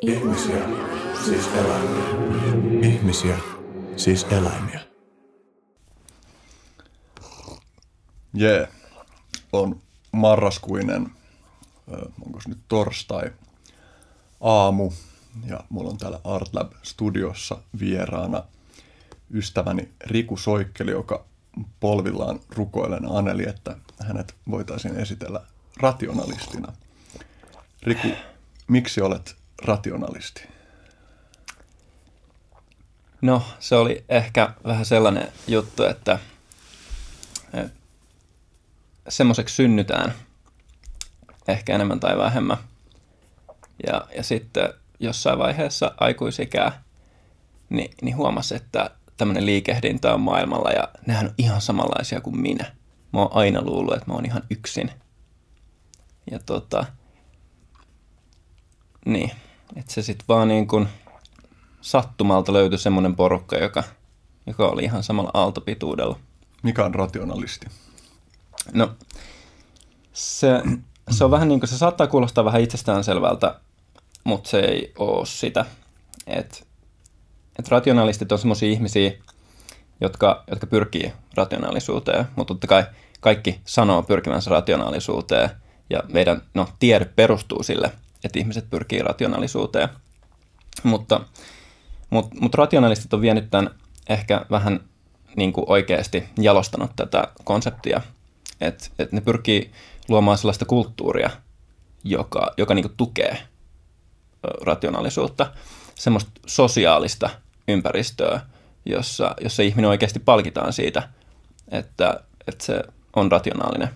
Ihmisiä, siis eläimiä. Ihmisiä, siis eläimiä. Jee, on marraskuinen, onko se nyt torstai, aamu ja mulla on täällä Artlab studiossa vieraana ystäväni Riku Soikkeli, joka polvillaan rukoilen Aneli, että hänet voitaisiin esitellä rationalistina. Riku, miksi olet rationalisti? No, se oli ehkä vähän sellainen juttu, että semmoiseksi synnytään ehkä enemmän tai vähemmän. Ja, ja sitten jossain vaiheessa aikuisikää, niin, niin huomasi, että tämmöinen liikehdintä on maailmalla ja nehän on ihan samanlaisia kuin minä. Mä oon aina luullut, että mä oon ihan yksin. Ja tota, niin, että se sitten vaan niin kuin sattumalta löytyi semmoinen porukka, joka, joka oli ihan samalla aaltopituudella. Mikä on rationalisti? No, se, se on vähän niin kuin, se saattaa kuulostaa vähän itsestäänselvältä, mutta se ei ole sitä. Että et rationalistit on semmoisia ihmisiä, jotka, jotka pyrkii rationaalisuuteen, mutta totta kai kaikki sanoo pyrkivänsä rationaalisuuteen, ja meidän no, tiede perustuu sille, että ihmiset pyrkii rationaalisuuteen. Mutta, mutta, mutta rationalistit on vienyt tämän ehkä vähän niin kuin oikeasti jalostanut tätä konseptia, että, että ne pyrkii luomaan sellaista kulttuuria, joka, joka niin tukee rationaalisuutta, semmoista sosiaalista ympäristöä, jossa, jossa ihminen oikeasti palkitaan siitä, että, että se on rationaalinen.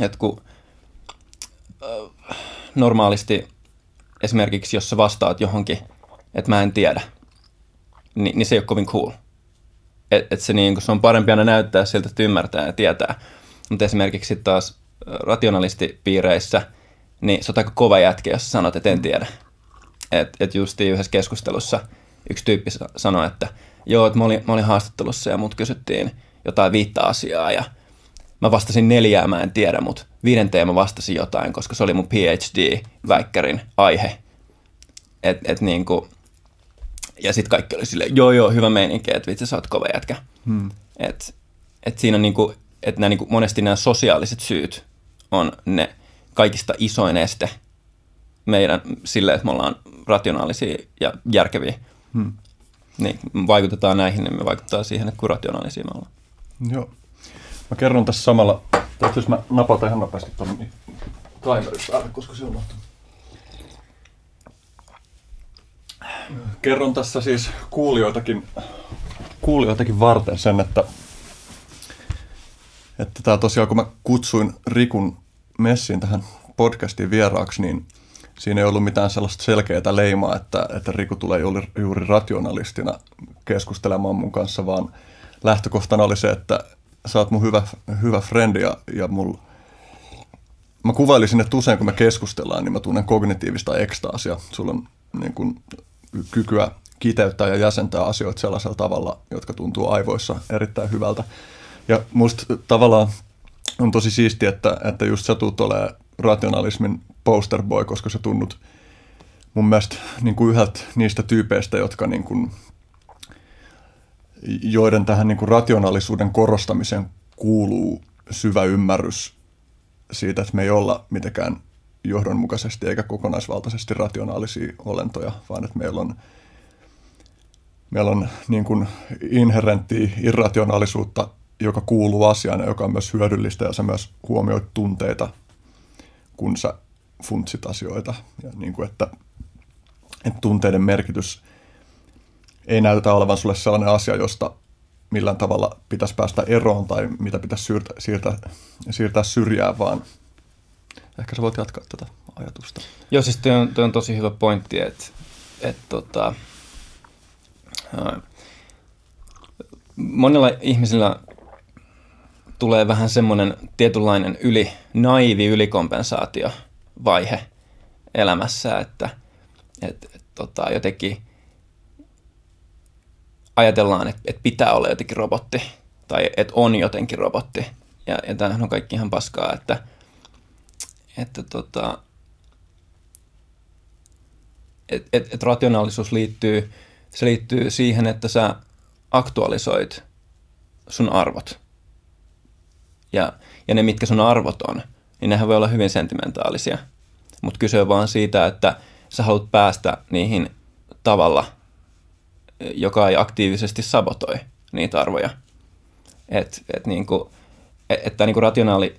Et kun normaalisti esimerkiksi, jos sä vastaat johonkin, että mä en tiedä, niin, niin se ei ole kovin cool. Et, et se, niin, se on parempi aina näyttää siltä, että ymmärtää ja tietää. Mutta esimerkiksi taas rationalistipiireissä, niin se on aika kova jätkä, jos sanot, että en tiedä. Että et justiin yhdessä keskustelussa yksi tyyppi sanoi, että joo, että mä olin, mä olin haastattelussa ja mut kysyttiin jotain viittä asiaa ja mä vastasin neljää, mä en tiedä, mutta viidenteen mä vastasin jotain, koska se oli mun PhD-väikkärin aihe. Et, et niinku, ja sitten kaikki oli silleen, joo joo, hyvä meininki, että vitsi sä oot kova jätkä. Hmm. Et, et siinä on niinku, että nämä, niinku, monesti nämä sosiaaliset syyt on ne kaikista isoin este meidän sille, että me ollaan rationaalisia ja järkeviä. Hmm. Niin, vaikutetaan näihin, niin me vaikuttaa siihen, että kuin rationaalisia me ollaan. Joo. Mä kerron tässä samalla, että jos mä napataan ihan nopeasti tuon niin timerin päälle, koska se unohtuu. Kerron tässä siis kuulijoitakin, kuulijoitakin varten sen, että että tämä tosiaan, kun mä kutsuin Rikun Messin tähän podcastiin vieraaksi, niin siinä ei ollut mitään sellaista selkeää leimaa, että, että Riku tulee juuri, juuri rationalistina keskustelemaan mun kanssa, vaan lähtökohtana oli se, että sä oot mun hyvä, hyvä frendi ja, ja mulla mä kuvailisin, että usein kun me keskustellaan, niin mä tunnen kognitiivista ekstaasia. Sulla on niin kuin, kykyä kiteyttää ja jäsentää asioita sellaisella tavalla, jotka tuntuu aivoissa erittäin hyvältä. Ja musta tavallaan on tosi siistiä, että, että just sä tuut olemaan rationalismin posterboy, koska sä tunnut mun mielestä niin kuin yhdeltä niistä tyypeistä, jotka niin kuin, joiden tähän niin kuin rationaalisuuden korostamiseen kuuluu syvä ymmärrys siitä, että me ei olla mitenkään johdonmukaisesti eikä kokonaisvaltaisesti rationaalisia olentoja, vaan että meillä on, meillä on niin kuin inherenttiä irrationaalisuutta joka kuuluu asiaan ja joka on myös hyödyllistä ja sä myös huomioit tunteita, kun sä funtsit asioita. Ja niin kuin, että, että tunteiden merkitys ei näytä olevan sulle sellainen asia, josta millään tavalla pitäisi päästä eroon tai mitä pitäisi siirtää, siirtää, siirtää syrjään, vaan ehkä sä voit jatkaa tätä ajatusta. Joo, siis tuo on, tuo on tosi hyvä pointti, että, että tota, monilla ihmisillä tulee vähän semmoinen tietynlainen yli, naivi ylikompensaatiovaihe elämässä, että et, et, tota, jotenkin ajatellaan, että, että pitää olla jotenkin robotti tai että on jotenkin robotti. Ja, ja tämähän on kaikki ihan paskaa, että, että tota, et, et, et rationaalisuus liittyy, se liittyy siihen, että sä aktualisoit sun arvot. Ja, ja ne, mitkä sun arvot on, niin nehän voi olla hyvin sentimentaalisia. Mutta kyse on vaan siitä, että sä haluat päästä niihin tavalla, joka ei aktiivisesti sabotoi niitä arvoja. Että et niinku, et, et niinku rationaali,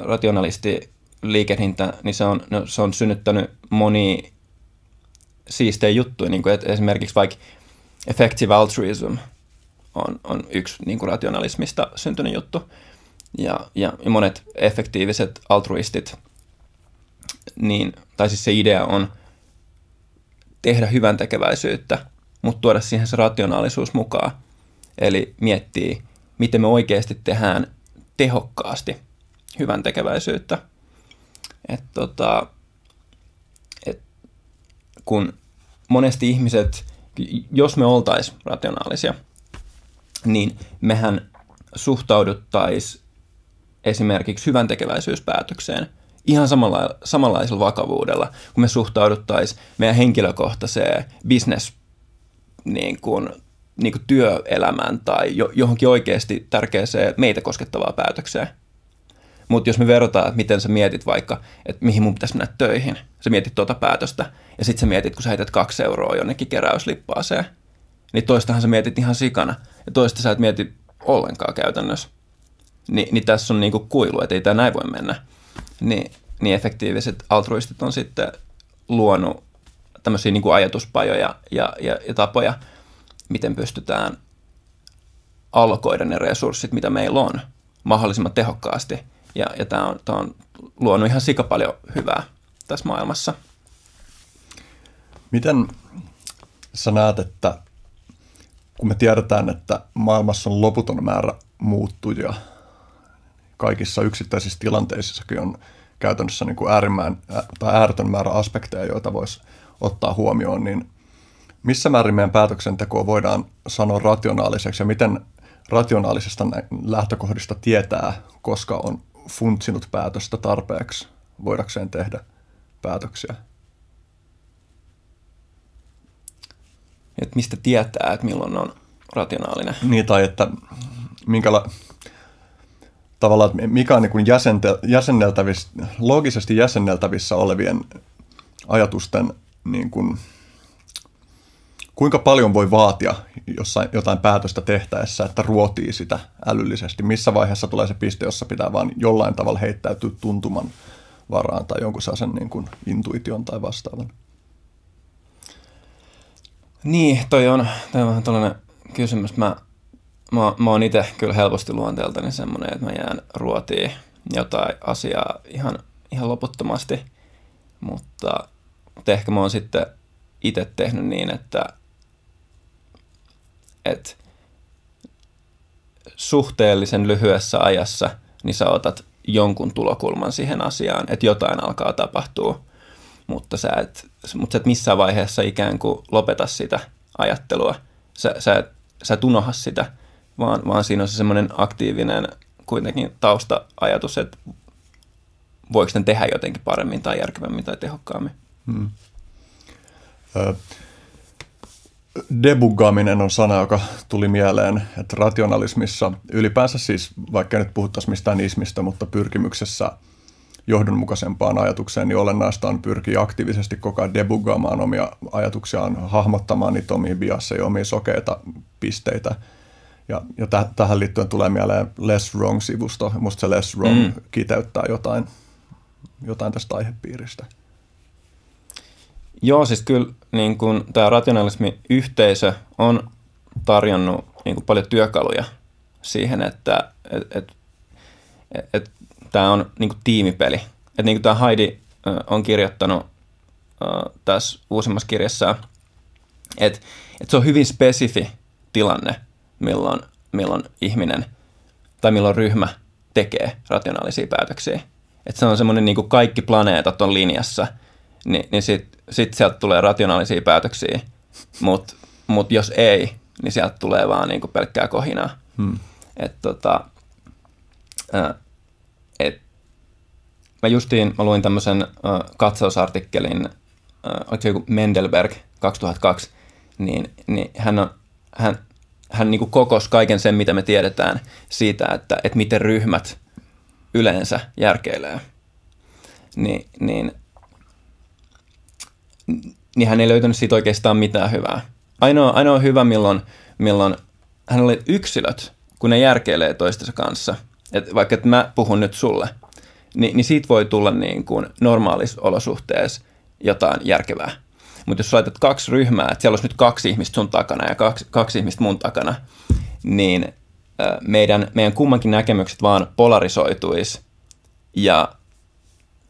rationalisti liikehdintä, niin se on, no, se on synnyttänyt moni siistejä juttuja, niin kuin, että esimerkiksi vaikka effective altruism on, on yksi niin kuin rationalismista syntynyt juttu. Ja, ja, ja monet effektiiviset altruistit, niin, tai siis se idea on tehdä hyvän tekeväisyyttä, mutta tuoda siihen se rationaalisuus mukaan. Eli miettii, miten me oikeasti tehdään tehokkaasti hyvän tekeväisyyttä. Et tota, et kun monesti ihmiset, jos me oltaisiin rationaalisia, niin mehän suhtauduttaisiin esimerkiksi hyvän tekeväisyyspäätökseen ihan samalla, samanlaisella vakavuudella, kun me suhtauduttaisiin meidän henkilökohtaiseen business niin kuin, niin kuin työelämään tai johonkin oikeasti tärkeäseen meitä koskettavaa päätökseen. Mutta jos me verrataan, että miten sä mietit vaikka, että mihin mun pitäisi mennä töihin, sä mietit tuota päätöstä, ja sitten sä mietit, kun sä heität kaksi euroa jonnekin keräyslippaaseen, niin toistahan sä mietit ihan sikana, ja toista sä et mieti ollenkaan käytännössä. Ni, niin tässä on niinku kuilu, että ei tämä näin voi mennä. Ni, niin efektiiviset altruistit on sitten luonut tämmöisiä niinku ajatuspajoja ja, ja, ja tapoja, miten pystytään allokoida ne resurssit, mitä meillä on, mahdollisimman tehokkaasti – ja, ja tämä on, on luonut ihan sika paljon hyvää tässä maailmassa. Miten sä näet, että kun me tiedetään, että maailmassa on loputon määrä muuttuja, kaikissa yksittäisissä tilanteissakin on käytännössä niin kuin äärimmään, tai ääretön määrä aspekteja, joita voisi ottaa huomioon, niin missä määrin meidän päätöksentekoa voidaan sanoa rationaaliseksi ja miten rationaalisesta lähtökohdista tietää, koska on funtsinut päätöstä tarpeeksi voidakseen tehdä päätöksiä. Et mistä tietää, että milloin on rationaalinen? Niin, tai että minkäla, tavallaan, että mikä on niin jäsente, jäsenneltävissä, loogisesti jäsenneltävissä olevien ajatusten niin kuin, kuinka paljon voi vaatia jossain, jotain päätöstä tehtäessä, että ruotii sitä älyllisesti? Missä vaiheessa tulee se piste, jossa pitää vain jollain tavalla heittäytyä tuntuman varaan tai jonkun sellaisen niin kuin intuition tai vastaavan? Niin, toi on, toi on vähän tällainen kysymys. Mä, mä, mä oon itse kyllä helposti luonteeltani semmoinen, että mä jään ruotiin jotain asiaa ihan, ihan loputtomasti, mutta, mutta ehkä mä oon sitten itse tehnyt niin, että että suhteellisen lyhyessä ajassa niin sä otat jonkun tulokulman siihen asiaan, että jotain alkaa tapahtua, mutta sä et, mutta sä et missään vaiheessa ikään kuin lopeta sitä ajattelua. Sä, sä, et, sä et unoha sitä, vaan, vaan siinä on se semmoinen aktiivinen kuitenkin tausta-ajatus, että voiko ne tehdä jotenkin paremmin tai järkevämmin tai tehokkaammin. Hmm. Ö, debuggaaminen on sana, joka tuli mieleen, että rationalismissa ylipäänsä siis, vaikka nyt puhuttaisiin mistään ismistä, mutta pyrkimyksessä johdonmukaisempaan ajatukseen, niin olennaista on pyrkiä aktiivisesti koko ajan debuggaamaan omia ajatuksiaan, hahmottamaan niitä omia biasseja, omia sokeita pisteitä. Ja, ja täh- tähän liittyen tulee mieleen Less Wrong-sivusto. Musta se Less Wrong mm. kiteyttää jotain, jotain tästä aihepiiristä. Joo, siis kyllä niin kuin, tämä rationalismi-yhteisö on tarjonnut niin kuin, paljon työkaluja siihen, että et, et, et, et, tämä on niin kuin, tiimipeli. Että niin kuin tämä Heidi on kirjoittanut tässä uusimmassa kirjassa, että et se on hyvin spesifi tilanne, milloin, milloin ihminen tai milloin ryhmä tekee rationaalisia päätöksiä. Että se on semmoinen niin kuin kaikki planeetat on linjassa – niin, niin sitten sit sieltä tulee rationaalisia päätöksiä, mutta mut jos ei, niin sieltä tulee vaan niinku pelkkää kohinaa. Hmm. Et tota, äh, et, mä justiin, mä luin tämmöisen äh, katsausartikkelin oliko se joku Mendelberg 2002, niin, niin hän, on, hän, hän niin kokosi kaiken sen, mitä me tiedetään siitä, että, että miten ryhmät yleensä järkeilee. Ni, niin, niin hän ei löytänyt siitä oikeastaan mitään hyvää. Ainoa, ainoa hyvä, milloin, milloin hänellä oli yksilöt, kun ne järkeilee toistensa kanssa. Et vaikka että mä puhun nyt sulle, niin, niin siitä voi tulla niin kuin normaalissa olosuhteessa jotain järkevää. Mutta jos laitat kaksi ryhmää, että siellä olisi nyt kaksi ihmistä sun takana ja kaksi, kaksi ihmistä mun takana, niin meidän, meidän kummankin näkemykset vaan polarisoituisi ja,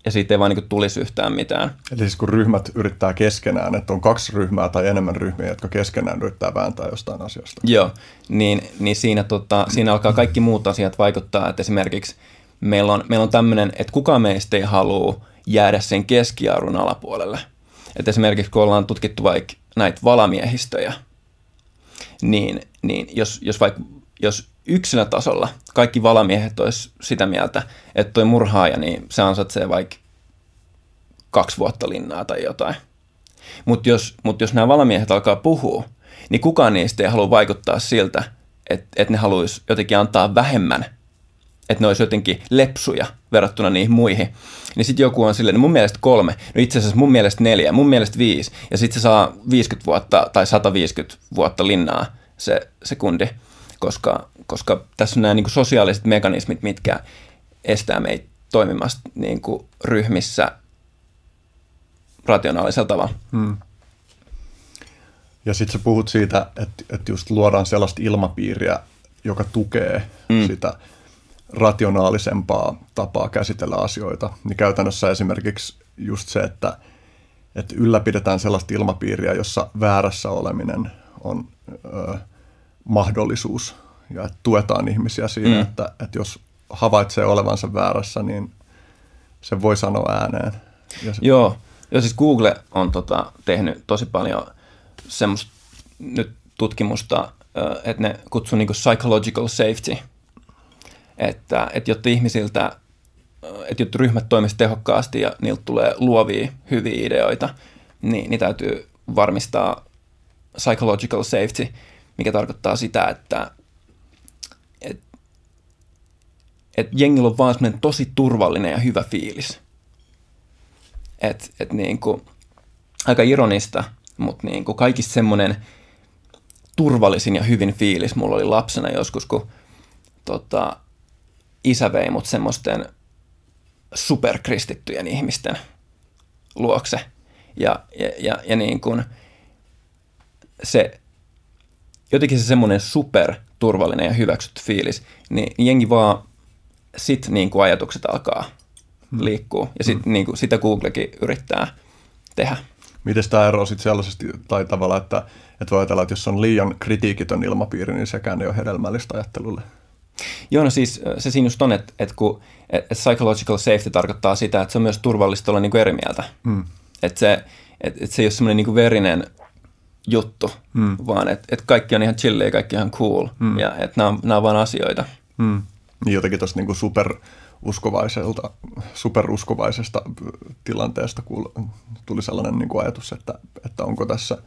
ja siitä ei vaan niin tulisi yhtään mitään. Eli siis kun ryhmät yrittää keskenään, että on kaksi ryhmää tai enemmän ryhmiä, jotka keskenään yrittää vääntää jostain asiasta. Joo, niin, niin siinä, tota, siinä alkaa kaikki muut asiat vaikuttaa, että esimerkiksi meillä on, meillä on tämmöinen, että kukaan meistä ei halua jäädä sen keskiarvon alapuolelle. Että esimerkiksi kun ollaan tutkittu vaikka näitä valamiehistöjä, niin, niin jos, jos vaikka jos yksilötasolla kaikki valamiehet olisi sitä mieltä, että toi murhaaja, niin se ansaitsee vaikka kaksi vuotta linnaa tai jotain. Mutta jos, mut jos nämä valamiehet alkaa puhua, niin kukaan niistä ei halua vaikuttaa siltä, että, että ne haluaisi jotenkin antaa vähemmän, että ne olisi jotenkin lepsuja verrattuna niihin muihin. Niin sitten joku on silleen, no mun mielestä kolme, no itse asiassa mun mielestä neljä, mun mielestä viisi, ja sitten se saa 50 vuotta tai 150 vuotta linnaa se, se kundi koska, koska tässä on nämä niin kuin sosiaaliset mekanismit, mitkä estää meitä toimimasta niin kuin ryhmissä rationaalisella tavalla. Hmm. Ja sitten sä puhut siitä, että, että just luodaan sellaista ilmapiiriä, joka tukee hmm. sitä rationaalisempaa tapaa käsitellä asioita. Niin käytännössä esimerkiksi just se, että, että ylläpidetään sellaista ilmapiiriä, jossa väärässä oleminen on... Öö, mahdollisuus ja että tuetaan ihmisiä siinä, mm. että, että jos havaitsee olevansa väärässä, niin se voi sanoa ääneen. Ja se... Joo, ja siis Google on tota, tehnyt tosi paljon semmoista nyt tutkimusta, että ne kutsuu niin psychological safety, että, että jotta ihmisiltä, että jotta ryhmät toimisivat tehokkaasti ja niiltä tulee luovia, hyviä ideoita, niin, niin täytyy varmistaa psychological safety – mikä tarkoittaa sitä, että et, et jengillä on vaan semmoinen tosi turvallinen ja hyvä fiilis. Et, et niin kuin, aika ironista, mutta niin kuin kaikista semmoinen turvallisin ja hyvin fiilis mulla oli lapsena joskus, kun tota, isä vei mut semmoisten superkristittyjen ihmisten luokse. Ja, ja, ja, ja niin kuin se jotenkin se semmoinen super turvallinen ja hyväksytty fiilis, niin jengi vaan sit niin kuin ajatukset alkaa liikkua. Ja sit, hmm. niin kuin, sitä Googlekin yrittää tehdä. Miten tämä ero sitten sellaisesti, tai tavallaan, että, että voi ajatella, että jos on liian kritiikitön ilmapiiri, niin sekään ei ole hedelmällistä ajattelulle? Joo, no siis se siinä just on, että, että kun että psychological safety tarkoittaa sitä, että se on myös turvallista olla niin kuin eri mieltä. Hmm. Että se, että, että se ei ole semmoinen niin kuin verinen juttu, mm. vaan että et kaikki on ihan chillia, kaikki ihan cool mm. ja että nämä on, nämä on vain asioita. Mm. Niin jotenkin tuosta niinku super uskovaiselta, superuskovaisesta tilanteesta tuli sellainen niin kuin ajatus, että, että onko tässä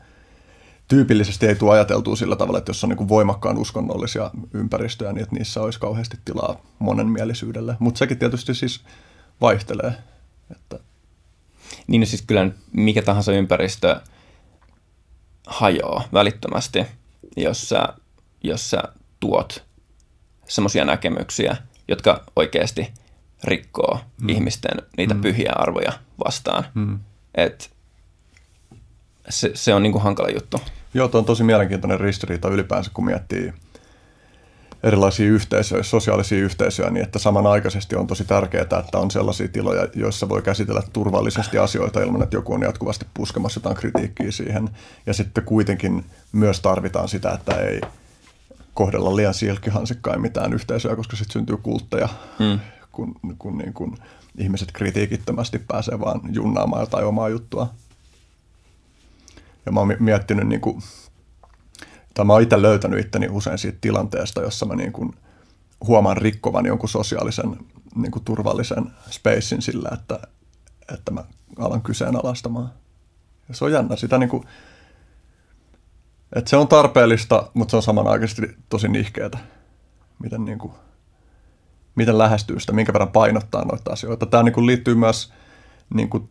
tyypillisesti ei tule ajateltua sillä tavalla, että jos on niin kuin voimakkaan uskonnollisia ympäristöjä, niin että niissä olisi kauheasti tilaa monenmielisyydelle. Mutta sekin tietysti siis vaihtelee. Että... Niin no siis kyllä mikä tahansa ympäristö, hajoaa välittömästi, jos sä, jos sä tuot semmoisia näkemyksiä, jotka oikeasti rikkoo mm. ihmisten niitä mm. pyhiä arvoja vastaan. Mm. Et se, se on niinku hankala juttu. Joo, tuo on tosi mielenkiintoinen ristiriita ylipäänsä, kun miettii erilaisia yhteisöjä, sosiaalisia yhteisöjä, niin että samanaikaisesti on tosi tärkeää, että on sellaisia tiloja, joissa voi käsitellä turvallisesti asioita ilman, että joku on jatkuvasti puskemassa jotain kritiikkiä siihen. Ja sitten kuitenkin myös tarvitaan sitä, että ei kohdella liian silkkihansikkain mitään yhteisöä, koska sitten syntyy kultteja, mm. kun, kun niin kun ihmiset kritiikittömästi pääsee vaan junnaamaan jotain omaa juttua. Ja mä oon miettinyt niin kuin tai mä oon itse löytänyt itteni usein siitä tilanteesta, jossa mä niin kuin huomaan rikkovan jonkun sosiaalisen niin kuin turvallisen spacein sillä, että, että mä alan kyseenalaistamaan. Ja se on jännä. Sitä niin kuin, että se on tarpeellista, mutta se on samanaikaisesti tosi nihkeetä. Miten, niin kuin, miten lähestyy sitä, minkä verran painottaa noita asioita. Tämä niin kuin liittyy myös niin kuin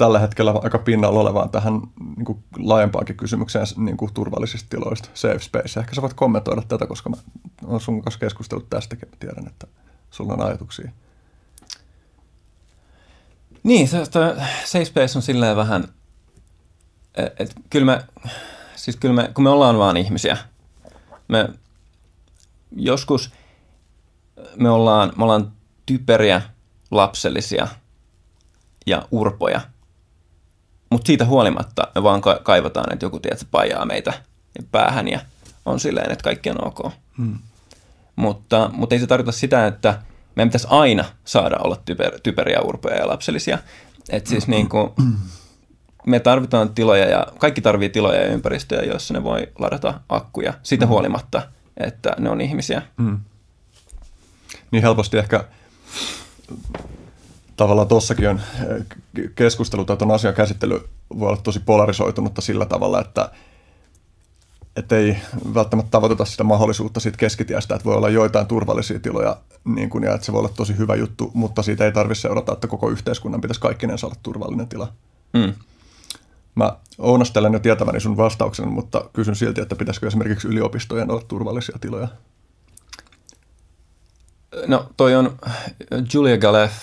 tällä hetkellä aika pinnalla olevaan tähän niin kuin laajempaankin kysymykseen niin kuin turvallisista tiloista, safe space. Ehkä sä voit kommentoida tätä, koska mä olen sun kanssa keskustellut tästäkin. Tiedän, että sulla on ajatuksia. Niin, se, safe space on silleen vähän, että kyllä me, siis kyllä me, kun me ollaan vaan ihmisiä, me joskus me ollaan, me ollaan typeriä, lapsellisia ja urpoja – mutta siitä huolimatta me vaan ka- kaivataan, että joku tiedät, paijaa meitä päähän ja on silleen, että kaikki on ok. Hmm. Mutta, mutta ei se tarkoita sitä, että meidän pitäisi aina saada olla typer, typeriä, urpeja ja lapsellisia. Et siis hmm. niin kuin, me tarvitaan tiloja ja kaikki tarvii tiloja ja ympäristöjä, joissa ne voi ladata akkuja siitä hmm. huolimatta, että ne on ihmisiä. Hmm. Niin helposti ehkä tavallaan tuossakin on eh, keskustelu tai tuon asian käsittely voi olla tosi polarisoitunutta sillä tavalla, että että ei välttämättä tavoiteta sitä mahdollisuutta siitä keskitiestä, että voi olla joitain turvallisia tiloja niin kuin, ja että se voi olla tosi hyvä juttu, mutta siitä ei tarvitse seurata, että koko yhteiskunnan pitäisi kaikkinen saada turvallinen tila. Mm. Mä ounastelen jo tietäväni sun vastauksen, mutta kysyn silti, että pitäisikö esimerkiksi yliopistojen olla turvallisia tiloja? No toi on Julia Galeff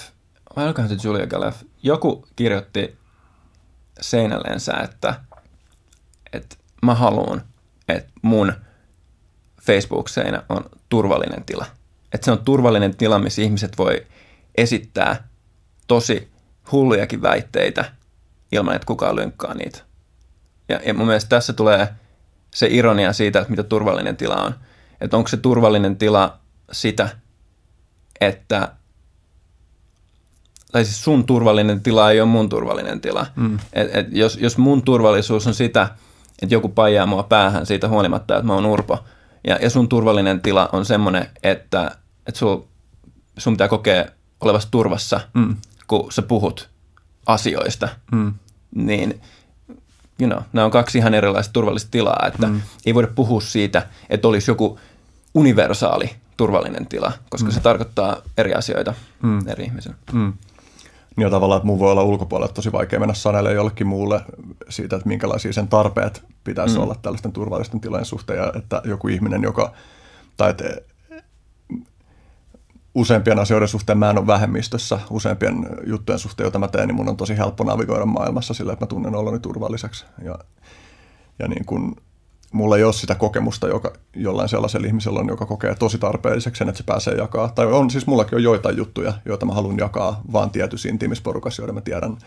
vai olikohan se Julia Galeff, joku kirjoitti seinälleensä, että, että mä haluan, että mun Facebook-seinä on turvallinen tila. Että se on turvallinen tila, missä ihmiset voi esittää tosi hullujakin väitteitä ilman, että kukaan lynkkaa niitä. Ja, ja mun mielestä tässä tulee se ironia siitä, että mitä turvallinen tila on. Että onko se turvallinen tila sitä, että tai siis sun turvallinen tila ei ole mun turvallinen tila. Mm. Et, et jos, jos mun turvallisuus on sitä, että joku paijaa mua päähän siitä huolimatta, että mä oon urpo, ja, ja sun turvallinen tila on semmoinen, että, että sul, sun pitää kokea olevassa turvassa, mm. kun sä puhut asioista, mm. niin you know, nämä on kaksi ihan erilaista turvallista tilaa, että mm. ei voida puhua siitä, että olisi joku universaali turvallinen tila, koska mm. se tarkoittaa eri asioita mm. eri ihmisille. Mm niin tavallaan, että mun voi olla ulkopuolella tosi vaikea mennä sanelle jollekin muulle siitä, että minkälaisia sen tarpeet pitäisi mm. olla tällaisten turvallisten tilojen suhteen, ja että joku ihminen, joka, tai että useimpien asioiden suhteen mä en ole vähemmistössä, useimpien juttujen suhteen, joita mä teen, niin mun on tosi helppo navigoida maailmassa sillä, että mä tunnen oloni turvalliseksi. Ja, ja niin kun, mulla ei ole sitä kokemusta, joka jollain sellaisella ihmisellä on, joka kokee tosi tarpeelliseksi että se pääsee jakaa. Tai on siis mullakin on joitain juttuja, joita mä haluan jakaa vaan tietyssä intiimissä porukassa, joiden mä tiedän,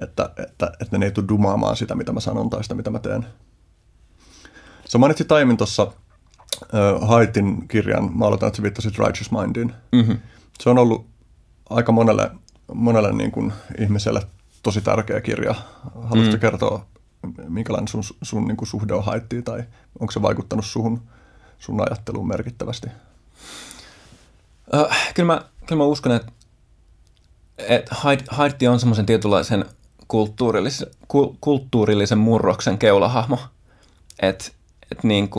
että, että, että ne ei tule dumaamaan sitä, mitä mä sanon tai sitä, mitä mä teen. Sä mainitsit aiemmin tuossa Haitin kirjan, mä aloitan, että sä viittasit Righteous Mindiin. Mm-hmm. Se on ollut aika monelle, monelle niin kuin ihmiselle tosi tärkeä kirja. Haluaisitko mm. kertoa minkälainen sun, sun niin kuin suhde on haittiin tai onko se vaikuttanut suhun, sun ajatteluun merkittävästi? Uh, kyllä, mä, kyllä mä uskon, että, että Haitti on semmoisen tietynlaisen kulttuurillisen, ku, kulttuurillisen murroksen keulahahmo. Että et niin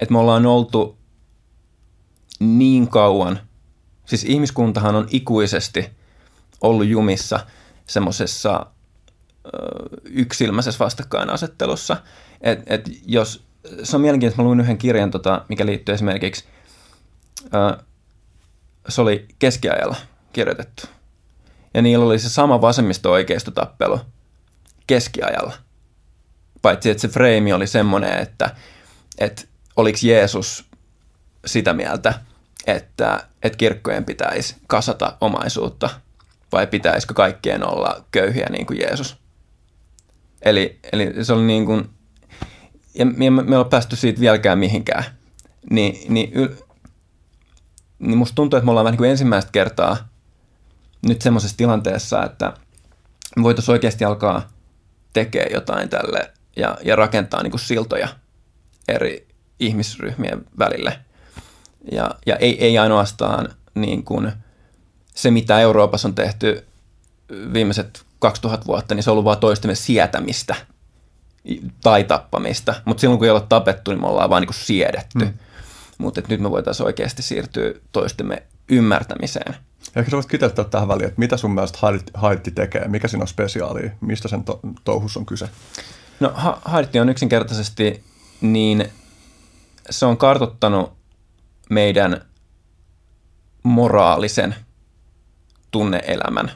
että me ollaan oltu niin kauan, siis ihmiskuntahan on ikuisesti ollut jumissa semmoisessa yksilmäisessä vastakkainasettelussa. Et, et jos, se on mielenkiintoista, mä luin yhden kirjan, tota, mikä liittyy esimerkiksi, ö, se oli keskiajalla kirjoitettu. Ja niillä oli se sama vasemmisto-oikeistotappelu keskiajalla. Paitsi, että se freimi oli semmoinen, että, että oliko Jeesus sitä mieltä, että, että kirkkojen pitäisi kasata omaisuutta vai pitäisikö kaikkien olla köyhiä niin kuin Jeesus. Eli, eli se oli niin kuin, ja me, me ole päästy siitä vieläkään mihinkään. Niin, niin, yl, niin musta tuntuu, että me ollaan vähän niin kuin ensimmäistä kertaa nyt semmoisessa tilanteessa, että me voitaisiin oikeasti alkaa tekemään jotain tälle ja, ja rakentaa niin kuin siltoja eri ihmisryhmien välille. Ja, ja ei, ei ainoastaan niin kuin se, mitä Euroopassa on tehty viimeiset 2000 vuotta, niin se on ollut vaan toistemme sietämistä tai tappamista. Mutta silloin kun ei ole tapettu, niin me ollaan vaan niin siedetty. Mm. Mutta nyt me voitaisiin oikeasti siirtyä toistemme ymmärtämiseen. Ehkä sä voisit kiteyttää tähän väliin, että mitä sun mielestä Haitti tekee? Mikä siinä on spesiaalia? Mistä sen to- touhus on kyse? No ha- Haitti on yksinkertaisesti niin, se on kartottanut meidän moraalisen tunneelämän.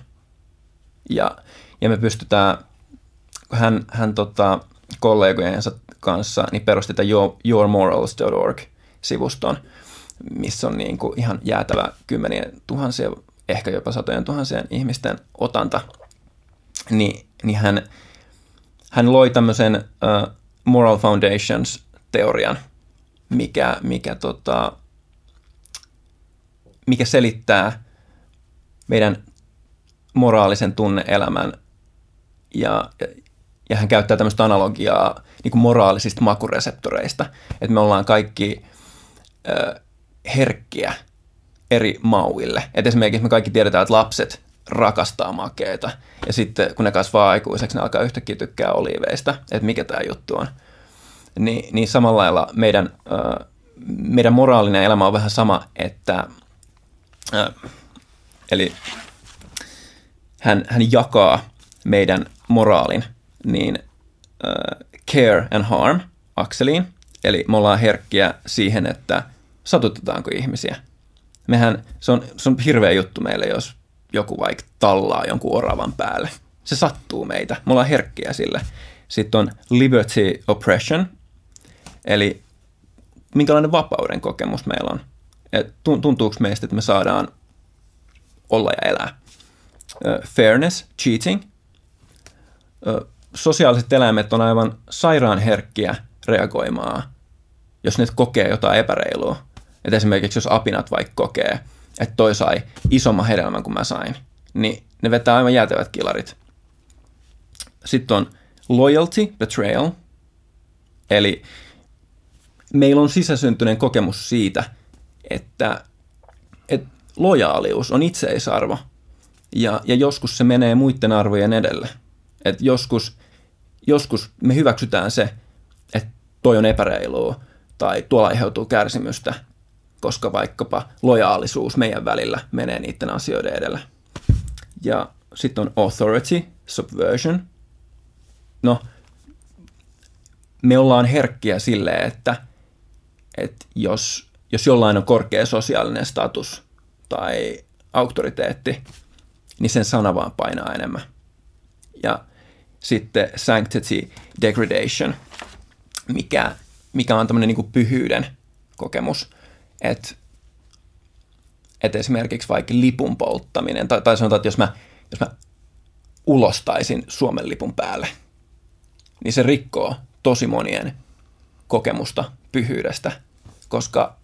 Ja, ja me pystytään, hän, hän tota, kollegojensa kanssa niin perusti tämän yourmorals.org-sivuston, missä on niin kuin ihan jäätävä kymmenien tuhansia, ehkä jopa satojen tuhansien ihmisten otanta. Ni, niin hän, hän loi tämmöisen uh, Moral Foundations-teorian, mikä, mikä, tota, mikä selittää meidän moraalisen tunneelämän ja, ja hän käyttää tämmöistä analogiaa niin kuin moraalisista makureseptoreista, että me ollaan kaikki ö, herkkiä eri mauille. Et esimerkiksi me kaikki tiedetään, että lapset rakastaa makeita ja sitten kun ne kasvaa aikuiseksi, ne alkaa yhtäkkiä tykkää oliiveista, että mikä tämä juttu on. Ni, niin samalla lailla meidän, ö, meidän moraalinen elämä on vähän sama, että ö, eli hän, hän jakaa meidän moraalin niin uh, care and harm akseliin. Eli me ollaan herkkiä siihen, että satutetaanko ihmisiä. Mehän, se on, se on hirveä juttu meille, jos joku vaikka tallaa jonkun oravan päälle. Se sattuu meitä. Me ollaan herkkiä sille. Sitten on liberty oppression, eli minkälainen vapauden kokemus meillä on. Et tuntuuko meistä, että me saadaan olla ja elää fairness, cheating. Sosiaaliset eläimet on aivan sairaan herkkiä reagoimaan, jos ne kokee jotain epäreilua. Et esimerkiksi jos apinat vaikka kokee, että toi sai isomman hedelmän kuin mä sain, niin ne vetää aivan jäätävät kilarit. Sitten on loyalty, betrayal. Eli meillä on sisäsyntyinen kokemus siitä, että, että lojaalius on itseisarvo – ja, ja joskus se menee muiden arvojen edelle. Et joskus, joskus me hyväksytään se, että toi on epäreilua tai tuolla aiheutuu kärsimystä, koska vaikkapa lojaalisuus meidän välillä menee niiden asioiden edelle. Ja sitten on authority, subversion. No, me ollaan herkkiä sille, että, että jos, jos jollain on korkea sosiaalinen status tai auktoriteetti, niin sen sana vaan painaa enemmän. Ja sitten sanctity degradation, mikä, mikä on tämmöinen niin pyhyyden kokemus, että että esimerkiksi vaikka lipun polttaminen, tai, tai sanotaan, että jos mä, jos mä ulostaisin Suomen lipun päälle, niin se rikkoo tosi monien kokemusta pyhyydestä, koska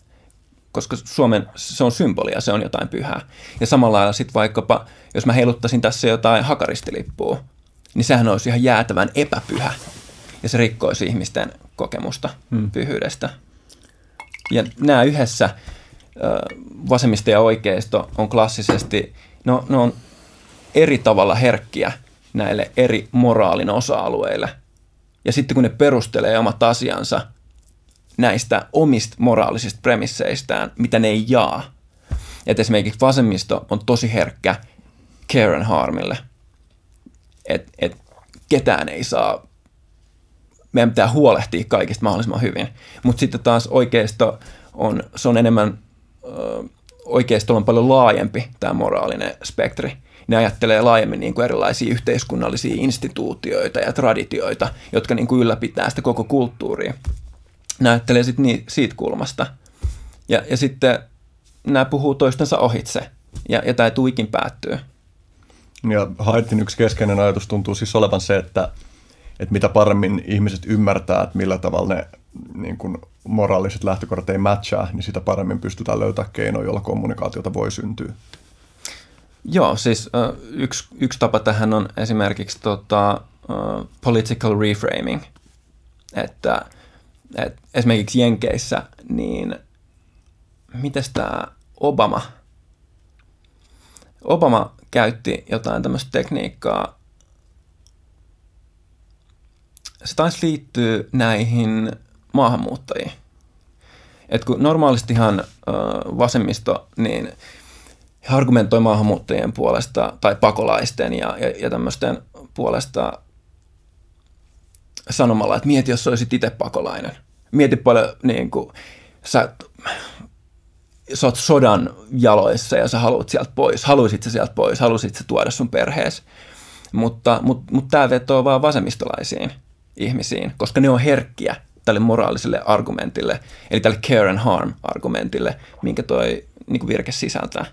koska Suomen, se on symbolia, se on jotain pyhää. Ja samalla sitten vaikkapa, jos mä heiluttaisin tässä jotain hakaristilippua, niin sehän olisi ihan jäätävän epäpyhä. Ja se rikkoisi ihmisten kokemusta hmm. pyhyydestä. Ja nämä yhdessä, vasemmisto ja oikeisto, on klassisesti, no, ne on eri tavalla herkkiä näille eri moraalin osa-alueille. Ja sitten kun ne perustelee omat asiansa – näistä omista moraalisista premisseistään, mitä ne ei jaa. Et esimerkiksi vasemmisto on tosi herkkä Karen Harmille. Että et ketään ei saa, meidän pitää huolehtia kaikista mahdollisimman hyvin. Mutta sitten taas oikeisto on, se on enemmän, oikeisto on paljon laajempi tämä moraalinen spektri. Ne ajattelee laajemmin niin kuin erilaisia yhteiskunnallisia instituutioita ja traditioita, jotka niin kuin ylläpitää sitä koko kulttuuria näyttelee sit niin, siitä kulmasta. Ja, ja sitten nämä puhuu toistensa ohitse, ja, ja tämä tuikin päättyä. Ja Haitin yksi keskeinen ajatus tuntuu siis olevan se, että, että mitä paremmin ihmiset ymmärtää, että millä tavalla ne niin kuin moraaliset lähtökohdat ei matchaa, niin sitä paremmin pystytään löytämään keinoja, joilla kommunikaatiota voi syntyä. Joo, siis yksi, yksi tapa tähän on esimerkiksi tota, political reframing, että – et esimerkiksi Jenkeissä, niin miten tämä Obama, Obama käytti jotain tämmöistä tekniikkaa. Se taisi liittyä näihin maahanmuuttajiin. Et kun normaalistihan vasemmisto, niin he argumentoi maahanmuuttajien puolesta tai pakolaisten ja, ja, ja tämmöisten puolesta sanomalla, että mieti, jos olisit itse pakolainen. Mieti paljon, niin kuin, sä, sä oot sodan jaloissa ja sä haluat sieltä pois. Haluisit sä sieltä pois, halusit sä tuoda sun perheesi. Mutta, mutta, mutta tämä vetoo vaan vasemmistolaisiin ihmisiin, koska ne on herkkiä tälle moraaliselle argumentille, eli tälle care and harm argumentille, minkä toi niin kuin virke sisältää.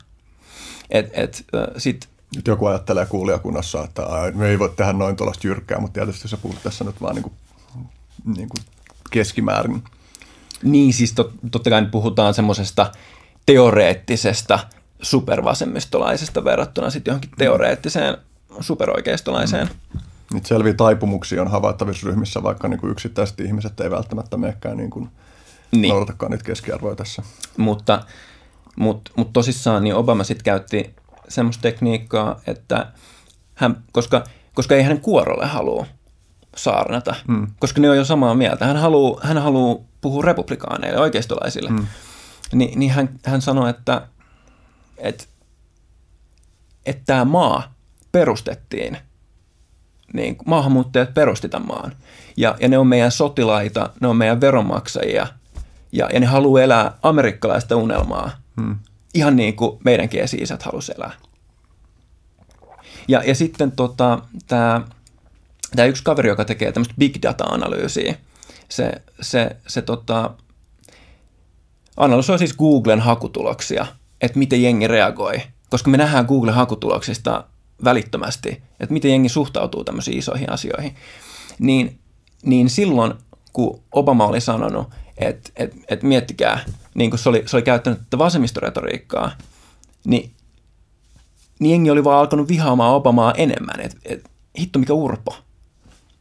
Et, et, sit, nyt joku ajattelee kuulijakunnassa, että me ei voi tehdä noin tuollaista jyrkkää, mutta tietysti sä puhut tässä nyt vaan niin kuin, niin kuin keskimäärin. Niin, siis tot, totta kai puhutaan semmoisesta teoreettisesta supervasemmistolaisesta verrattuna sitten johonkin teoreettiseen superoikeistolaiseen. Mm. Nyt selviä taipumuksia on havaittavissa ryhmissä, vaikka niin kuin yksittäiset ihmiset ei välttämättä menekään niin kuin niin. noudatakaan niitä keskiarvoja tässä. Mutta, mutta, mutta tosissaan niin Obama sitten käytti semmoista tekniikkaa, että hän, koska, koska ei hänen kuorolle halua saarnata, mm. koska ne on jo samaa mieltä. Hän haluaa, hän haluaa puhua republikaaneille, oikeistolaisille. Mm. Ni, niin hän, hän sanoi, että, että, että tämä maa perustettiin, niin maahanmuuttajat perusti tämän maan. Ja, ja ne on meidän sotilaita, ne on meidän veronmaksajia, ja, ja ne haluaa elää amerikkalaista unelmaa. Mm ihan niin kuin meidänkin esi-isät halusi elää. Ja, ja sitten tota, tämä tämä yksi kaveri, joka tekee tämmöistä big data-analyysiä, se, se, se tota, analysoi siis Googlen hakutuloksia, että miten jengi reagoi, koska me nähdään Googlen hakutuloksista välittömästi, että miten jengi suhtautuu tämmöisiin isoihin asioihin, niin, niin silloin, kun Obama oli sanonut, että et, et miettikää, niin kuin se oli, se oli käyttänyt tätä vasemmistoretoriikkaa, niin, niin jengi oli vaan alkanut vihaamaan Obamaa enemmän, että et, hitto mikä urpo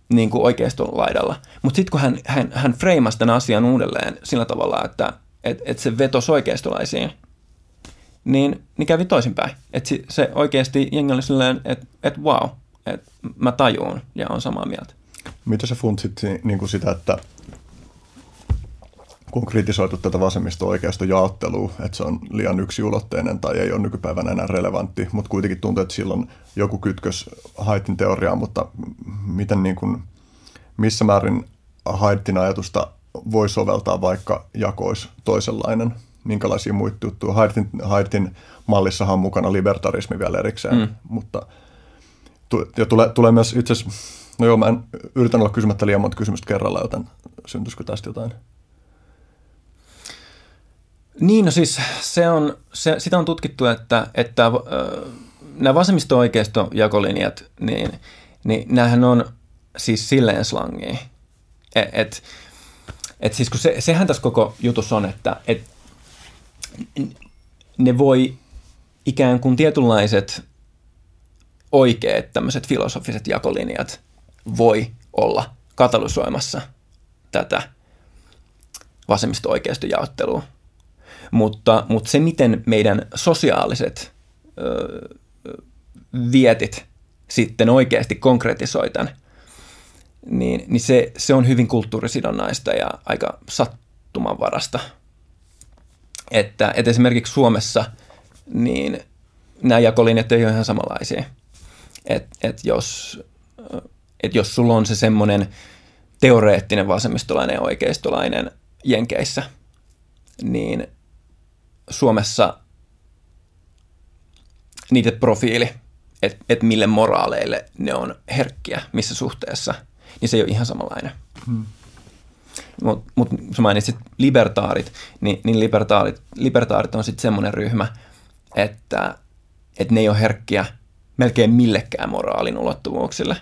niin kuin oikeiston laidalla. Mutta sitten kun hän, hän, hän freimasi tämän asian uudelleen sillä tavalla, että et, et se vetosi oikeistolaisiin, niin, niin kävi toisinpäin. Että se, se oikeasti jengi oli silleen, että et wow, että mä tajuun ja on samaa mieltä. Mitä sä funtsit niin kuin sitä, että kun on kritisoitu tätä vasemmisto-oikeasta jaottelua, että se on liian yksiulotteinen tai ei ole nykypäivänä enää relevantti, mutta kuitenkin tuntuu, että silloin joku kytkös Haitin teoriaan, mutta miten niin kuin, missä määrin Haitin ajatusta voi soveltaa, vaikka jako olisi toisenlainen? Minkälaisia muita juttuja? Haitin, Haitin mallissahan on mukana libertarismi vielä erikseen, mm. mutta ja tulee, tulee myös itse asiassa, no joo, mä en yritän olla kysymättä liian monta kysymystä kerralla, joten syntyisikö tästä jotain? Niin, no siis se on, se, sitä on tutkittu, että, että äh, nämä vasemmisto-oikeisto-jakolinjat, niin, niin näähän on siis silleen slangia. Et, et, et siis kun se, sehän tässä koko jutussa on, että et, ne voi ikään kuin tietynlaiset oikeat tämmöiset filosofiset jakolinjat voi olla katalysoimassa tätä vasemmisto-oikeisto-jaottelua. Mutta, mutta se, miten meidän sosiaaliset ö, vietit sitten oikeasti konkretisoi tämän, niin, niin se, se on hyvin kulttuurisidonnaista ja aika sattumanvarasta. Että, että esimerkiksi Suomessa niin nämä jakolinjat ei ole ihan samanlaisia. Että et jos, et jos sulla on se semmoinen teoreettinen vasemmistolainen ja oikeistolainen Jenkeissä, niin Suomessa niitä profiili, että et mille moraaleille ne on herkkiä, missä suhteessa, niin se ei ole ihan samanlainen. Hmm. Mutta mut, sä mainitsit libertaarit, niin, niin libertaarit, libertaarit on sitten semmoinen ryhmä, että, että ne ei ole herkkiä melkein millekään moraalin ulottuvuuksille.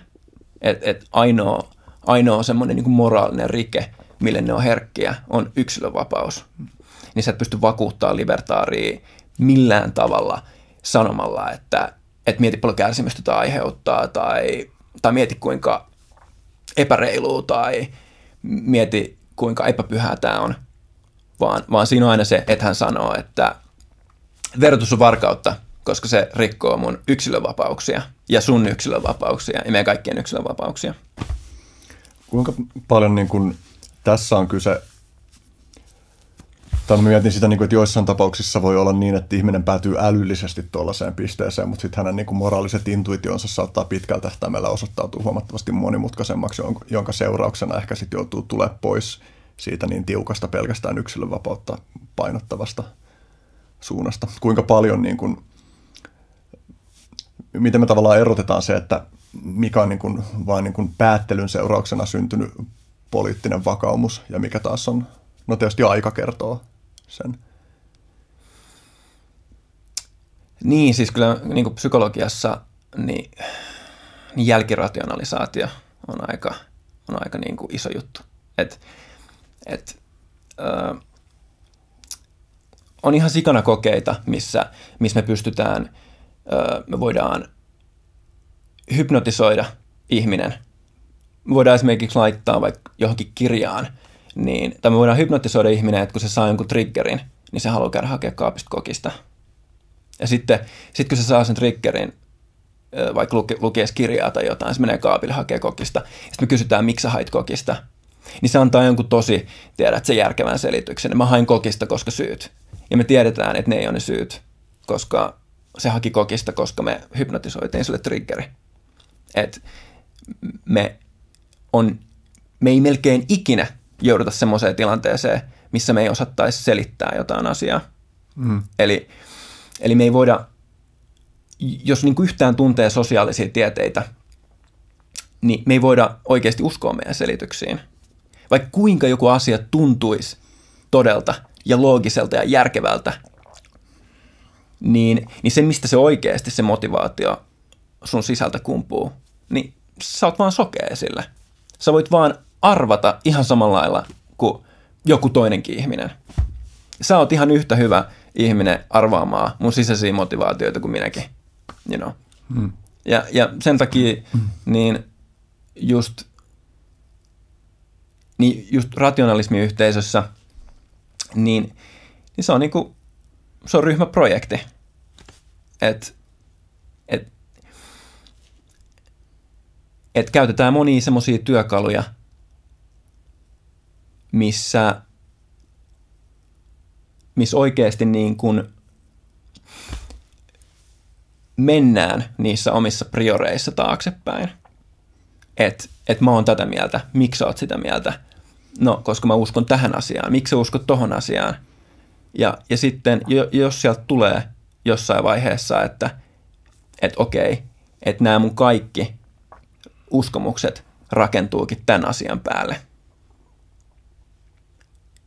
Et, et ainoa, ainoa semmoinen niin moraalinen rike, mille ne on herkkiä, on yksilövapaus niin sä et pysty vakuuttaa libertaaria millään tavalla sanomalla, että, että mieti paljon kärsimystä tämä aiheuttaa tai, tai mieti kuinka epäreilua tai mieti kuinka epäpyhää tämä on, vaan, vaan siinä on aina se, että hän sanoo, että verotus on varkautta koska se rikkoo mun yksilövapauksia ja sun yksilövapauksia ja meidän kaikkien yksilövapauksia. Kuinka paljon niin kun, tässä on kyse, tai mä mietin sitä, niin kun, että joissain tapauksissa voi olla niin, että ihminen päätyy älyllisesti tuollaiseen pisteeseen, mutta sitten hänen niin kun, moraaliset intuitionsa saattaa pitkällä tähtäimellä osoittautua huomattavasti monimutkaisemmaksi, jonka seurauksena ehkä sitten joutuu tulee pois siitä niin tiukasta pelkästään yksilönvapautta painottavasta suunnasta. Kuinka paljon, niin kun, miten me tavallaan erotetaan se, että mikä on niin kuin, vain niin kuin päättelyn seurauksena syntynyt poliittinen vakaumus ja mikä taas on, no tietysti aika kertoo sen. Niin, siis kyllä niin kuin psykologiassa niin, niin jälkirationalisaatio on aika, on aika niin kuin iso juttu. Et, et, ö, on ihan sikana kokeita, missä, missä me pystytään, ö, me voidaan hypnotisoida ihminen. Me voidaan esimerkiksi laittaa vaikka johonkin kirjaan, niin, tai me voidaan hypnotisoida ihminen, että kun se saa jonkun triggerin, niin se haluaa käydä hakea kaapista kokista. Ja sitten sit kun se saa sen triggerin, vaikka luke, lukee kirjaa tai jotain, se menee kaapille hakee kokista. Sitten me kysytään, miksi sä hait kokista. Niin se antaa jonkun tosi, tiedät, se järkevän selityksen. Mä hain kokista, koska syyt. Ja me tiedetään, että ne ei ole ne syyt, koska se haki kokista, koska me hypnotisoitiin sille triggeri että me, on, me ei melkein ikinä jouduta semmoiseen tilanteeseen, missä me ei osattaisi selittää jotain asiaa. Mm. Eli, eli me ei voida, jos niin kuin yhtään tuntee sosiaalisia tieteitä, niin me ei voida oikeasti uskoa meidän selityksiin. Vaikka kuinka joku asia tuntuisi todelta ja loogiselta ja järkevältä, niin, niin se, mistä se oikeasti se motivaatio sun sisältä kumpuu, niin sä oot vaan sokea sille. Sä voit vaan arvata ihan samalla lailla kuin joku toinenkin ihminen. Sä oot ihan yhtä hyvä ihminen arvaamaan mun sisäisiä motivaatioita kuin minäkin. You know. hmm. ja, ja sen takia hmm. niin just, niin just rationalismiyhteisössä, niin, niin se on niinku, se on ryhmäprojekti. Että että käytetään monia semmoisia työkaluja, missä, missä oikeasti niin kuin mennään niissä omissa prioreissa taaksepäin. Että et mä oon tätä mieltä, miksi sä oot sitä mieltä? No, koska mä uskon tähän asiaan. Miksi sä uskot tohon asiaan? Ja, ja sitten, jos sieltä tulee jossain vaiheessa, että et okei, että nämä mun kaikki uskomukset rakentuukin tämän asian päälle,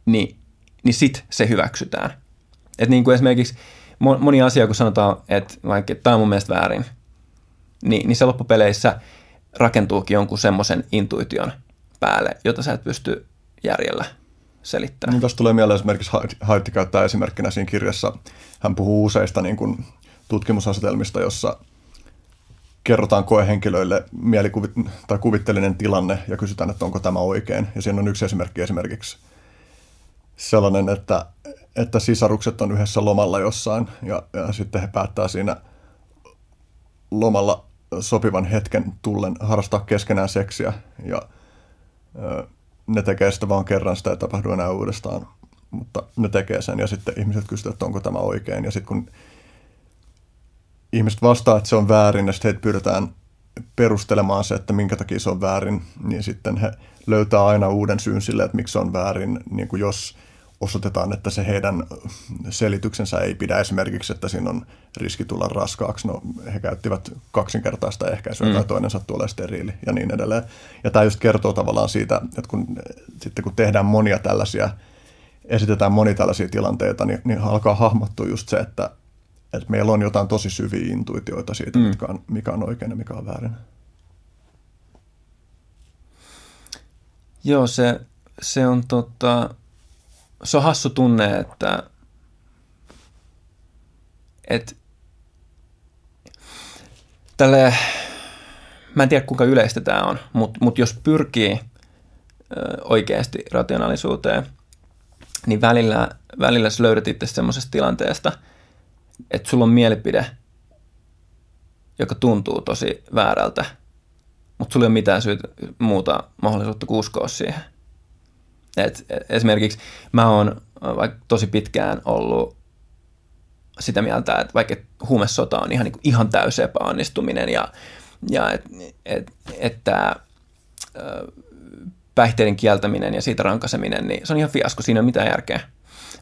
niin, niin sit se hyväksytään. Et niin kuin esimerkiksi moni asia, kun sanotaan, että vaikka tämä on mun mielestä väärin, niin, niin se loppupeleissä rakentuukin jonkun semmoisen intuition päälle, jota sä et pysty järjellä selittämään. Niin tuossa tulee mieleen esimerkiksi Haitti käyttää esimerkkinä siinä kirjassa, hän puhuu useista niin kuin tutkimusasetelmista, jossa – kerrotaan koehenkilöille mielikuvi- tai kuvitteellinen tilanne ja kysytään, että onko tämä oikein. Ja siinä on yksi esimerkki esimerkiksi sellainen, että, että sisarukset on yhdessä lomalla jossain ja, ja sitten he päättää siinä lomalla sopivan hetken tullen harrastaa keskenään seksiä ja ö, ne tekee sitä vaan kerran, sitä ei tapahdu enää uudestaan, mutta ne tekee sen ja sitten ihmiset kysyvät, että onko tämä oikein. Ja sitten kun ihmiset vastaa, että se on väärin ja sitten heitä pyydetään perustelemaan se, että minkä takia se on väärin, niin sitten he löytää aina uuden syyn sille, että miksi se on väärin, niin kuin jos osoitetaan, että se heidän selityksensä ei pidä esimerkiksi, että siinä on riski tulla raskaaksi. No, he käyttivät kaksinkertaista ehkäisyä mm. tai toinen sattuu olemaan steriili ja niin edelleen. Ja tämä just kertoo tavallaan siitä, että kun, sitten kun tehdään monia tällaisia, esitetään monia tällaisia tilanteita, niin, niin alkaa hahmottua just se, että että meillä on jotain tosi syviä intuitioita siitä, mm. mikä, on, mikä on oikein ja mikä on väärin. Joo, se, se on tota, se on hassu tunne, että et, tälle, mä en tiedä kuinka yleistä tämä on, mutta mut jos pyrkii oikeasti rationaalisuuteen, niin välillä, välillä sä löydät itse semmoisesta tilanteesta – että sulla on mielipide, joka tuntuu tosi väärältä, mutta sulla ei ole mitään syytä muuta mahdollisuutta uskoa siihen. Et esimerkiksi mä oon vaikka tosi pitkään ollut sitä mieltä, että vaikka huumesota on ihan, niin kuin, ihan täysi epäonnistuminen ja, ja et, et, että päihteiden kieltäminen ja siitä rankaseminen, niin se on ihan fiasko, siinä ei ole mitään järkeä.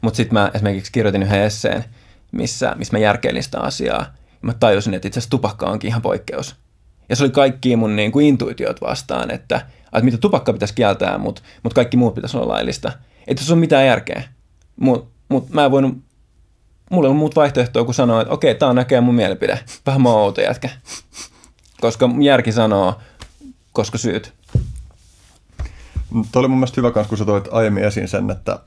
Mutta sitten mä esimerkiksi kirjoitin yhden esseen, missä, missä mä järkeilin sitä asiaa, mä tajusin, että itse asiassa tupakka onkin ihan poikkeus. Ja se oli kaikki mun niin kuin intuitiot vastaan, että, että mitä tupakka pitäisi kieltää, mutta, mutta kaikki muut pitäisi olla laillista. Ei tässä ole mitään järkeä. Mutta mut mä en voinut, mulla ei ollut muut vaihtoehtoa kuin sanoa, että okei, tää on näköjään mun mielipide. Vähän mä outo jätkä. Koska järki sanoo, koska syyt. Tuo oli mun mielestä hyvä kans, kun sä toit aiemmin esiin sen, että,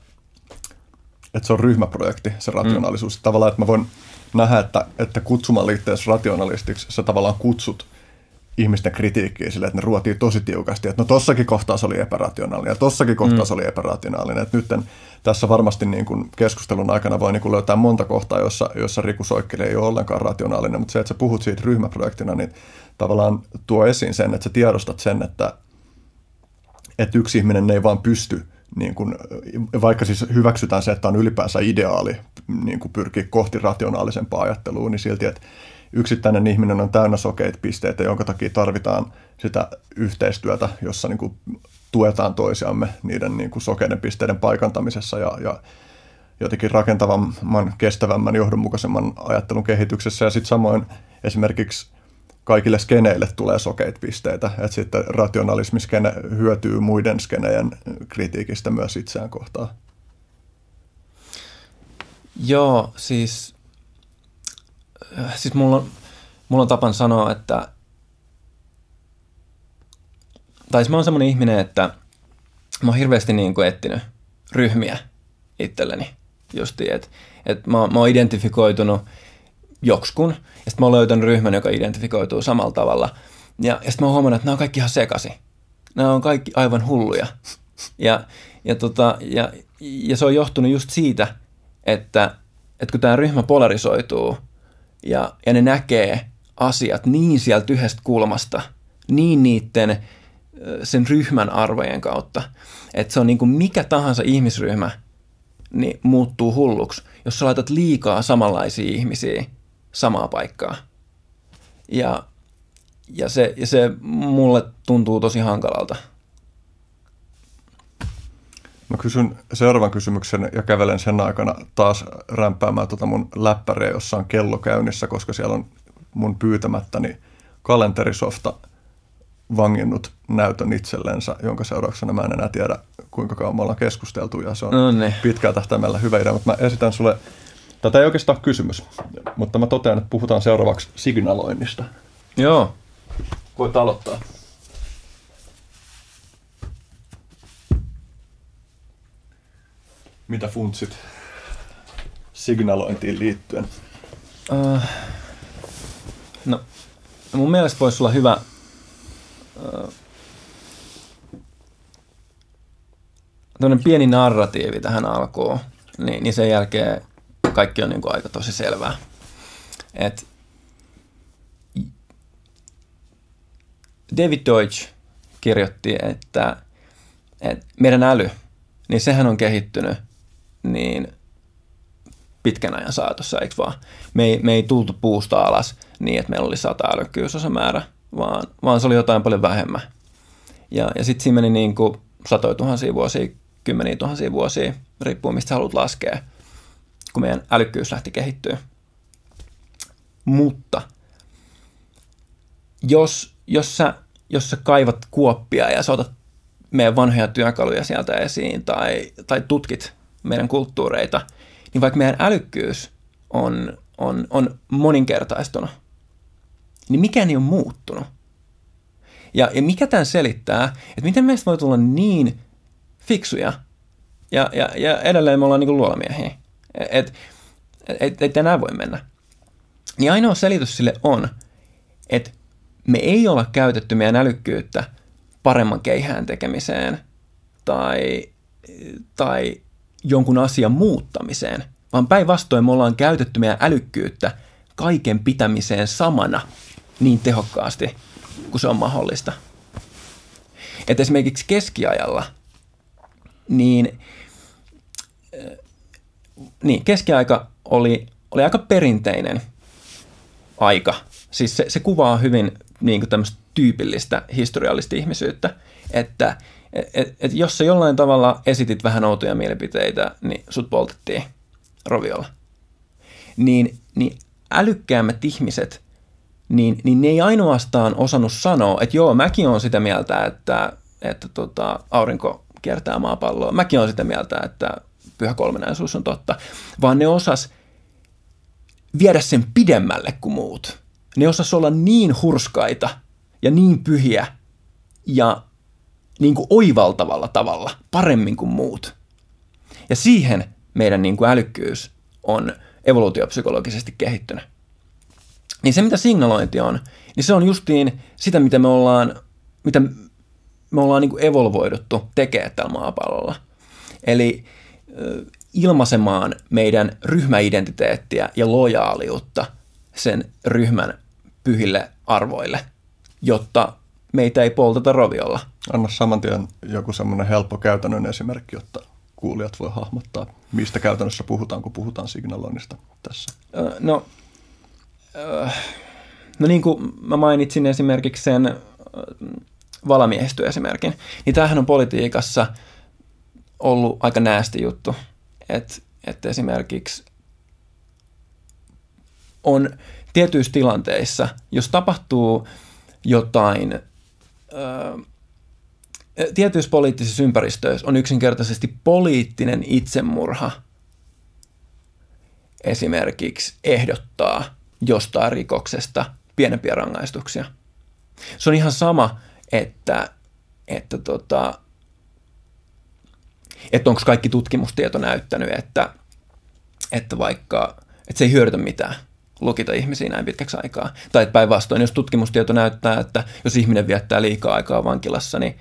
että se on ryhmäprojekti, se rationaalisuus. Mm. Tavallaan, että mä voin nähdä, että, että kutsumalla itseäsi rationalistiksi sä tavallaan kutsut ihmisten kritiikkiä sille, että ne ruotii tosi tiukasti, että no tossakin kohtaa se oli epärationaalinen ja tossakin kohtaa mm. se oli epärationaalinen. Että nyt tässä varmasti niin kuin keskustelun aikana voi niin kuin löytää monta kohtaa, jossa, jossa Riku Soikkeli ei ole ollenkaan rationaalinen, mutta se, että sä puhut siitä ryhmäprojektina, niin tavallaan tuo esiin sen, että sä tiedostat sen, että, että yksi ihminen ei vaan pysty, niin kuin, vaikka siis hyväksytään se, että on ylipäänsä ideaali niin kuin pyrkiä kohti rationaalisempaa ajattelua, niin silti, että yksittäinen ihminen on täynnä sokeita pisteitä, jonka takia tarvitaan sitä yhteistyötä, jossa niin kuin tuetaan toisiamme niiden niin kuin sokeiden pisteiden paikantamisessa ja, ja jotenkin rakentavamman, kestävämmän, johdonmukaisemman ajattelun kehityksessä. Ja sitten samoin esimerkiksi kaikille skeneille tulee sokeita pisteitä, että sitten rationalismiskene hyötyy muiden skenejen kritiikistä myös itseään kohtaan. Joo, siis, siis mulla, on, mulla on tapan sanoa, että tai siis mä oon semmoinen ihminen, että mä oon hirveästi niin kuin etsinyt ryhmiä itselleni. Justi, että et mä, mä oon identifikoitunut jokskun, ja sitten mä oon löytänyt ryhmän, joka identifikoituu samalla tavalla. Ja, ja sitten mä oon huomannut, että nämä on kaikki ihan sekasi. Nämä on kaikki aivan hulluja. Ja, ja, tota, ja, ja se on johtunut just siitä, että, että kun tämä ryhmä polarisoituu ja, ja ne näkee asiat niin sieltä yhdestä kulmasta, niin niiden sen ryhmän arvojen kautta, että se on niin kuin mikä tahansa ihmisryhmä, niin muuttuu hulluksi, jos sä laitat liikaa samanlaisia ihmisiä samaa paikkaa. Ja, ja, se, ja se mulle tuntuu tosi hankalalta. Mä kysyn seuraavan kysymyksen ja kävelen sen aikana taas rämpäämään tuota mun läppäriä, jossa on kello käynnissä, koska siellä on mun pyytämättäni kalenterisofta vanginnut näytön itsellensä, jonka seurauksena mä en enää tiedä, kuinka kauan me ollaan keskusteltu, ja se on no niin. pitkään tähtäimellä hyvä idea, mutta mä esitän sulle, tätä ei oikeastaan ole kysymys, mutta mä totean, että puhutaan seuraavaksi signaloinnista. Joo. Voit aloittaa. Mitä funtsit signalointiin liittyen? Uh, no, mun mielestä voisi olla hyvä tämmöinen pieni narratiivi tähän alkuun, niin, niin sen jälkeen kaikki on niin kuin aika tosi selvää. Et David Deutsch kirjoitti, että, että meidän äly, niin sehän on kehittynyt niin pitkän ajan saatossa, eikö vaan? Me ei, me ei tultu puusta alas niin, että meillä oli sata älykkyysosamäärä, vaan, vaan se oli jotain paljon vähemmän. Ja, ja sitten siinä meni niin kuin satoja tuhansia vuosia, kymmeniä tuhansia vuosia, riippuu mistä haluat laskea, kun meidän älykkyys lähti kehittyä. Mutta jos, jos, sä, jos sä kaivat kuoppia ja sä otat meidän vanhoja työkaluja sieltä esiin tai, tai tutkit meidän kulttuureita, niin vaikka meidän älykkyys on, on, on moninkertaistunut, niin mikään ei ole muuttunut. Ja, ja mikä tämän selittää, että miten meistä voi tulla niin fiksuja ja, ja, ja edelleen me ollaan niin luolamiehiä. Että et, et enää voi mennä. Niin ainoa selitys sille on, että me ei olla käytetty meidän älykkyyttä paremman keihään tekemiseen tai, tai jonkun asian muuttamiseen, vaan päinvastoin me ollaan käytetty meidän älykkyyttä kaiken pitämiseen samana niin tehokkaasti kuin se on mahdollista. Että esimerkiksi keskiajalla, niin, äh, niin keskiaika oli, oli aika perinteinen aika. Siis se, se kuvaa hyvin niin kuin tämmöistä tyypillistä historiallista ihmisyyttä, että et, et, jos sä jollain tavalla esitit vähän outoja mielipiteitä, niin sut poltettiin roviolla. Niin, niin älykkäämmät ihmiset, niin, niin ne ei ainoastaan osannut sanoa, että joo, mäkin olen sitä mieltä, että, että tota, aurinko kiertää maapalloa. Mäkin olen sitä mieltä, että pyhä kolminaisuus on totta, vaan ne osas viedä sen pidemmälle kuin muut. Ne osas olla niin hurskaita ja niin pyhiä ja niin kuin oivaltavalla tavalla, paremmin kuin muut. Ja siihen meidän niin kuin älykkyys on evoluutiopsykologisesti kehittynyt. Niin se, mitä signalointi on, niin se on justiin sitä, mitä me ollaan, mitä me ollaan niin kuin evolvoiduttu tekemään tällä maapallolla. Eli ilmaisemaan meidän ryhmäidentiteettiä ja lojaaliutta sen ryhmän pyhille arvoille, jotta meitä ei polteta roviolla. Anna saman tien joku semmoinen helppo käytännön esimerkki, jotta kuulijat voi hahmottaa, mistä käytännössä puhutaan, kun puhutaan signaloinnista tässä. No, no niin kuin mä mainitsin esimerkiksi sen valamiehistö-esimerkin, niin tämähän on politiikassa ollut aika näästi juttu, että että esimerkiksi on tietyissä tilanteissa, jos tapahtuu jotain tietyissä poliittisissa ympäristöissä on yksinkertaisesti poliittinen itsemurha esimerkiksi ehdottaa jostain rikoksesta pienempiä rangaistuksia. Se on ihan sama, että, että, tota, että onko kaikki tutkimustieto näyttänyt, että, että vaikka että se ei hyödytä mitään lukita ihmisiä näin pitkäksi aikaa. Tai päinvastoin, jos tutkimustieto näyttää, että jos ihminen viettää liikaa aikaa vankilassa, niin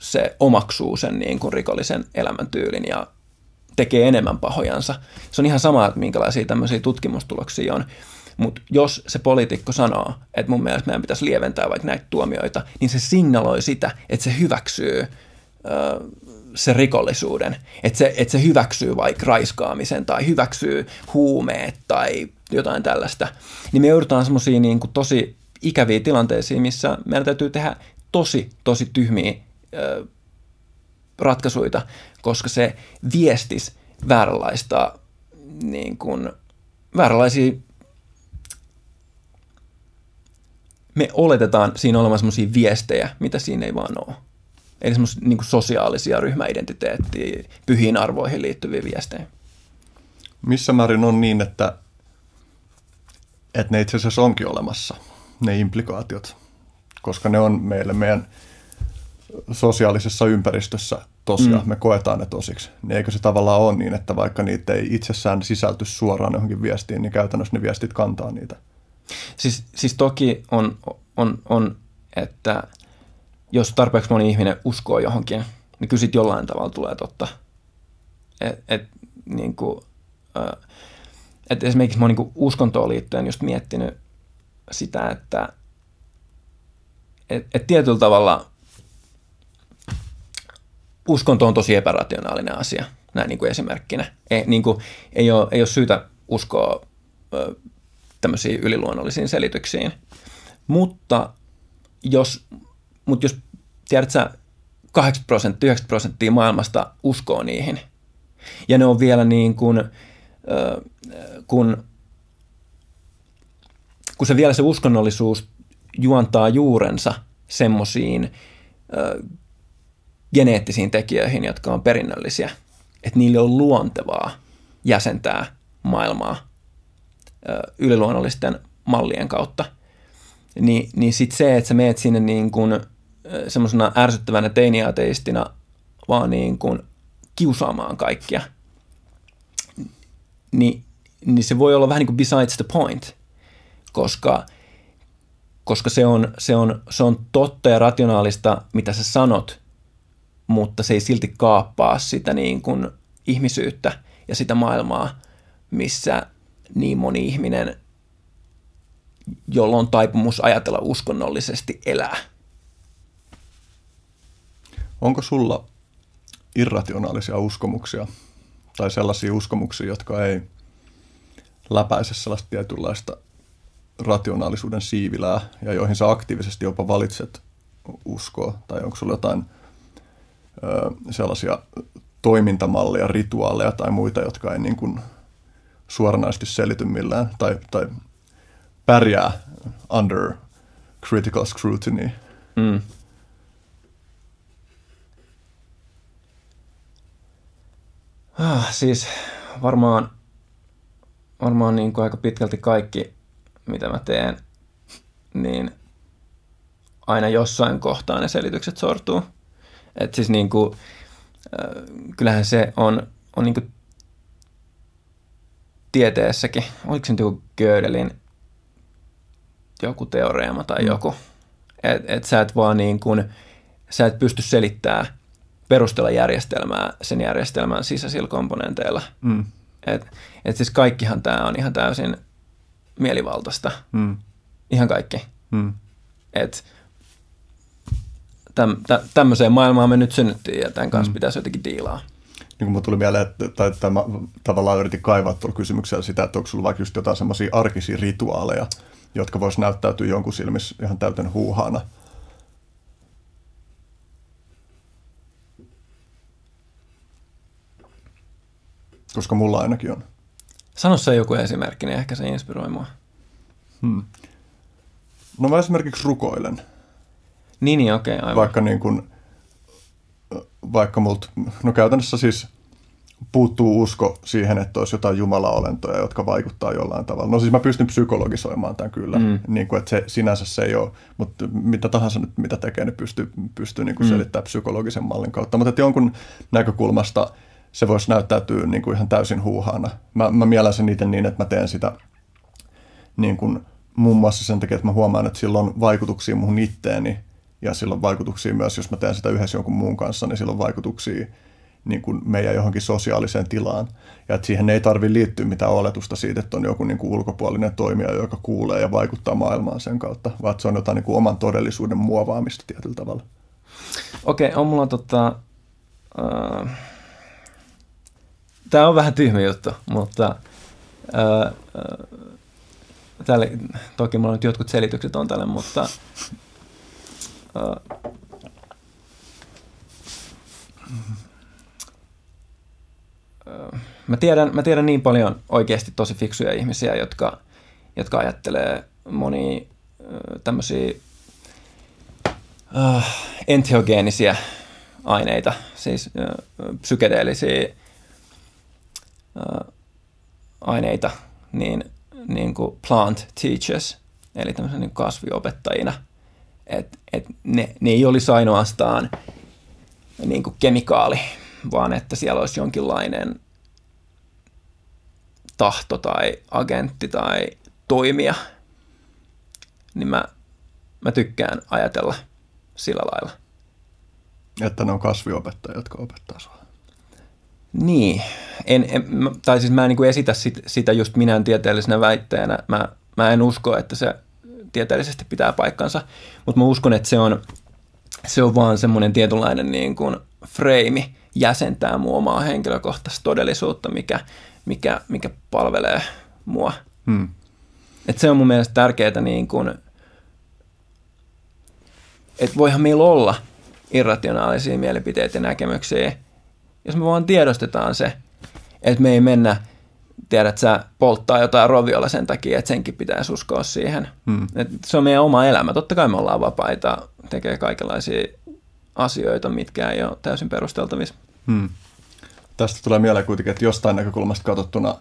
se omaksuu sen niin kuin rikollisen elämäntyylin ja tekee enemmän pahojansa. Se on ihan sama, että minkälaisia tämmöisiä tutkimustuloksia on. Mutta jos se poliitikko sanoo, että mun mielestä meidän pitäisi lieventää vaikka näitä tuomioita, niin se signaloi sitä, että se hyväksyy ö, sen rikollisuuden. Että se, että se hyväksyy vaikka raiskaamisen tai hyväksyy huumeet tai jotain tällaista. Niin me joudutaan semmoisiin niin tosi ikäviä tilanteisiin, missä meidän täytyy tehdä tosi, tosi tyhmiä ö, ratkaisuja, koska se viestis vääränlaista, niin kuin, vääränlaisia me oletetaan siinä olevan semmoisia viestejä, mitä siinä ei vaan ole. Eli semmoisia niin sosiaalisia ryhmäidentiteettiä, pyhiin arvoihin liittyviä viestejä. Missä määrin on niin, että, että ne itse asiassa onkin olemassa, ne implikaatiot, koska ne on meille meidän sosiaalisessa ympäristössä tosiaan, mm. me koetaan ne tosiksi. Niin eikö se tavallaan ole niin, että vaikka niitä ei itsessään sisälty suoraan johonkin viestiin, niin käytännössä ne viestit kantaa niitä? Siis, siis toki on, on, on, että jos tarpeeksi moni ihminen uskoo johonkin, niin kyllä jollain tavalla tulee totta. Et, et, niin kuin, et esimerkiksi mä oon niin uskontoon liittyen just miettinyt sitä, että et, et tietyllä tavalla uskonto on tosi epärationaalinen asia, näin niin kuin esimerkkinä. Ei, niin kuin, ei, ole, ei ole syytä uskoa tämmöisiin yliluonnollisiin selityksiin. Mutta jos, mutta jos tiedät sä, 80 prosenttia, 90 prosenttia maailmasta uskoo niihin, ja ne on vielä niin kuin, kun, kun se vielä se uskonnollisuus juontaa juurensa semmoisiin geneettisiin tekijöihin, jotka on perinnöllisiä, että niille on luontevaa jäsentää maailmaa yliluonnollisten mallien kautta. Ni, niin sitten se, että sä meet sinne niin kuin semmoisena ärsyttävänä teiniateistina vaan niin kuin kiusaamaan kaikkia, niin, niin se voi olla vähän niin kuin besides the point, koska, koska se, on, se, on, se on totta ja rationaalista, mitä sä sanot, mutta se ei silti kaappaa sitä niin kuin ihmisyyttä ja sitä maailmaa, missä niin moni ihminen jolla on taipumus ajatella uskonnollisesti elää. Onko sulla irrationaalisia uskomuksia tai sellaisia uskomuksia, jotka ei läpäise sellaista tietynlaista rationaalisuuden siivilää ja joihin sä aktiivisesti jopa valitset uskoa? Tai onko sulla jotain sellaisia toimintamalleja, rituaaleja tai muita, jotka ei niin kuin suoranaisesti selity millään tai, tai pärjää under critical scrutiny? Mm. Ah, siis varmaan, varmaan niin kuin aika pitkälti kaikki, mitä mä teen, niin aina jossain kohtaa ne selitykset sortuu. Et siis niin kuin, äh, kyllähän se on, on niin kuin tieteessäkin, oliko se nyt joku Gödelin joku teoreema tai mm. joku, että et sä et vaan niin kuin, sä et pysty selittämään perustella järjestelmää sen järjestelmän sisäisillä komponenteilla. Mm. Et, et siis kaikkihan tämä on ihan täysin mielivaltaista. Mm. Ihan kaikki. Mm. Et täm, tä, tämmöiseen maailmaan me nyt synnyttiin ja tämän kanssa mm. pitäisi jotenkin diilaa. Niin kuin tuli mieleen, että, tai, tai mä tavallaan yritin kaivaa tuolla kysymyksellä sitä, että onko sulla vaikka just jotain semmoisia arkisia rituaaleja, jotka vois näyttäytyä jonkun silmissä ihan täytän huuhaana – Koska mulla ainakin on. Sano se joku esimerkki, niin ehkä se inspiroi mua. Hmm. No mä esimerkiksi rukoilen. Niin, niin okei, okay, aivan. Vaikka niin kuin, vaikka multa, no käytännössä siis puuttuu usko siihen, että olisi jotain jumalaolentoja, jotka vaikuttaa jollain tavalla. No siis mä pystyn psykologisoimaan tämän kyllä, mm. niin kuin, että se, sinänsä se ei ole, mutta mitä tahansa nyt mitä tekee, niin pystyy, pystyy niin kuin mm. selittämään psykologisen mallin kautta. Mutta että jonkun näkökulmasta – se voisi näyttäytyä niin kuin ihan täysin huuhaana. Mä, mä mielen sen niitä niin, että mä teen sitä niin kuin, muun muassa sen takia, että mä huomaan, että sillä on vaikutuksia muhun itteeni ja sillä on vaikutuksia myös, jos mä teen sitä yhdessä jonkun muun kanssa, niin sillä on vaikutuksia niin kuin meidän johonkin sosiaaliseen tilaan. Ja että siihen ei tarvitse liittyä mitään oletusta siitä, että on joku niin kuin ulkopuolinen toimija, joka kuulee ja vaikuttaa maailmaan sen kautta, vaan se on jotain niin kuin oman todellisuuden muovaamista tietyllä tavalla. Okei, okay, on mulla tota, uh, Tämä on vähän tyhmä juttu, mutta ää, tälle, toki mulla nyt jotkut selitykset on tälle, mutta ää, mä tiedän, mä tiedän niin paljon oikeasti tosi fiksuja ihmisiä, jotka, jotka ajattelee monia tämmöisiä äh, entheogeenisiä aineita, siis äh, psykedeellisiä aineita, niin, niin kuin plant teachers, eli tämmöisen niin kasviopettajina. Et, et ne, ne ei olisi ainoastaan niin kuin kemikaali, vaan että siellä olisi jonkinlainen tahto tai agentti tai toimija, niin mä, mä tykkään ajatella sillä lailla. Että ne on kasviopettajia, jotka opettaa sinua. Niin, en, en, tai siis mä en niin kuin esitä sit, sitä just minä tieteellisenä väitteenä. Mä, mä en usko, että se tieteellisesti pitää paikkansa, mutta mä uskon, että se on, se on vaan semmoinen tietynlainen niin kuin frame jäsentää mua omaa henkilökohtaista todellisuutta, mikä, mikä, mikä palvelee mua. Hmm. Et se on mun mielestä tärkeää, niin kuin, että voihan meillä olla irrationaalisia mielipiteitä ja näkemyksiä, jos me vaan tiedostetaan se, että me ei mennä, tiedät sä, polttaa jotain roviolla sen takia, että senkin pitäisi uskoa siihen. Hmm. Et se on meidän oma elämä. Totta kai me ollaan vapaita, tekee kaikenlaisia asioita, mitkä ei ole täysin perusteltavissa. Hmm. Tästä tulee mieleen kuitenkin, että jostain näkökulmasta katsottuna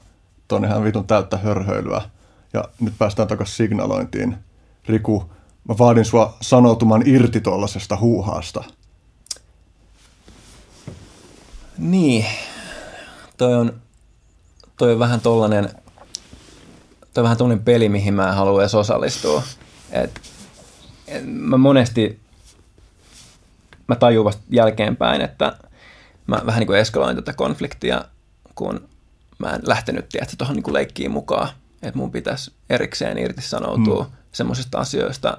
on ihan vitun täyttä hörhöilyä. Ja nyt päästään takaisin signalointiin. Riku, mä vaadin sua sanoutumaan irti tuollaisesta huuhaasta. Niin, toi on, toi on vähän tollanen, toi on vähän tollanen peli, mihin mä haluan edes osallistua. Et, et mä monesti, mä tajun vasta jälkeenpäin, että mä vähän niin kuin eskaloin tätä konfliktia, kun mä en lähtenyt tietysti tuohon niin leikkiin mukaan. että mun pitäisi erikseen irtisanoutua mm. semmoisista asioista,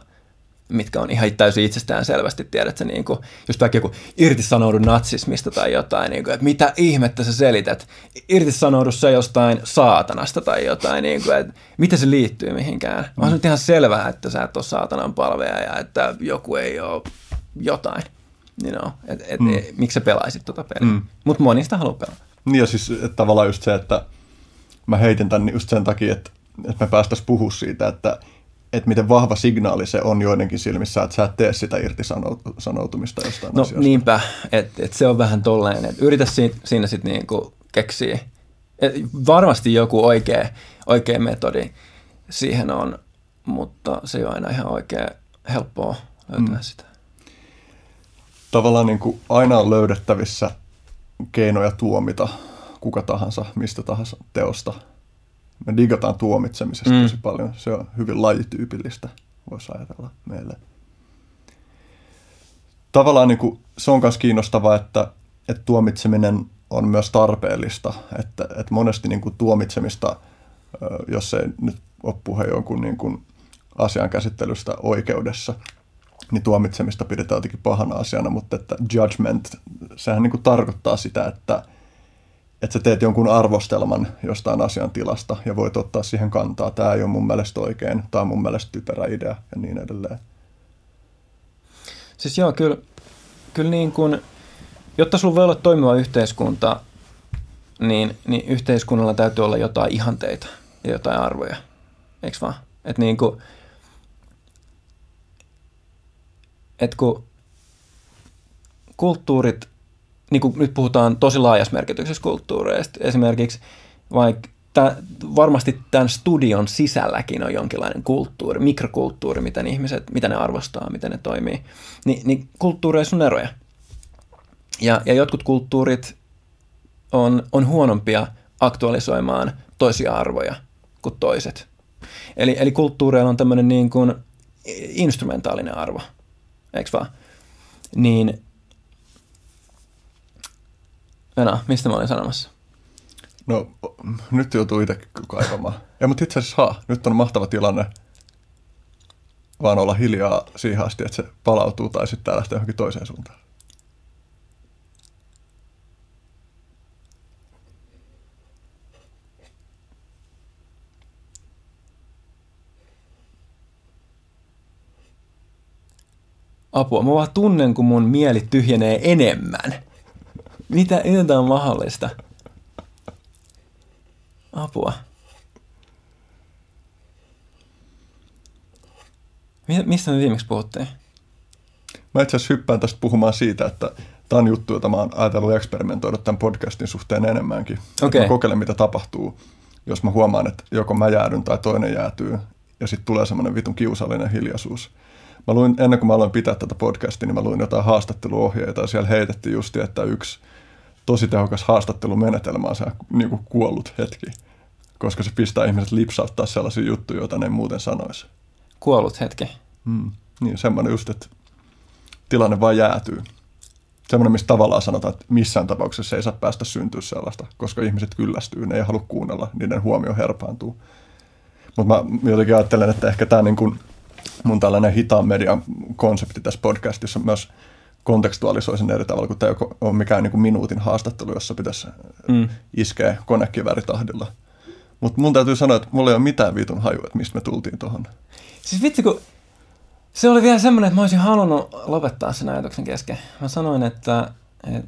mitkä on ihan täysin itsestään selvästi, tiedät niin kuin, just vaikka joku irtisanoudu natsismista tai jotain, niin kuin, että mitä ihmettä sä selität, irtisanoudu se jostain saatanasta tai jotain, niin kuin, että mitä se liittyy mihinkään. Mm. On ihan selvää, että sä et ole saatanan palveja ja että joku ei ole jotain. You know, et, et, mm. et, miksi sä pelaisit tuota peliä? Mm. Mutta monista haluaa pelata. Niin ja siis että tavallaan just se, että mä heitin tämän just sen takia, että, että me päästäisiin puhua siitä, että, että miten vahva signaali se on joidenkin silmissä, että sä et tee sitä irtisanoutumista jostain no, asiasta. niinpä, että et se on vähän tolleen, että yritä siinä, siinä sitten niinku keksiä. Et varmasti joku oikea, oikea metodi siihen on, mutta se ei ole aina ihan oikein helppoa löytää mm. sitä. Tavallaan niin kuin aina on löydettävissä keinoja tuomita kuka tahansa, mistä tahansa teosta. Me digataan tuomitsemisesta mm. tosi paljon. Se on hyvin lajityypillistä, voisi ajatella meille. Tavallaan niin kuin, se on myös kiinnostavaa, että, että tuomitseminen on myös tarpeellista. Että, että monesti niin kuin tuomitsemista, jos ei nyt ole puhe jonkun niin kuin asian käsittelystä oikeudessa, niin tuomitsemista pidetään jotenkin pahana asiana, mutta että judgment, sehän niin kuin tarkoittaa sitä, että – että sä teet jonkun arvostelman jostain asiantilasta ja voit ottaa siihen kantaa. Tämä ei ole mun mielestä oikein, tämä on mun mielestä typerä idea ja niin edelleen. Siis joo, kyllä, kyllä niin kuin, jotta sulla voi olla toimiva yhteiskunta, niin, niin yhteiskunnalla täytyy olla jotain ihanteita ja jotain arvoja. Eikö vaan? Että niin kuin, että kun kulttuurit niin kuin nyt puhutaan tosi laajassa merkityksessä kulttuureista, esimerkiksi vaikka Tää, varmasti tämän studion sisälläkin on jonkinlainen kulttuuri, mikrokulttuuri, miten ihmiset, mitä ne arvostaa, miten ne toimii. Ni, niin kulttuureissa on eroja. Ja, ja jotkut kulttuurit on, on huonompia aktualisoimaan toisia arvoja kuin toiset. Eli, eli kulttuureilla on tämmöinen niin kuin instrumentaalinen arvo, eikö vaan? Niin Venä, mistä mä olin sanomassa? No, nyt joutuu itse kaivamaan. Ja mutta itse asiassa haa, nyt on mahtava tilanne vaan olla hiljaa siihen asti, että se palautuu tai sitten lähtee johonkin toiseen suuntaan. Apua, mä vaan tunnen, kun mun mieli tyhjenee enemmän. Mitä, miten tämä on mahdollista? Apua. Mistä me viimeksi puhuttiin? Mä itse asiassa hyppään tästä puhumaan siitä, että tämä on juttu, jota mä oon ajatellut eksperimentoida tämän podcastin suhteen enemmänkin. Okay. Mä kokeilen, mitä tapahtuu, jos mä huomaan, että joko mä jäädyn tai toinen jäätyy, ja sitten tulee semmoinen vitun kiusallinen hiljaisuus. Mä luin, ennen kuin mä aloin pitää tätä podcastia, niin mä luin jotain haastatteluohjeita, ja siellä heitettiin justi, että yksi – tosi tehokas haastattelumenetelmä on se niin kuin kuollut hetki, koska se pistää ihmiset lipsauttaa sellaisia juttuja, joita ne muuten sanoisi. Kuollut hetki? Mm. Niin, semmoinen just, että tilanne vain jäätyy. Semmoinen, mistä tavallaan sanotaan, että missään tapauksessa ei saa päästä syntyä sellaista, koska ihmiset kyllästyy, ne ei halua kuunnella, niiden huomio herpaantuu. Mutta mä jotenkin ajattelen, että ehkä tämä niin kuin mun tällainen hitaan median konsepti tässä podcastissa myös – kontekstualisoi sen eri tavalla, kun tämä ei ole mikään niin kuin minuutin haastattelu, jossa pitäisi mm. iskeä konekiväritahdilla. Mutta mun täytyy sanoa, että mulla ei ole mitään vitun hajua, että mistä me tultiin tuohon. Siis vitsi, kun se oli vielä semmoinen, että mä olisin halunnut lopettaa sen ajatuksen kesken. Mä sanoin, että... Et...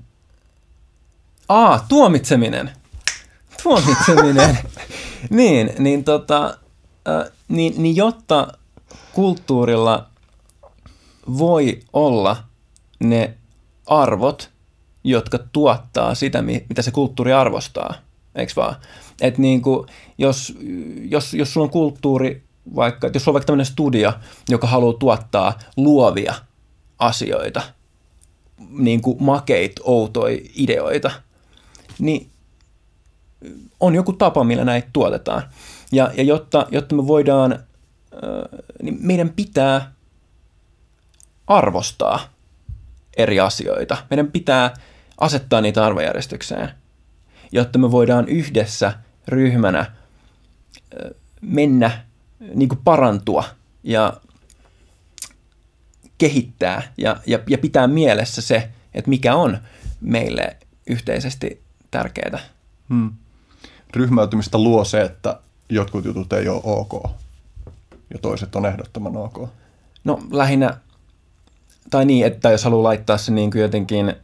Aa, tuomitseminen. Tuomitseminen. niin, niin, tota, äh, niin, niin jotta kulttuurilla voi olla ne arvot, jotka tuottaa sitä, mitä se kulttuuri arvostaa. Eikö vaan? Että niin kuin, jos, jos, jos sulla on kulttuuri, vaikka, jos sulla on vaikka tämmöinen studio, joka haluaa tuottaa luovia asioita, niin kuin makeit, outoi ideoita, niin on joku tapa, millä näitä tuotetaan. Ja, ja jotta, jotta me voidaan, niin meidän pitää arvostaa – eri asioita. Meidän pitää asettaa niitä arvojärjestykseen, jotta me voidaan yhdessä ryhmänä mennä, niin kuin parantua ja kehittää ja, ja, ja pitää mielessä se, että mikä on meille yhteisesti tärkeää. Hmm. Ryhmäytymistä luo se, että jotkut jutut ei ole ok ja toiset on ehdottoman ok. No lähinnä, tai niin, että jos haluaa laittaa se niin kuin jotenkin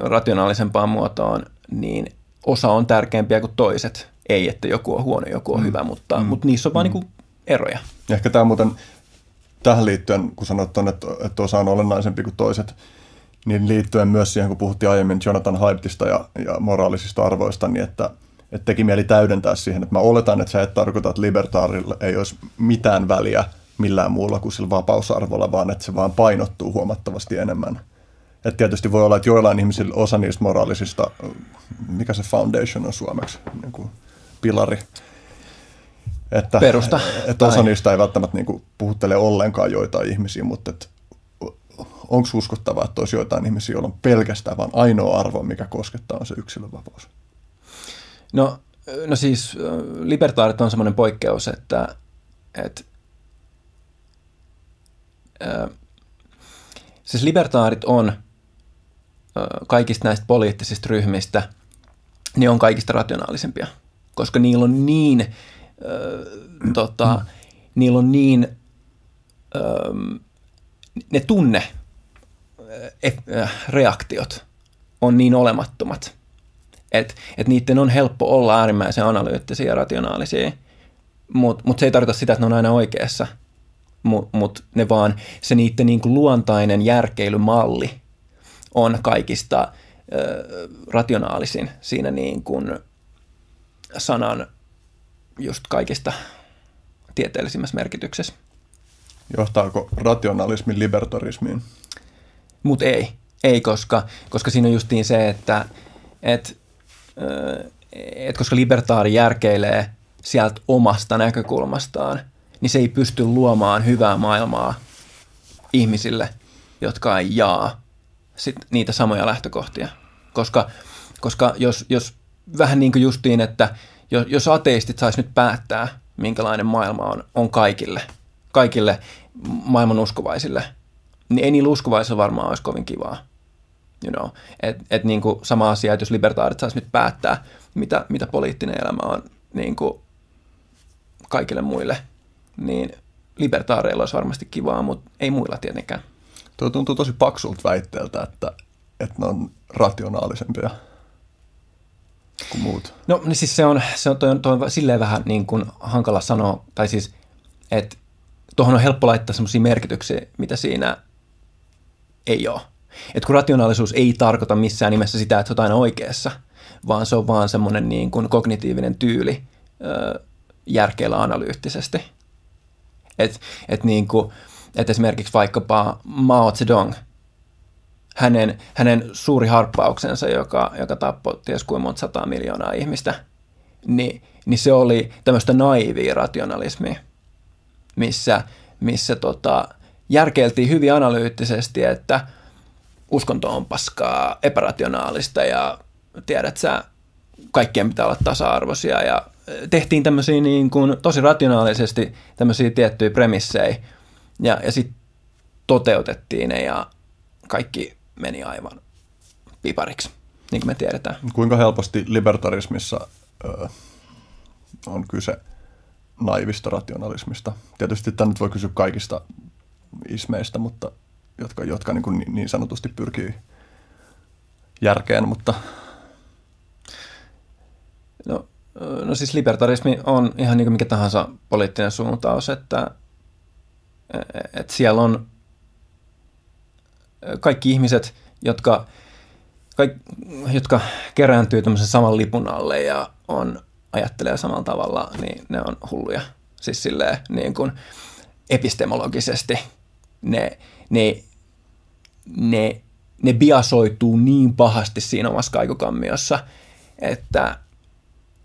rationaalisempaan muotoon, niin osa on tärkeämpiä kuin toiset. Ei, että joku on huono, joku on mm. hyvä, mutta, mm. mutta niissä on vaan mm. niin eroja. Ja ehkä tämä muuten tähän liittyen, kun sanoit on, että, että osa on olennaisempi kuin toiset, niin liittyen myös siihen, kun puhuttiin aiemmin Jonathan Haiptista ja, ja moraalisista arvoista, niin että, että teki mieli täydentää siihen, että mä oletan, että sä et tarkoita, että libertaarilla ei olisi mitään väliä millään muulla kuin sillä vapausarvolla, vaan että se vaan painottuu huomattavasti enemmän. Että tietysti voi olla, että joillain ihmisillä osa niistä moraalisista, mikä se foundation on suomeksi, niin kuin pilari, että, Perusta. Että osa niistä ei välttämättä niin kuin puhuttele ollenkaan joitain ihmisiä, mutta että onko uskottavaa, että olisi joitain ihmisiä, joilla on pelkästään vain ainoa arvo, mikä koskettaa, on se yksilönvapaus? No, no siis libertaarit on semmoinen poikkeus, että, että äh, siis libertaarit on äh, kaikista näistä poliittisista ryhmistä, ne on kaikista rationaalisempia, koska niillä on niin, äh, tota, niillä on niin, äh, ne tunne reaktiot on niin olemattomat, että et niiden on helppo olla äärimmäisen analyyttisiä ja rationaalisia, mutta mut se ei tarkoita sitä, että ne on aina oikeassa, mutta mut ne vaan, se niiden niin kuin luontainen järkeilymalli on kaikista ö, rationaalisin siinä niin kuin sanan just kaikista tieteellisimmässä merkityksessä. Johtaako rationalismi libertarismiin? Mutta ei, ei koska, koska siinä on justiin se, että et, et koska libertaari järkeilee sieltä omasta näkökulmastaan, niin se ei pysty luomaan hyvää maailmaa ihmisille, jotka ei jaa sit niitä samoja lähtökohtia. Koska, koska jos, jos vähän niin kuin justiin, että jos, jos ateistit sais nyt päättää, minkälainen maailma on, on kaikille, kaikille maailman uskovaisille – niin ei niillä uskovaisilla varmaan olisi kovin kivaa. You know? Et, et niin kuin sama asia, että jos libertaarit saisi nyt päättää, mitä, mitä poliittinen elämä on niin kuin kaikille muille, niin libertaareilla olisi varmasti kivaa, mutta ei muilla tietenkään. Tuo tuntuu tosi paksulta väitteeltä, että, että ne on rationaalisempia kuin muut. No niin siis se on, se on, toi on, toi on silleen vähän niin kuin hankala sanoa, tai siis, että tuohon on helppo laittaa sellaisia merkityksiä, mitä siinä ei ole. Et kun rationaalisuus ei tarkoita missään nimessä sitä, että oot aina oikeassa, vaan se on vaan semmoinen niin kuin kognitiivinen tyyli ö, järkeillä analyyttisesti. Et, et niin kuin, et esimerkiksi vaikkapa Mao Zedong, hänen, hänen suuri harppauksensa, joka, joka tappoi ties kuin monta sataa miljoonaa ihmistä, niin, niin se oli tämmöistä naivia rationalismia, missä, missä tota, järkeiltiin hyvin analyyttisesti, että uskonto on paskaa, epärationaalista ja tiedät sä, kaikkien pitää olla tasa-arvoisia ja tehtiin tämmöisiä niin kuin tosi rationaalisesti tämmöisiä tiettyjä premissejä ja, ja sitten toteutettiin ne ja kaikki meni aivan pipariksi, niin kuin me tiedetään. Kuinka helposti libertarismissa ö, on kyse naivista rationalismista? Tietysti tämä nyt voi kysyä kaikista ismeistä, mutta jotka, jotka niin, kuin niin sanotusti pyrkii järkeen, mutta... No, no siis libertarismi on ihan niin kuin mikä tahansa poliittinen suuntaus, että, että siellä on kaikki ihmiset, jotka, kaik, jotka kerääntyy tämmöisen saman lipun alle ja on, ajattelee samalla tavalla, niin ne on hulluja. Siis silleen niin kuin epistemologisesti – ne, ne, ne, ne biasoituu niin pahasti siinä omassa kaikukammiossa, että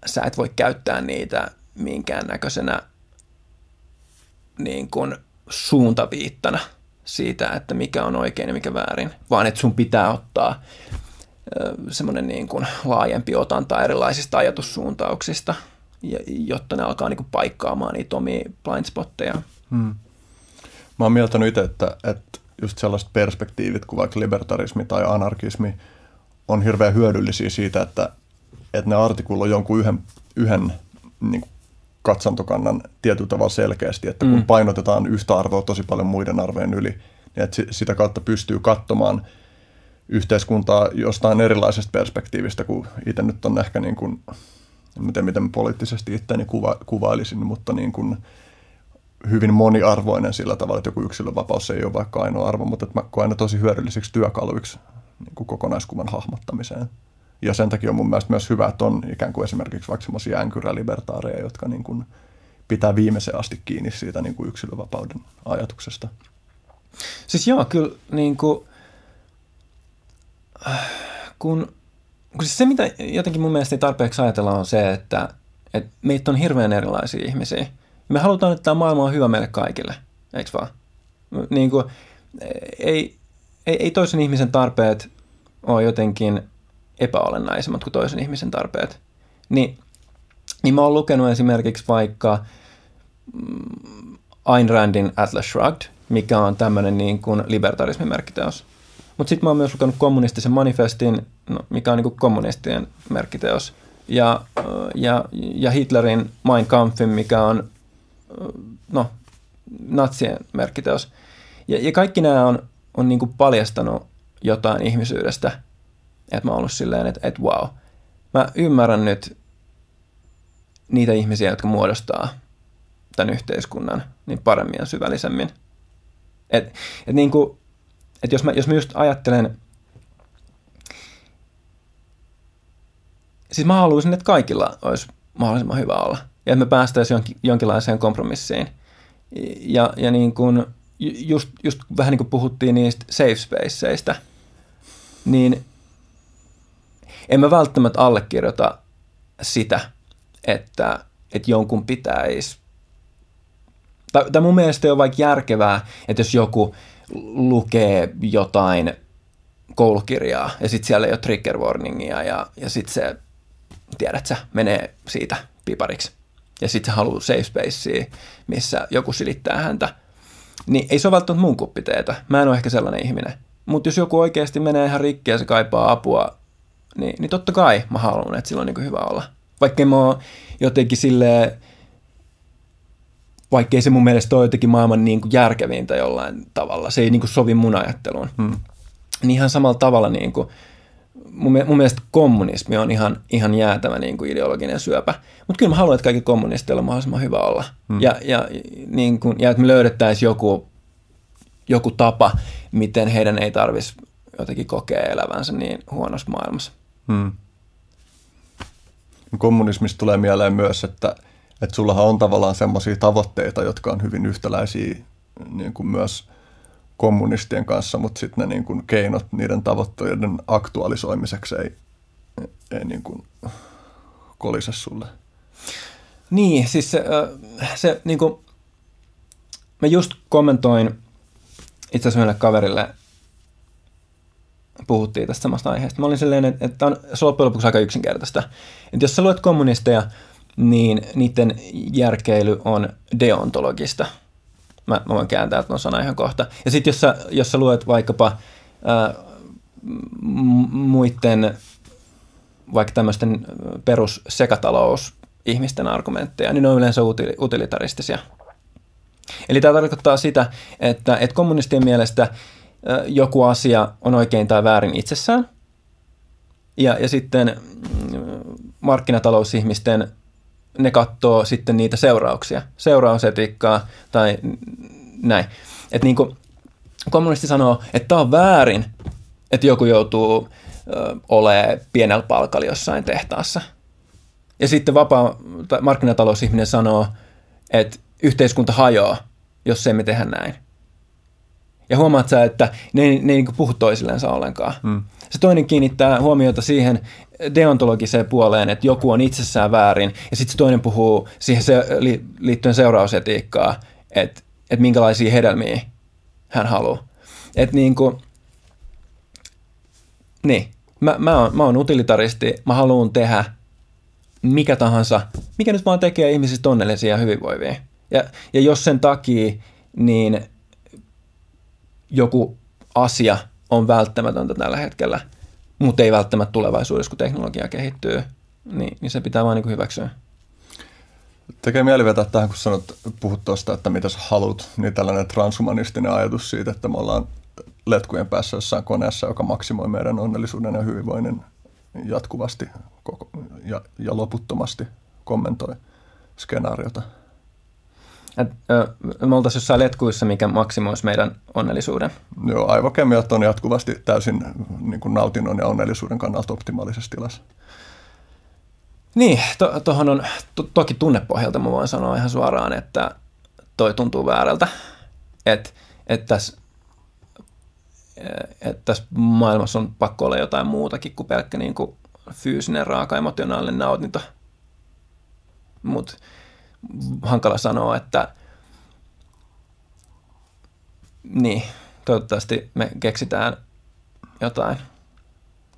sä et voi käyttää niitä minkäännäköisenä niin kuin suuntaviittana siitä, että mikä on oikein ja mikä väärin, vaan että sun pitää ottaa semmoinen niin kuin laajempi otanta erilaisista ajatussuuntauksista jotta ne alkaa niin kuin paikkaamaan niitä omia blindspotteja. Hmm. Mä oon mieltänyt itse, että, että just sellaiset perspektiivit kuin vaikka libertarismi tai anarkismi on hirveän hyödyllisiä siitä, että, että ne artikuloi jonkun yhden, yhden niin kuin katsantokannan tietyllä tavalla selkeästi, että kun mm. painotetaan yhtä arvoa tosi paljon muiden arvojen yli, niin että sitä kautta pystyy katsomaan yhteiskuntaa jostain erilaisesta perspektiivistä, kuin itse nyt on ehkä niin kuin, en tiedä miten poliittisesti itseäni kuva, kuvailisin, mutta niin kuin hyvin moniarvoinen sillä tavalla, että joku yksilönvapaus ei ole vaikka ainoa arvo, mutta että mä koen ne tosi hyödyllisiksi työkaluiksi niin kuin kokonaiskuvan hahmottamiseen. Ja sen takia on mun mielestä myös hyvä, että on ikään kuin esimerkiksi vaikka semmoisia änkyrälibertaareja, jotka niin kuin pitää viimeiseen asti kiinni siitä niin kuin yksilövapauden ajatuksesta. Siis joo, kyllä niin kuin, kun, kun siis se, mitä jotenkin mun mielestä ei tarpeeksi ajatella, on se, että, että meitä on hirveän erilaisia ihmisiä. Me halutaan, että tämä maailma on hyvä meille kaikille, eikö vaan? Niin kuin, ei, ei, ei toisen ihmisen tarpeet ole jotenkin epäolennaisemmat kuin toisen ihmisen tarpeet. Niin, niin mä oon lukenut esimerkiksi vaikka mm, Ayn Randin Atlas Shrugged, mikä on tämmöinen niin kuin libertarismin merkkiteos. Mutta sitten mä oon myös lukenut kommunistisen manifestin, no, mikä on niin kuin kommunistien merkkiteos. Ja, ja, ja Hitlerin Mein Kampfin, mikä on no, natsien merkkiteos. Ja, ja kaikki nämä on, on niin kuin paljastanut jotain ihmisyydestä – että mä oon ollut silleen, että, että wow, mä ymmärrän nyt niitä ihmisiä, jotka muodostaa tämän yhteiskunnan niin paremmin ja syvällisemmin. Et, et niin kuin, et jos, mä, jos mä just ajattelen, siis mä haluaisin, että kaikilla olisi mahdollisimman hyvä olla. Ja että me päästäisiin jonkin, jonkinlaiseen kompromissiin. Ja, ja niin kuin, just, just vähän niin kuin puhuttiin niistä safe spaceista, niin en mä välttämättä allekirjoita sitä, että, että jonkun pitäisi tai, tai mun mielestä on vaikka järkevää, että jos joku lukee jotain koulukirjaa ja sitten siellä ei ole trigger warningia ja, ja sitten se, tiedät sä, menee siitä pipariksi. Ja sitten se haluaa safe spacea, missä joku silittää häntä. Niin ei se ole välttämättä mun kuppiteetä. Mä en ole ehkä sellainen ihminen. Mutta jos joku oikeasti menee ihan rikki ja se kaipaa apua niin, niin totta kai mä haluan, että sillä on niin hyvä olla. Vaikka mä oon jotenkin silleen, vaikkei se mun mielestä ole jotenkin maailman niin kuin järkevintä jollain tavalla, se ei niin kuin sovi mun ajatteluun. Hmm. Niin ihan samalla tavalla niin kuin, mun, mun mielestä kommunismi on ihan, ihan jäätävä niin kuin ideologinen syöpä. Mutta kyllä mä haluan, että kaikki kommunisteilla on mahdollisimman hyvä olla. Hmm. Ja, ja, niin kuin, ja että me löydettäisiin joku, joku tapa, miten heidän ei tarvitsisi jotenkin kokea elävänsä niin huonossa maailmassa. Hmm. Kommunismista tulee mieleen myös, että, että sullahan on tavallaan semmoisia tavoitteita, jotka on hyvin yhtäläisiä niin kuin myös kommunistien kanssa, mutta sitten ne niin kuin keinot niiden tavoitteiden aktualisoimiseksi ei, ei niin kuin kolise sulle. Niin, siis se, se niin kuin, mä just kommentoin itse asiassa kaverille puhuttiin tästä samasta aiheesta. Mä olin silleen, että, että on, se loppujen lopuksi aika yksinkertaista. Että jos sä luet kommunisteja, niin niiden järkeily on deontologista. Mä, mä voin kääntää tuon sanan ihan kohta. Ja sitten jos jos sä luet vaikkapa ää, muiden vaikka tämmöisten perus sekatalous ihmisten argumentteja, niin ne on yleensä utilitaristisia. Eli tämä tarkoittaa sitä, että, että kommunistien mielestä – joku asia on oikein tai väärin itsessään. Ja, ja sitten mm, markkinatalousihmisten ne katsoo sitten niitä seurauksia, seurausetiikkaa tai näin. Että niin kuin kommunisti sanoo, että tämä on väärin, että joku joutuu olemaan pienellä palkalla jossain tehtaassa. Ja sitten vapaa markkinatalousihminen sanoo, että yhteiskunta hajoaa, jos se me tehdä näin. Ja huomaat sä, että ne, ne ei niin puhu toisillensa ollenkaan. Mm. Se toinen kiinnittää huomiota siihen deontologiseen puoleen, että joku on itsessään väärin, ja sitten se toinen puhuu siihen se, li, liittyen seurausetiikkaa, että, että minkälaisia hedelmiä hän haluaa. Että niin kuin, niin, mä, mä, oon, mä oon utilitaristi, mä haluan tehdä mikä tahansa, mikä nyt vaan tekee ihmisistä onnellisia ja hyvinvoivia. Ja, ja jos sen takia niin joku asia on välttämätöntä tällä hetkellä, mutta ei välttämättä tulevaisuudessa, kun teknologia kehittyy, niin, niin se pitää vaan niin kuin hyväksyä. Tekee mieli vetää tähän, kun sanot, puhut tuosta, että mitä sä haluat, niin tällainen transhumanistinen ajatus siitä, että me ollaan letkujen päässä jossain koneessa, joka maksimoi meidän onnellisuuden ja hyvinvoinnin jatkuvasti koko, ja, ja loputtomasti kommentoi skenaariota. Et, ö, me oltaisiin jossain letkuissa, mikä maksimoisi meidän onnellisuuden. Joo, aivokemiat on jatkuvasti täysin niin kuin nautinnon ja onnellisuuden kannalta optimaalisessa tilassa. Niin, tuohon to, on, to, toki tunnepohjalta mä voin sanoa ihan suoraan, että toi tuntuu väärältä. Että et tässä et tässä maailmassa on pakko olla jotain muutakin kuin pelkkä niin kuin fyysinen, raaka, emotionaalinen nautinto. Mutta hankala sanoa, että niin, toivottavasti me keksitään jotain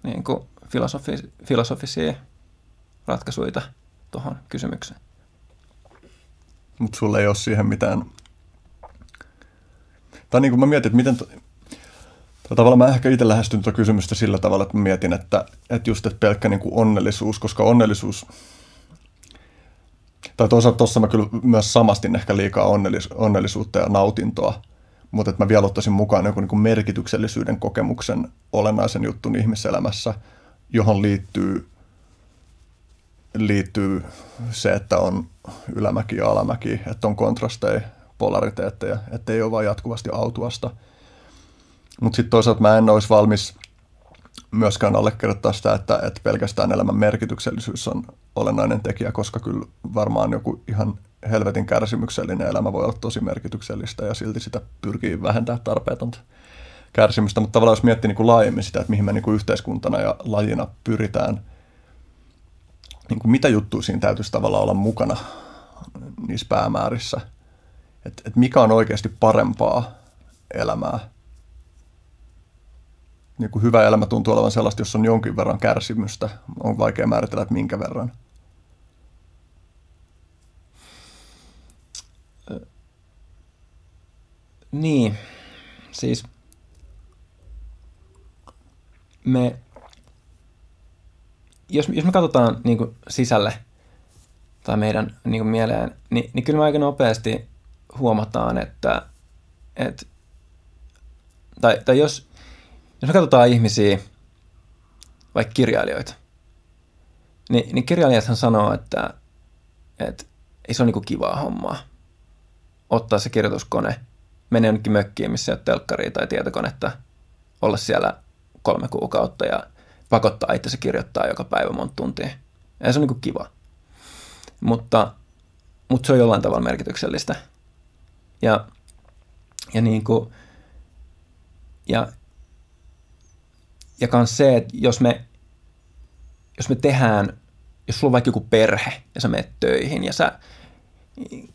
niin kuin filosofi- filosofisia ratkaisuja tuohon kysymykseen. Mutta sulla ei ole siihen mitään... Tai niin kuin mä mietin, että miten... Tai tavallaan mä ehkä itse lähestyn tuota kysymystä sillä tavalla, että mä mietin, että, että just että pelkkä niin kuin onnellisuus, koska onnellisuus... Tai toisaalta tuossa mä kyllä myös samastin ehkä liikaa onnellis, onnellisuutta ja nautintoa, mutta että mä vielä ottaisin mukaan joku niin merkityksellisyyden kokemuksen olennaisen juttun ihmiselämässä, johon liittyy liittyy se, että on ylämäki ja alamäki, että on kontrasteja, polariteetteja, että ei ole vain jatkuvasti autuasta. Mutta sitten toisaalta mä en olisi valmis myöskään allekirjoittaa sitä, että, että pelkästään elämän merkityksellisyys on olennainen tekijä, koska kyllä varmaan joku ihan helvetin kärsimyksellinen elämä voi olla tosi merkityksellistä ja silti sitä pyrkii vähentää tarpeetonta kärsimystä. Mutta tavallaan jos miettii niin kuin laajemmin sitä, että mihin me niin kuin yhteiskuntana ja lajina pyritään – niin kuin mitä juttuja siinä täytyisi tavallaan olla mukana niissä päämäärissä. Että et mikä on oikeasti parempaa elämää. Niin kuin hyvä elämä tuntuu olevan sellaista, jos on jonkin verran kärsimystä. On vaikea määritellä, että minkä verran. Niin, siis me jos, jos me katsotaan niin kuin sisälle tai meidän niin kuin mieleen, niin, niin kyllä me aika nopeasti huomataan, että, että tai, tai jos, jos me katsotaan ihmisiä, vaikka kirjailijoita, niin, niin kirjailijathan sanoo, että, että ei se ole niin kuin kivaa hommaa ottaa se kirjoituskone, mennä jonnekin mökkiin, missä ei ole telkkaria tai tietokonetta, olla siellä kolme kuukautta ja pakottaa itse kirjoittaa joka päivä monta tuntia. Ja se on niin kiva. Mutta, mutta se on jollain tavalla merkityksellistä. Ja, ja niin kuin, ja, ja kans se, että jos me, jos me tehdään, jos sulla on vaikka joku perhe ja sä menet töihin ja sä,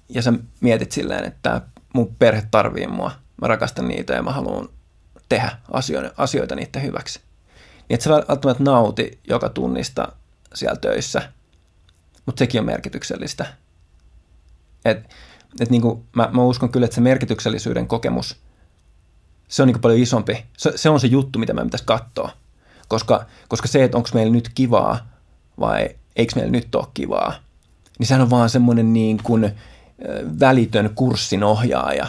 ja sä mietit silleen, että mun perhe tarvii mua, mä rakastan niitä ja mä haluan tehdä asioita, asioita niiden hyväksi niin et sä välttämättä nauti joka tunnista siellä töissä, mutta sekin on merkityksellistä. Et, et niin mä, mä uskon kyllä, että se merkityksellisyyden kokemus, se on niin paljon isompi. Se, se on se juttu, mitä me pitäisi katsoa. Koska, koska se, että onko meillä nyt kivaa vai eikö meillä nyt ole kivaa, niin sehän on vaan semmoinen niin kuin välitön kurssin ohjaaja,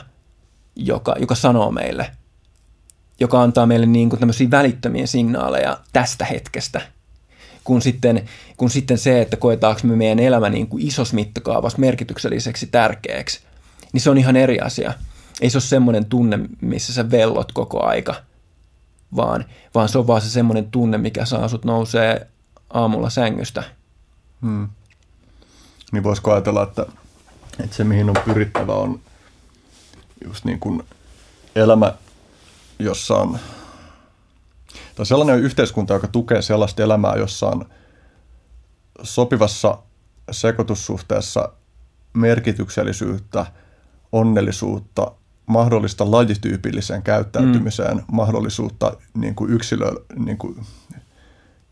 joka, joka sanoo meille – joka antaa meille niin kuin tämmöisiä välittömiä signaaleja tästä hetkestä, kun sitten, kun sitten se, että koetaanko me meidän elämä niin kuin isossa mittakaavassa merkitykselliseksi tärkeäksi, niin se on ihan eri asia. Ei se ole semmoinen tunne, missä sä vellot koko aika, vaan, vaan se on vaan se semmoinen tunne, mikä saa sut nousee aamulla sängystä. Hmm. Niin voisiko ajatella, että, että se mihin on pyrittävä on just niin kuin elämä jossa on, tai sellainen yhteiskunta, joka tukee sellaista elämää, jossa on sopivassa sekoitussuhteessa merkityksellisyyttä, onnellisuutta, mahdollista lajityypilliseen käyttäytymiseen, mm. mahdollisuutta niin kuin yksilö, niin kuin,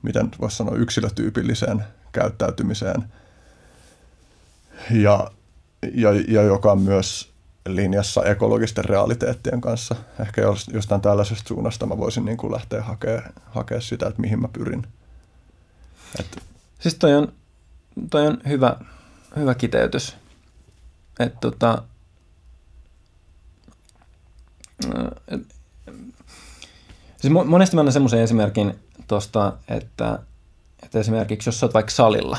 miten voisi sanoa, yksilötyypilliseen käyttäytymiseen – ja, ja, ja joka on myös linjassa ekologisten realiteettien kanssa. Ehkä jostain tällaisesta suunnasta mä voisin niin kuin lähteä hakemaan hakea sitä, että mihin mä pyrin. Et... Siis toi on, toi on hyvä, hyvä kiteytys. Että tota, siis monesti mä annan semmoisen esimerkin tuosta, että, että esimerkiksi jos sä oot vaikka salilla,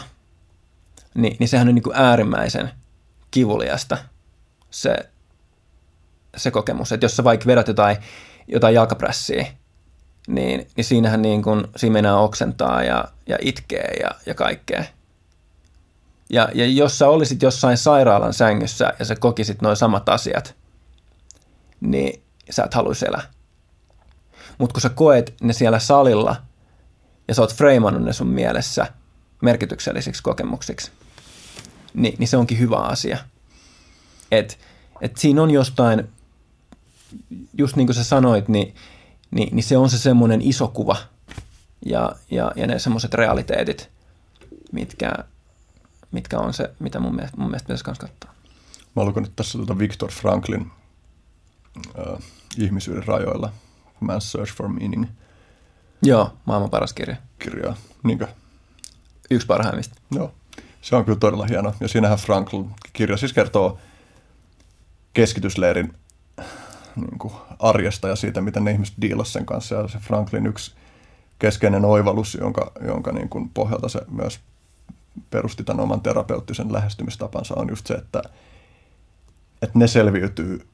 niin, niin sehän on niin kuin äärimmäisen kivuliasta se, se kokemus. Että jos sä vaikka vedät jotain, jotain jalkaprässiä, niin, niin siinähän niin kuin, siinä mennään oksentaa ja, ja itkee ja, ja kaikkea. Ja, ja jos sä olisit jossain sairaalan sängyssä ja sä kokisit noin samat asiat, niin sä et haluaisi elää. Mutta kun sä koet ne siellä salilla ja sä oot freimannut ne sun mielessä merkityksellisiksi kokemuksiksi, niin, niin se onkin hyvä asia. Et, et siinä on jostain, just niin kuin sä sanoit, niin, niin, niin se on se semmoinen iso kuva ja, ja, ja ne semmoiset realiteetit, mitkä, mitkä on se, mitä mun mielestä, mun mielestä pitäisi myös katsoa. Mä lukenut tässä tuota Viktor Franklin äh, ihmisyyden rajoilla, Man's Search for Meaning. Joo, maailman paras kirja. Kirjaa, niinkö? Yksi parhaimmista. Joo, se on kyllä todella hieno. Ja siinähän Frankl kirja siis kertoo keskitysleirin niin kuin arjesta ja siitä, miten ne ihmiset diilasivat sen kanssa. Ja se Franklin yksi keskeinen oivallus, jonka, jonka niin kuin pohjalta se myös perusti tämän oman terapeuttisen lähestymistapansa, on just se, että, että ne selviytyy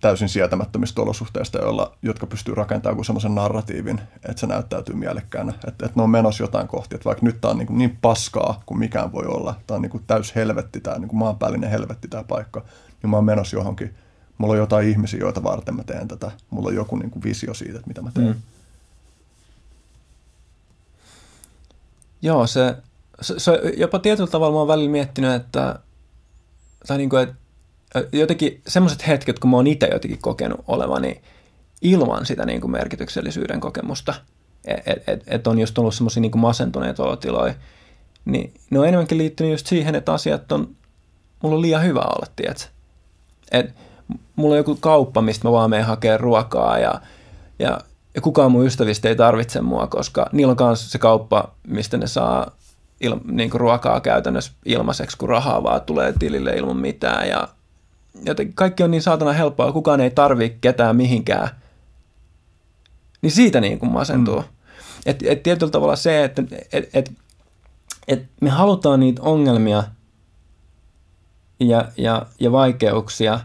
täysin sietämättömistä olosuhteista, joilla, jotka pystyy rakentamaan semmoisen narratiivin, että se näyttäytyy mielekkäänä. Että, että ne on menossa jotain kohti. Että vaikka nyt tämä on niin, kuin niin paskaa kuin mikään voi olla, tämä on niin kuin täys helvetti, tämä niin kuin maanpäällinen helvetti tämä paikka, niin mä oon menossa johonkin. Mulla on jotain ihmisiä, joita varten mä teen tätä. Mulla on joku niin kuin visio siitä, että mitä mä teen. Mm. Joo, se, se, se, jopa tietyllä tavalla mä oon välillä miettinyt, että, tai niin kuin, että jotenkin semmoiset hetket, kun mä oon itse jotenkin kokenut olevani ilman sitä niin kuin merkityksellisyyden kokemusta, että et, et, et on just ollut semmoisia niin masentuneita olotiloja, niin ne on enemmänkin liittynyt just siihen, että asiat on, mulla on liian hyvä olla, tiedätkö? Et mulla on joku kauppa, mistä mä vaan menen hakemaan ruokaa ja, ja, ja kukaan mun ystävistä ei tarvitse mua, koska niillä on myös se kauppa, mistä ne saa il, niin kuin ruokaa käytännössä ilmaiseksi, kun rahaa vaan tulee tilille ilman mitään ja jotenkin kaikki on niin saatana helppoa, kukaan ei tarvi ketään mihinkään, niin siitä niin kuin masentuu. Mm. Et, et tietyllä tavalla se, että et, et, et me halutaan niitä ongelmia ja, ja, ja vaikeuksia,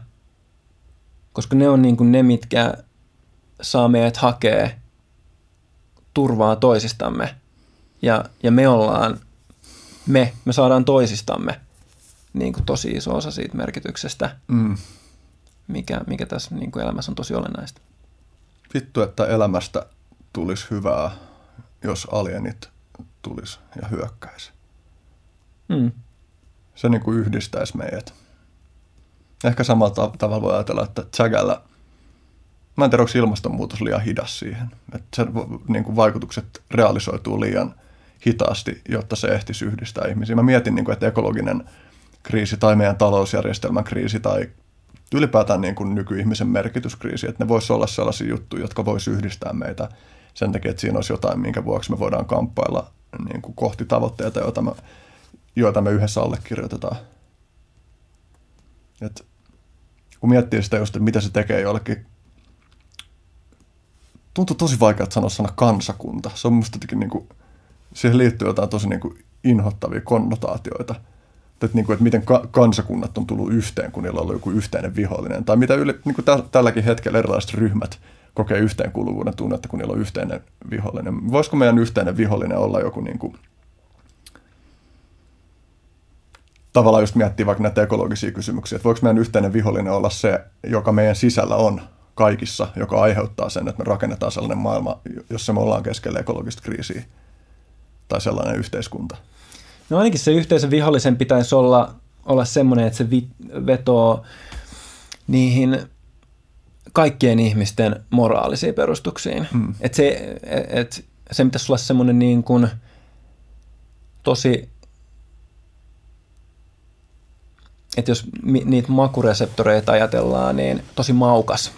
koska ne on niin kuin ne, mitkä saa meidät hakea turvaa toisistamme. Ja, ja me ollaan, me, me saadaan toisistamme – niin kuin tosi iso osa siitä merkityksestä, mm. mikä, mikä tässä niin kuin elämässä on tosi olennaista. Vittu, että elämästä tulisi hyvää, jos alienit tulisi ja hyökkäisi. Mm. Se niin kuin yhdistäisi meidät. Ehkä samalla tavalla voi ajatella, että Zagalla, mä en tiedä, onko ilmastonmuutos liian hidas siihen. Että sen niin kuin vaikutukset realisoituu liian hitaasti, jotta se ehtisi yhdistää ihmisiä. Mä mietin, niin kuin, että ekologinen kriisi tai meidän talousjärjestelmän kriisi tai ylipäätään niin kuin nykyihmisen merkityskriisi, että ne voisi olla sellaisia juttuja, jotka voisi yhdistää meitä sen takia, että siinä olisi jotain, minkä vuoksi me voidaan kamppailla niin kuin kohti tavoitteita, joita me, joita me yhdessä allekirjoitetaan. Et, kun miettii sitä just, että mitä se tekee jollekin, tuntuu tosi vaikea sanoa sana kansakunta. Se on musta jotenkin niin kuin, siihen liittyy jotain tosi niin kuin inhottavia konnotaatioita – että, niin kuin, että miten ka- kansakunnat on tullut yhteen, kun niillä on ollut joku yhteinen vihollinen. Tai mitä yle, niin kuin tä- tälläkin hetkellä erilaiset ryhmät kokee yhteenkuuluvuuden tunnetta, kun niillä on yhteinen vihollinen. Voisiko meidän yhteinen vihollinen olla joku niin kuin, tavallaan just miettii vaikka näitä ekologisia kysymyksiä, että voiko meidän yhteinen vihollinen olla se, joka meidän sisällä on kaikissa, joka aiheuttaa sen, että me rakennetaan sellainen maailma, jossa me ollaan keskellä ekologista kriisiä tai sellainen yhteiskunta. No ainakin se yhteisön vihollisen pitäisi olla, olla semmoinen, että se vi, vetoo niihin kaikkien ihmisten moraalisiin perustuksiin. Mm. Että se, et, se pitäisi olla semmoinen niin kuin tosi että jos mi, niitä makureseptoreita ajatellaan, niin tosi maukas.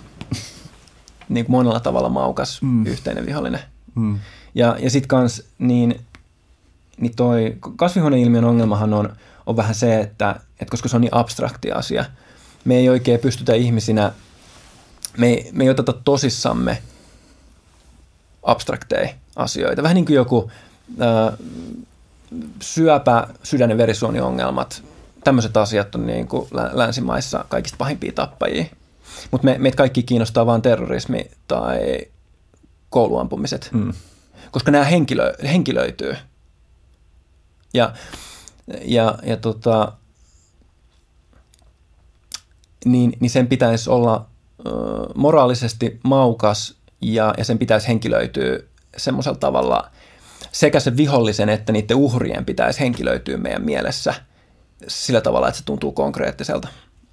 niin kuin monella tavalla maukas mm. yhteinen vihollinen. Mm. Ja, ja sitten kans niin, niin toi kasvihuoneilmiön ongelmahan on, on vähän se, että, että koska se on niin abstrakti asia, me ei oikein pystytä ihmisinä, me ei, me ei oteta tosissamme abstrakteja asioita. Vähän niin kuin joku äh, syöpä, sydän- ja verisuoniongelmat, tämmöiset asiat on niin kuin länsimaissa kaikista pahimpia tappajia. Mutta me, meitä kaikki kiinnostaa vain terrorismi tai kouluampumiset, mm. koska nämä henkilö, henkilöityy. Ja, ja, ja tota, niin, niin sen pitäisi olla ö, moraalisesti maukas ja, ja sen pitäisi henkilöityä semmoisella tavalla, sekä se vihollisen että niiden uhrien pitäisi henkilöityä meidän mielessä sillä tavalla, että se tuntuu konkreettiselta.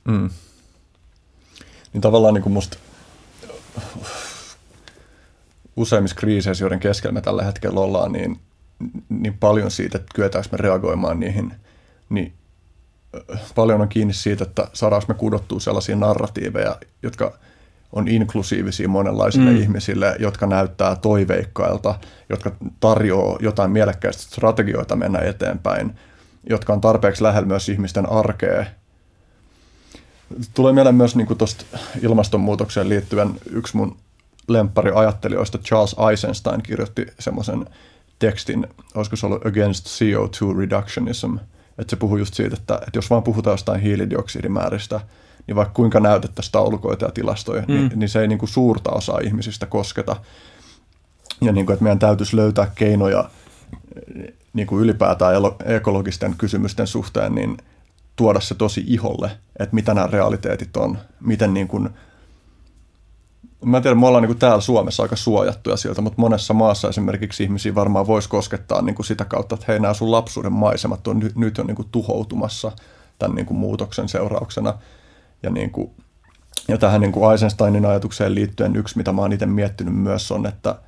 Mm. Niin tavallaan niin kuin musta useimmissa kriiseissä, joiden keskellä me tällä hetkellä ollaan, niin, niin paljon siitä, että kyetäänkö me reagoimaan niihin, niin paljon on kiinni siitä, että saadaanko me kudottua sellaisia narratiiveja, jotka on inklusiivisia monenlaisille mm. ihmisille, jotka näyttää toiveikkailta, jotka tarjoaa jotain mielekkäistä strategioita mennä eteenpäin, jotka on tarpeeksi lähellä myös ihmisten arkea. Tulee mieleen myös niin tuosta ilmastonmuutokseen liittyen yksi mun lemppari ajattelijoista, Charles Eisenstein, kirjoitti semmoisen tekstin, olisiko se ollut Against CO2 Reductionism – että se puhuu just siitä, että, että jos vaan puhutaan jostain hiilidioksidimääristä, niin vaikka kuinka näytettäisiin taulukoita ja tilastoja, niin, mm. niin, niin se ei niin kuin suurta osaa ihmisistä kosketa. Ja niin kuin, että meidän täytyisi löytää keinoja niin kuin ylipäätään ekologisten kysymysten suhteen, niin tuoda se tosi iholle, että mitä nämä realiteetit on, miten niin kuin – mä en tiedä, me ollaan niin kuin täällä Suomessa aika suojattuja sieltä, mutta monessa maassa esimerkiksi ihmisiä varmaan voisi koskettaa niin kuin sitä kautta, että hei, nämä sun lapsuuden maisemat on nyt, nyt on niin kuin tuhoutumassa tämän niin kuin muutoksen seurauksena. Ja, niin kuin, ja tähän niin kuin Eisensteinin ajatukseen liittyen yksi, mitä mä oon itse miettinyt myös on, että,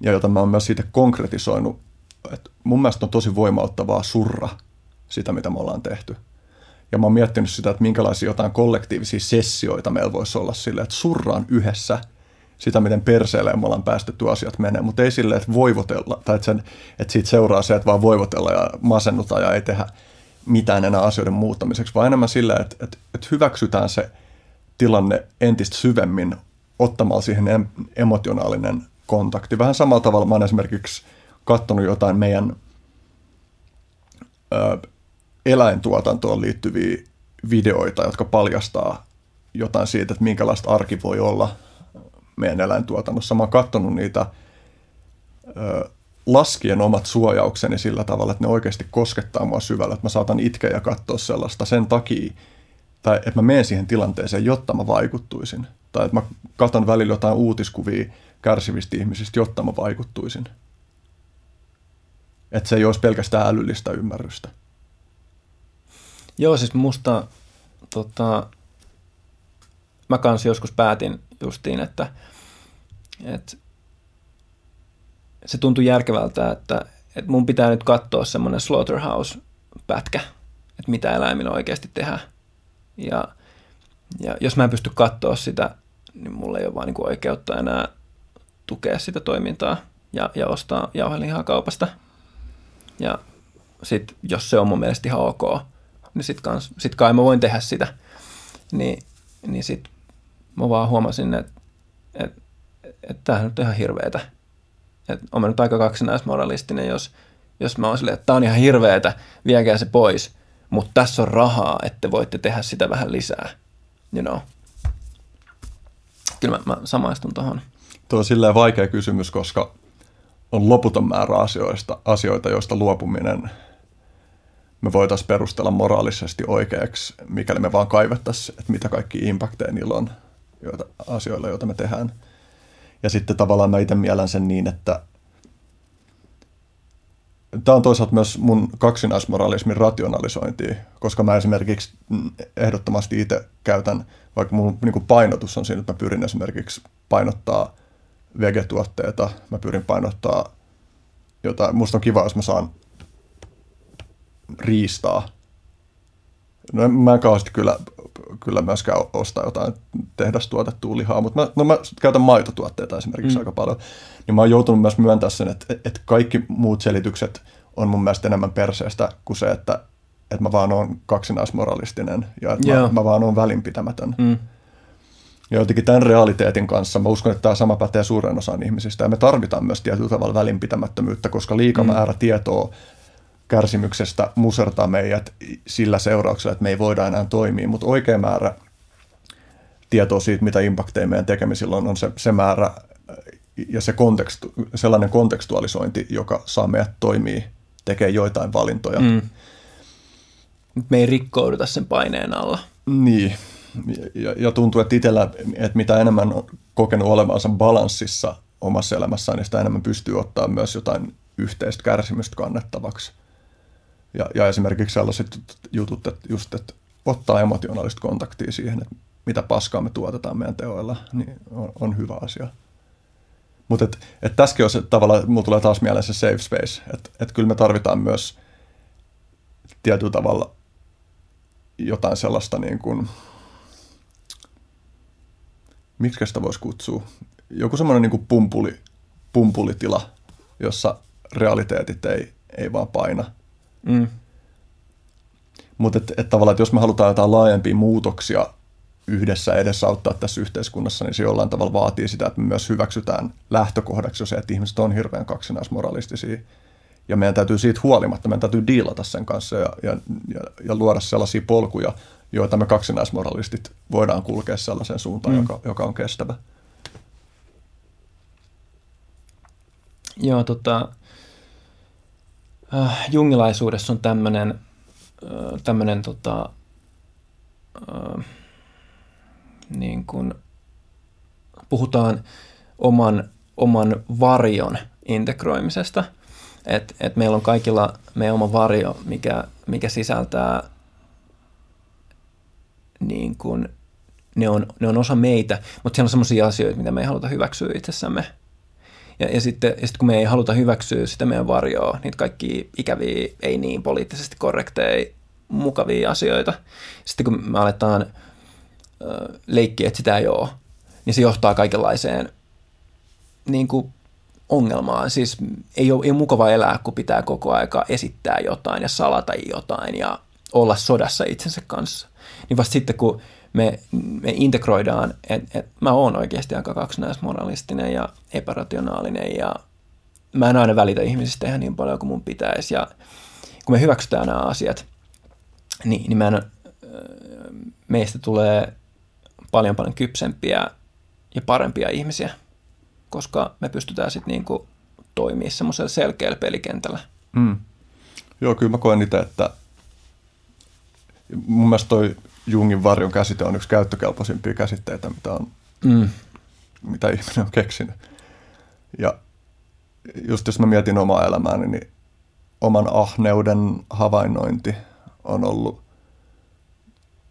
ja jota mä oon myös siitä konkretisoinut, että mun mielestä on tosi voimauttavaa surra sitä, mitä me ollaan tehty. Ja mä oon miettinyt sitä, että minkälaisia jotain kollektiivisia sessioita meillä voisi olla sille, että surraan yhdessä sitä, miten perseelle me ollaan päästetty asiat menee, mutta ei sille, että voivotella, tai että, sen, että siitä seuraa se, että vaan voivotella ja masennuta ja ei tehdä mitään enää asioiden muuttamiseksi, vaan enemmän sillä, että, että, että hyväksytään se tilanne entistä syvemmin ottamalla siihen emotionaalinen kontakti. Vähän samalla tavalla mä oon esimerkiksi katsonut jotain meidän eläintuotantoon liittyviä videoita, jotka paljastaa jotain siitä, että minkälaista arki voi olla meidän eläintuotannossa. Mä oon katsonut niitä ö, laskien omat suojaukseni sillä tavalla, että ne oikeasti koskettaa mua syvällä, että mä saatan itkeä ja katsoa sellaista sen takia, tai että mä menen siihen tilanteeseen, jotta mä vaikuttuisin. Tai että mä katson välillä jotain uutiskuvia kärsivistä ihmisistä, jotta mä vaikuttuisin. Että se ei olisi pelkästään älyllistä ymmärrystä. Joo, siis musta tota, mä kanssa joskus päätin justiin, että, että se tuntui järkevältä, että, että mun pitää nyt katsoa semmoinen slaughterhouse-pätkä, että mitä eläimillä oikeasti tehdään. Ja, ja jos mä en pysty katsoa sitä, niin mulla ei ole vaan niin oikeutta enää tukea sitä toimintaa ja, ja ostaa jauhelihaa kaupasta. Ja sitten, jos se on mun mielestä ihan ok, niin sit, kans, sit kai mä voin tehdä sitä. Niin, niin sit mä vaan huomasin, että et, et tämähän on ihan hirveetä. Että on mä nyt aika kaksinaismoralistinen, jos, jos mä oon silleen, että tää on ihan hirveetä, viekää se pois. Mutta tässä on rahaa, että voitte tehdä sitä vähän lisää. You know. Kyllä mä, mä samaistun tuohon. Tuo on silleen vaikea kysymys, koska on loputon määrä asioista, asioita, joista luopuminen me voitaisiin perustella moraalisesti oikeaksi, mikäli me vaan kaivettaisiin, että mitä kaikki impakteja niillä on joita, asioilla, joita me tehdään. Ja sitten tavallaan mä itse mielän sen niin, että tämä on toisaalta myös mun kaksinaismoralismin rationalisointi, koska mä esimerkiksi ehdottomasti itse käytän, vaikka mun niin kuin painotus on siinä, että mä pyrin esimerkiksi painottaa vegetuotteita, mä pyrin painottaa jotain, musta on kiva, jos mä saan riistaa No mä en kauheasti kyllä, kyllä myöskään osta jotain tehdastuotettua lihaa, mutta mä, no mä käytän maitotuotteita esimerkiksi mm. aika paljon. Niin mä oon joutunut myös myöntämään sen, että, että kaikki muut selitykset on mun mielestä enemmän perseestä kuin se, että, että mä vaan oon kaksinaismoralistinen ja että mä, mä vaan oon välinpitämätön. Mm. Ja jotenkin tämän realiteetin kanssa mä uskon, että tämä sama pätee suuren osaan ihmisistä. Ja me tarvitaan myös tietyllä tavalla välinpitämättömyyttä, koska liikamäärä mm. tietoa kärsimyksestä musertaa meidät sillä seurauksella, että me ei voida enää toimia. Mutta oikea määrä tietoa siitä, mitä impakteja meidän tekemisillä on, on se, se määrä ja se kontekstu, sellainen kontekstualisointi, joka saa meidät toimia, tekee joitain valintoja. Mm. Me ei rikkouduta sen paineen alla. Niin, ja, ja tuntuu, että itsellä, että mitä enemmän on kokenut olevansa balanssissa omassa elämässään, niin sitä enemmän pystyy ottaa myös jotain yhteistä kärsimystä kannettavaksi. Ja, ja esimerkiksi sellaiset jutut, että just, että ottaa emotionaalista kontaktia siihen, että mitä paskaa me tuotetaan meidän teoilla, niin on, on hyvä asia. Mutta et, et tässäkin on se tavalla, mulla tulee taas mieleen se safe space, että et kyllä me tarvitaan myös tietyllä tavalla jotain sellaista niin kuin, miksi sitä voisi kutsua, joku semmoinen niin pumpuli, pumpulitila, jossa realiteetit ei, ei vaan paina. Mm. Mutta et, et tavallaan, että jos me halutaan jotain laajempia muutoksia yhdessä edesauttaa tässä yhteiskunnassa, niin se jollain tavalla vaatii sitä, että me myös hyväksytään lähtökohdaksi se, että ihmiset on hirveän kaksinaismoralistisia. Ja meidän täytyy siitä huolimatta, meidän täytyy diilata sen kanssa ja, ja, ja, ja luoda sellaisia polkuja, joita me kaksinaismoralistit voidaan kulkea sellaiseen suuntaan, mm. joka, joka on kestävä. Joo, tota, äh, jungilaisuudessa on tämmöinen äh, tämmönen, tota, äh, niin kuin, puhutaan oman, oman varjon integroimisesta. Että et meillä on kaikilla meidän oma varjo, mikä, mikä sisältää niin kuin, ne on, ne on osa meitä, mutta siellä on sellaisia asioita, mitä me ei haluta hyväksyä itsessämme. Ja, ja, sitten, ja sitten kun me ei haluta hyväksyä sitä meidän varjoa, niitä kaikki ikäviä, ei niin poliittisesti korrekteja, mukavia asioita. Sitten kun me aletaan äh, leikkiä, että sitä ei ole, niin se johtaa kaikenlaiseen niin kuin ongelmaan. Siis ei ole, ei ole mukava elää, kun pitää koko aika esittää jotain ja salata jotain ja olla sodassa itsensä kanssa. Niin vasta sitten, kun me, me integroidaan, että et mä oon oikeasti aika kaksinaismoralistinen ja epärationaalinen ja mä en aina välitä ihmisistä ihan niin paljon kuin mun pitäisi. Ja kun me hyväksytään nämä asiat, niin, niin mä en, meistä tulee paljon paljon kypsempiä ja parempia ihmisiä, koska me pystytään sitten niinku toimimaan semmoisella selkeällä pelikentällä. Mm. Joo, kyllä mä koen itse, että mun mielestä toi Jungin varjon käsite on yksi käyttökelpoisimpia käsitteitä, mitä, on, mm. mitä ihminen on keksinyt. Ja just jos mä mietin omaa elämääni, niin oman ahneuden havainnointi on ollut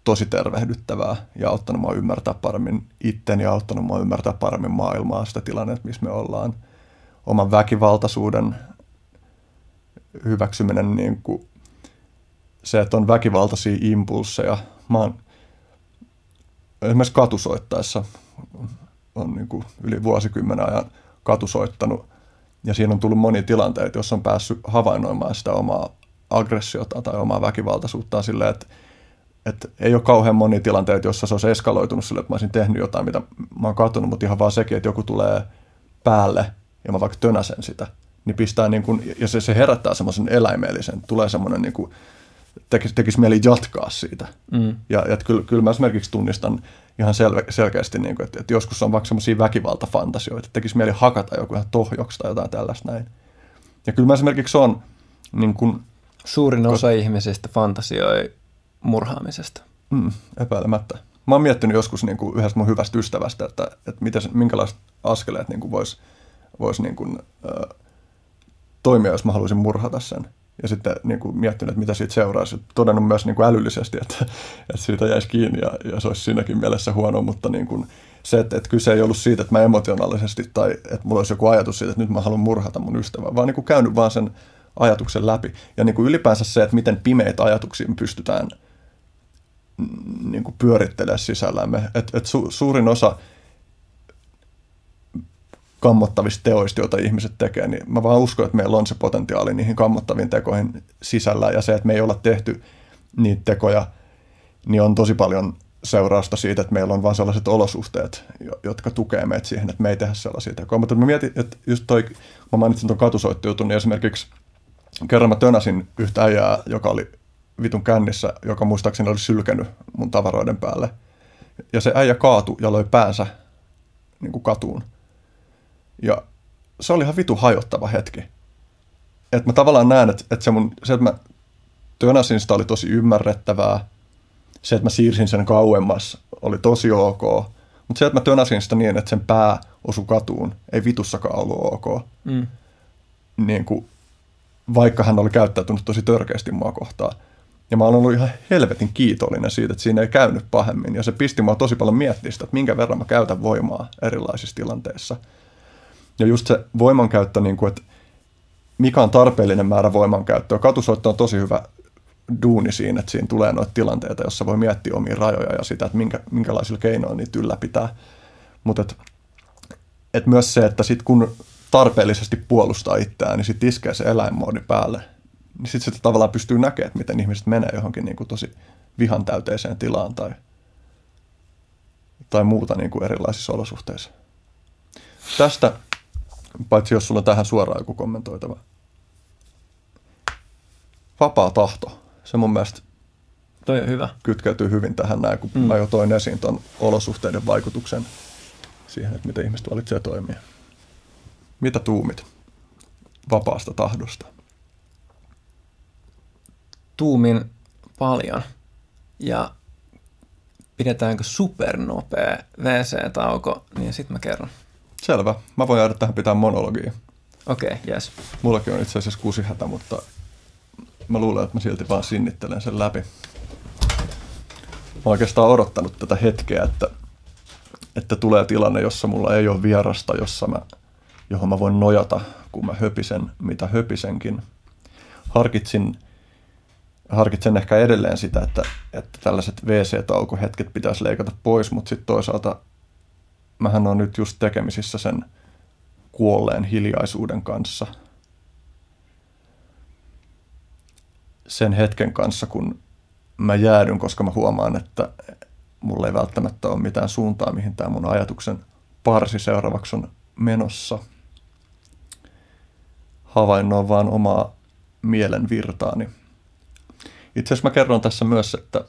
tosi tervehdyttävää ja auttanut mua ymmärtää paremmin itteni ja auttanut mua ymmärtää paremmin maailmaa, sitä tilannetta, missä me ollaan. Oman väkivaltaisuuden hyväksyminen niin kuin se, että on väkivaltaisia impulseja. Mä oon esimerkiksi katusoittaessa on niin kuin yli vuosikymmenen ajan katusoittanut ja siinä on tullut monia tilanteita, joissa on päässyt havainnoimaan sitä omaa aggressiota tai omaa väkivaltaisuuttaan silleen, että, että ei ole kauhean monia tilanteita, joissa se olisi eskaloitunut sille, että mä olisin tehnyt jotain, mitä mä oon katunut, mutta ihan vaan sekin, että joku tulee päälle ja mä vaikka tönäsen sitä, niin pistää niin kuin, ja se, se herättää semmoisen eläimellisen, tulee semmoinen niin kuin tekisi, tekisi mieli jatkaa siitä. Mm. Ja, ja kyllä, kyllä mä esimerkiksi tunnistan ihan selve, selkeästi, niin kuin, että, että joskus on vaikka semmoisia väkivaltafantasioita, että tekisi mieli hakata joku ihan tohjoksi tai jotain tällaista näin. Ja kyllä mä esimerkiksi on niin kuin, Suurin osa ko- ihmisistä fantasioi murhaamisesta. Mm, epäilemättä. Mä oon miettinyt joskus niin kuin yhdestä mun hyvästä ystävästä, että, että miten, minkälaiset askeleet niin voisi vois niin kuin, äh, toimia, jos mä haluaisin murhata sen ja sitten niin kuin miettinyt, että mitä siitä seuraisi. Todennut myös niin kuin älyllisesti, että, että siitä jäisi kiinni ja, ja se olisi siinäkin mielessä huono, mutta niin kuin se, että, että kyse ei ollut siitä, että mä emotionaalisesti tai että mulla olisi joku ajatus siitä, että nyt mä haluan murhata mun ystävää, vaan niin kuin käynyt vaan sen ajatuksen läpi. Ja niin kuin ylipäänsä se, että miten pimeitä ajatuksia me pystytään niin kuin pyörittelee sisällämme. Et, et su, suurin osa kammottavista teoista, joita ihmiset tekee, niin mä vaan uskon, että meillä on se potentiaali niihin kammottaviin tekoihin sisällä ja se, että me ei olla tehty niitä tekoja, niin on tosi paljon seurausta siitä, että meillä on vain sellaiset olosuhteet, jotka tukee meitä siihen, että me ei tehdä sellaisia tekoja. Mutta mä mietin, että just toi, mä mainitsin tuon katusoittijutun, niin esimerkiksi kerran mä tönäsin yhtä äijää, joka oli vitun kännissä, joka muistaakseni oli sylkenyt mun tavaroiden päälle. Ja se äijä kaatui ja löi päänsä niin kuin katuun. Ja se oli ihan vitu hajottava hetki. Että mä tavallaan näen, että, että se, mun, se, että mä tönäsin sitä oli tosi ymmärrettävää. Se, että mä siirsin sen kauemmas, oli tosi ok. Mutta se, että mä tönäsin sitä niin, että sen pää osui katuun, ei vitussakaan ollut ok. Mm. Niin kuin, vaikka hän oli käyttäytynyt tosi törkeästi mua kohtaan. Ja mä olen ollut ihan helvetin kiitollinen siitä, että siinä ei käynyt pahemmin. Ja se pisti mua tosi paljon miettiä sitä, että minkä verran mä käytän voimaa erilaisissa tilanteissa. Ja just se voimankäyttö, niin kuin, että mikä on tarpeellinen määrä voimankäyttöä. Katusoitto on tosi hyvä duuni siinä, että siinä tulee noita tilanteita, jossa voi miettiä omia rajoja ja sitä, että minkä, minkälaisilla keinoilla niitä ylläpitää. Mutta et, et myös se, että sit kun tarpeellisesti puolustaa itseään, niin sitten iskee se eläinmoodi päälle. Niin sitten se tavallaan pystyy näkemään, että miten ihmiset menee johonkin niin kuin tosi vihan täyteiseen tilaan tai, tai muuta niin kuin erilaisissa olosuhteissa. Tästä, paitsi jos sulla on tähän suoraan joku kommentoitava. Vapaa tahto. Se mun mielestä Toi on hyvä. kytkeytyy hyvin tähän näin, kun mm. mä jo toin esiin tuon olosuhteiden vaikutuksen siihen, että miten ihmiset valitsee toimia. Mitä tuumit vapaasta tahdosta? Tuumin paljon. Ja pidetäänkö supernopea WC-tauko, niin sitten mä kerron. Selvä. Mä voin jäädä tähän pitää monologia. Okei, okay, yes. Mullakin on itse asiassa kusihätä, mutta mä luulen, että mä silti vaan sinnittelen sen läpi. Mä oon oikeastaan odottanut tätä hetkeä, että, että tulee tilanne, jossa mulla ei ole vierasta, jossa mä, johon mä voin nojata, kun mä höpisen, mitä höpisenkin. Harkitsin, harkitsen ehkä edelleen sitä, että, että tällaiset WC-taukohetket pitäisi leikata pois, mutta sitten toisaalta mähän on nyt just tekemisissä sen kuolleen hiljaisuuden kanssa. Sen hetken kanssa, kun mä jäädyn, koska mä huomaan, että mulla ei välttämättä ole mitään suuntaa, mihin tämä mun ajatuksen parsi seuraavaksi on menossa. Havainnoin vaan omaa mielen virtaani. Itse asiassa mä kerron tässä myös, että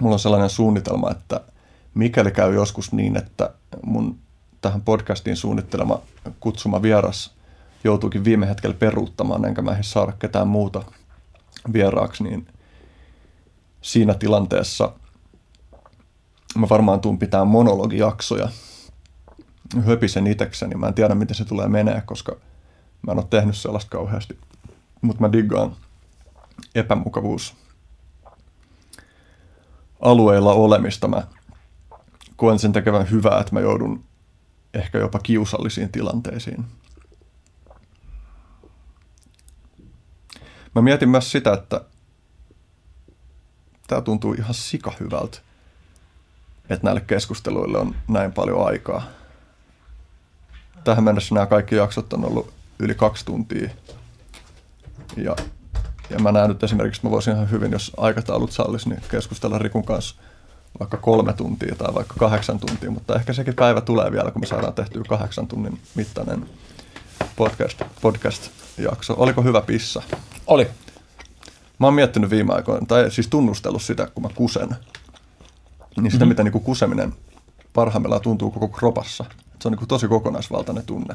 mulla on sellainen suunnitelma, että mikäli käy joskus niin, että mun tähän podcastiin suunnittelema kutsuma vieras joutuukin viime hetkellä peruuttamaan, enkä mä ehdi saada ketään muuta vieraaksi, niin siinä tilanteessa mä varmaan tuun pitää monologijaksoja. Höpisen itekseni. Mä en tiedä, miten se tulee menee, koska mä en ole tehnyt sellaista kauheasti. Mutta mä diggaan epämukavuus alueilla olemista. Mä koen sen tekevän hyvää, että mä joudun ehkä jopa kiusallisiin tilanteisiin. Mä mietin myös sitä, että tämä tuntuu ihan sika hyvältä, että näille keskusteluille on näin paljon aikaa. Tähän mennessä nämä kaikki jaksot on ollut yli kaksi tuntia. Ja, ja mä näen nyt esimerkiksi, että mä voisin ihan hyvin, jos aikataulut sallisi, niin keskustella Rikun kanssa vaikka kolme tuntia tai vaikka kahdeksan tuntia, mutta ehkä sekin päivä tulee vielä, kun me saadaan tehtyä kahdeksan tunnin mittainen podcast, podcast-jakso. Oliko hyvä pissa? Oli. Mä oon miettinyt viime aikoina, tai siis tunnustellut sitä, kun mä kusen. Niin sitä, mm-hmm. mitä niin kuin kuseminen parhaimmillaan tuntuu koko kropassa. Se on niin kuin tosi kokonaisvaltainen tunne.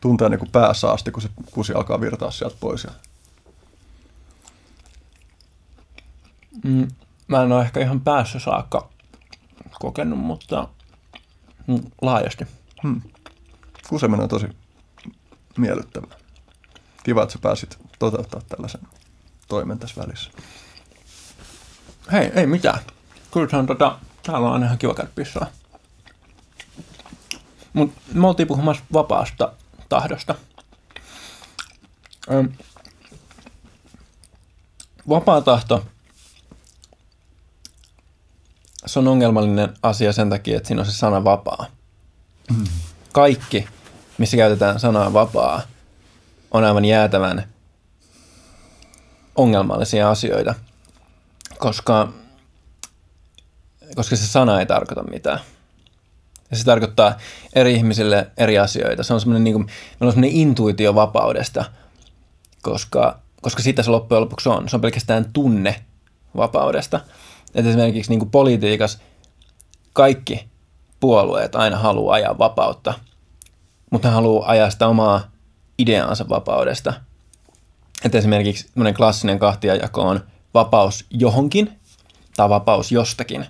Tuntee niin kuin päässä asti, kun se kusi alkaa virtaa sieltä pois. Ja... Mm, mä en ole ehkä ihan päässä saakka kokenut, mutta mm, laajasti. Hmm. Kuseminen on tosi miellyttävä. Kiva, että sä pääsit toteuttaa tällaisen toimen tässä välissä. Hei, ei mitään. Kyllä se on tota, täällä on aina ihan kiva käydä pissaa. Mut me oltiin puhumassa vapaasta tahdosta. Öm, vapaa tahto se on ongelmallinen asia sen takia, että siinä on se sana vapaa. Kaikki, missä käytetään sanaa vapaa, on aivan jäätävän ongelmallisia asioita, koska, koska se sana ei tarkoita mitään. Ja se tarkoittaa eri ihmisille eri asioita. Se on semmoinen, niin kuin, meillä on semmoinen intuitio vapaudesta, koska, koska siitä se loppujen lopuksi on. Se on pelkästään tunne vapaudesta. Että esimerkiksi niin kuin politiikassa kaikki puolueet aina haluaa ajaa vapautta, mutta ne haluaa ajaa sitä omaa ideaansa vapaudesta. Että esimerkiksi klassinen kahtiajako on vapaus johonkin tai vapaus jostakin.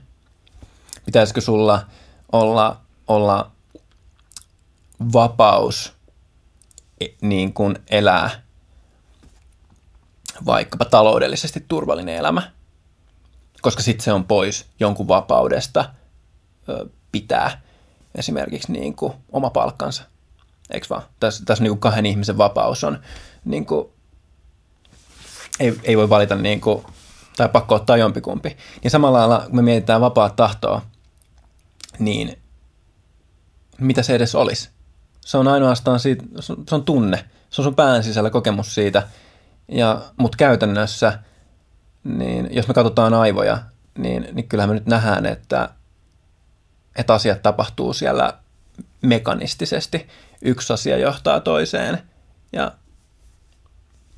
Pitäisikö sulla olla, olla vapaus e, niin kuin elää vaikkapa taloudellisesti turvallinen elämä, koska sitten se on pois jonkun vapaudesta pitää esimerkiksi niin kuin oma palkkansa. Eikö vaan? Tässä, tässä niin kuin kahden ihmisen vapaus on, niin kuin, ei, ei voi valita niin kuin, tai pakko ottaa jompikumpi. Niin samalla lailla, kun me mietitään vapaa tahtoa, niin mitä se edes olisi? Se on ainoastaan siitä, se on tunne, se on sun pään sisällä kokemus siitä, ja, mutta käytännössä, niin jos me katsotaan aivoja, niin, niin kyllähän me nyt nähdään, että, että asiat tapahtuu siellä mekanistisesti. Yksi asia johtaa toiseen ja,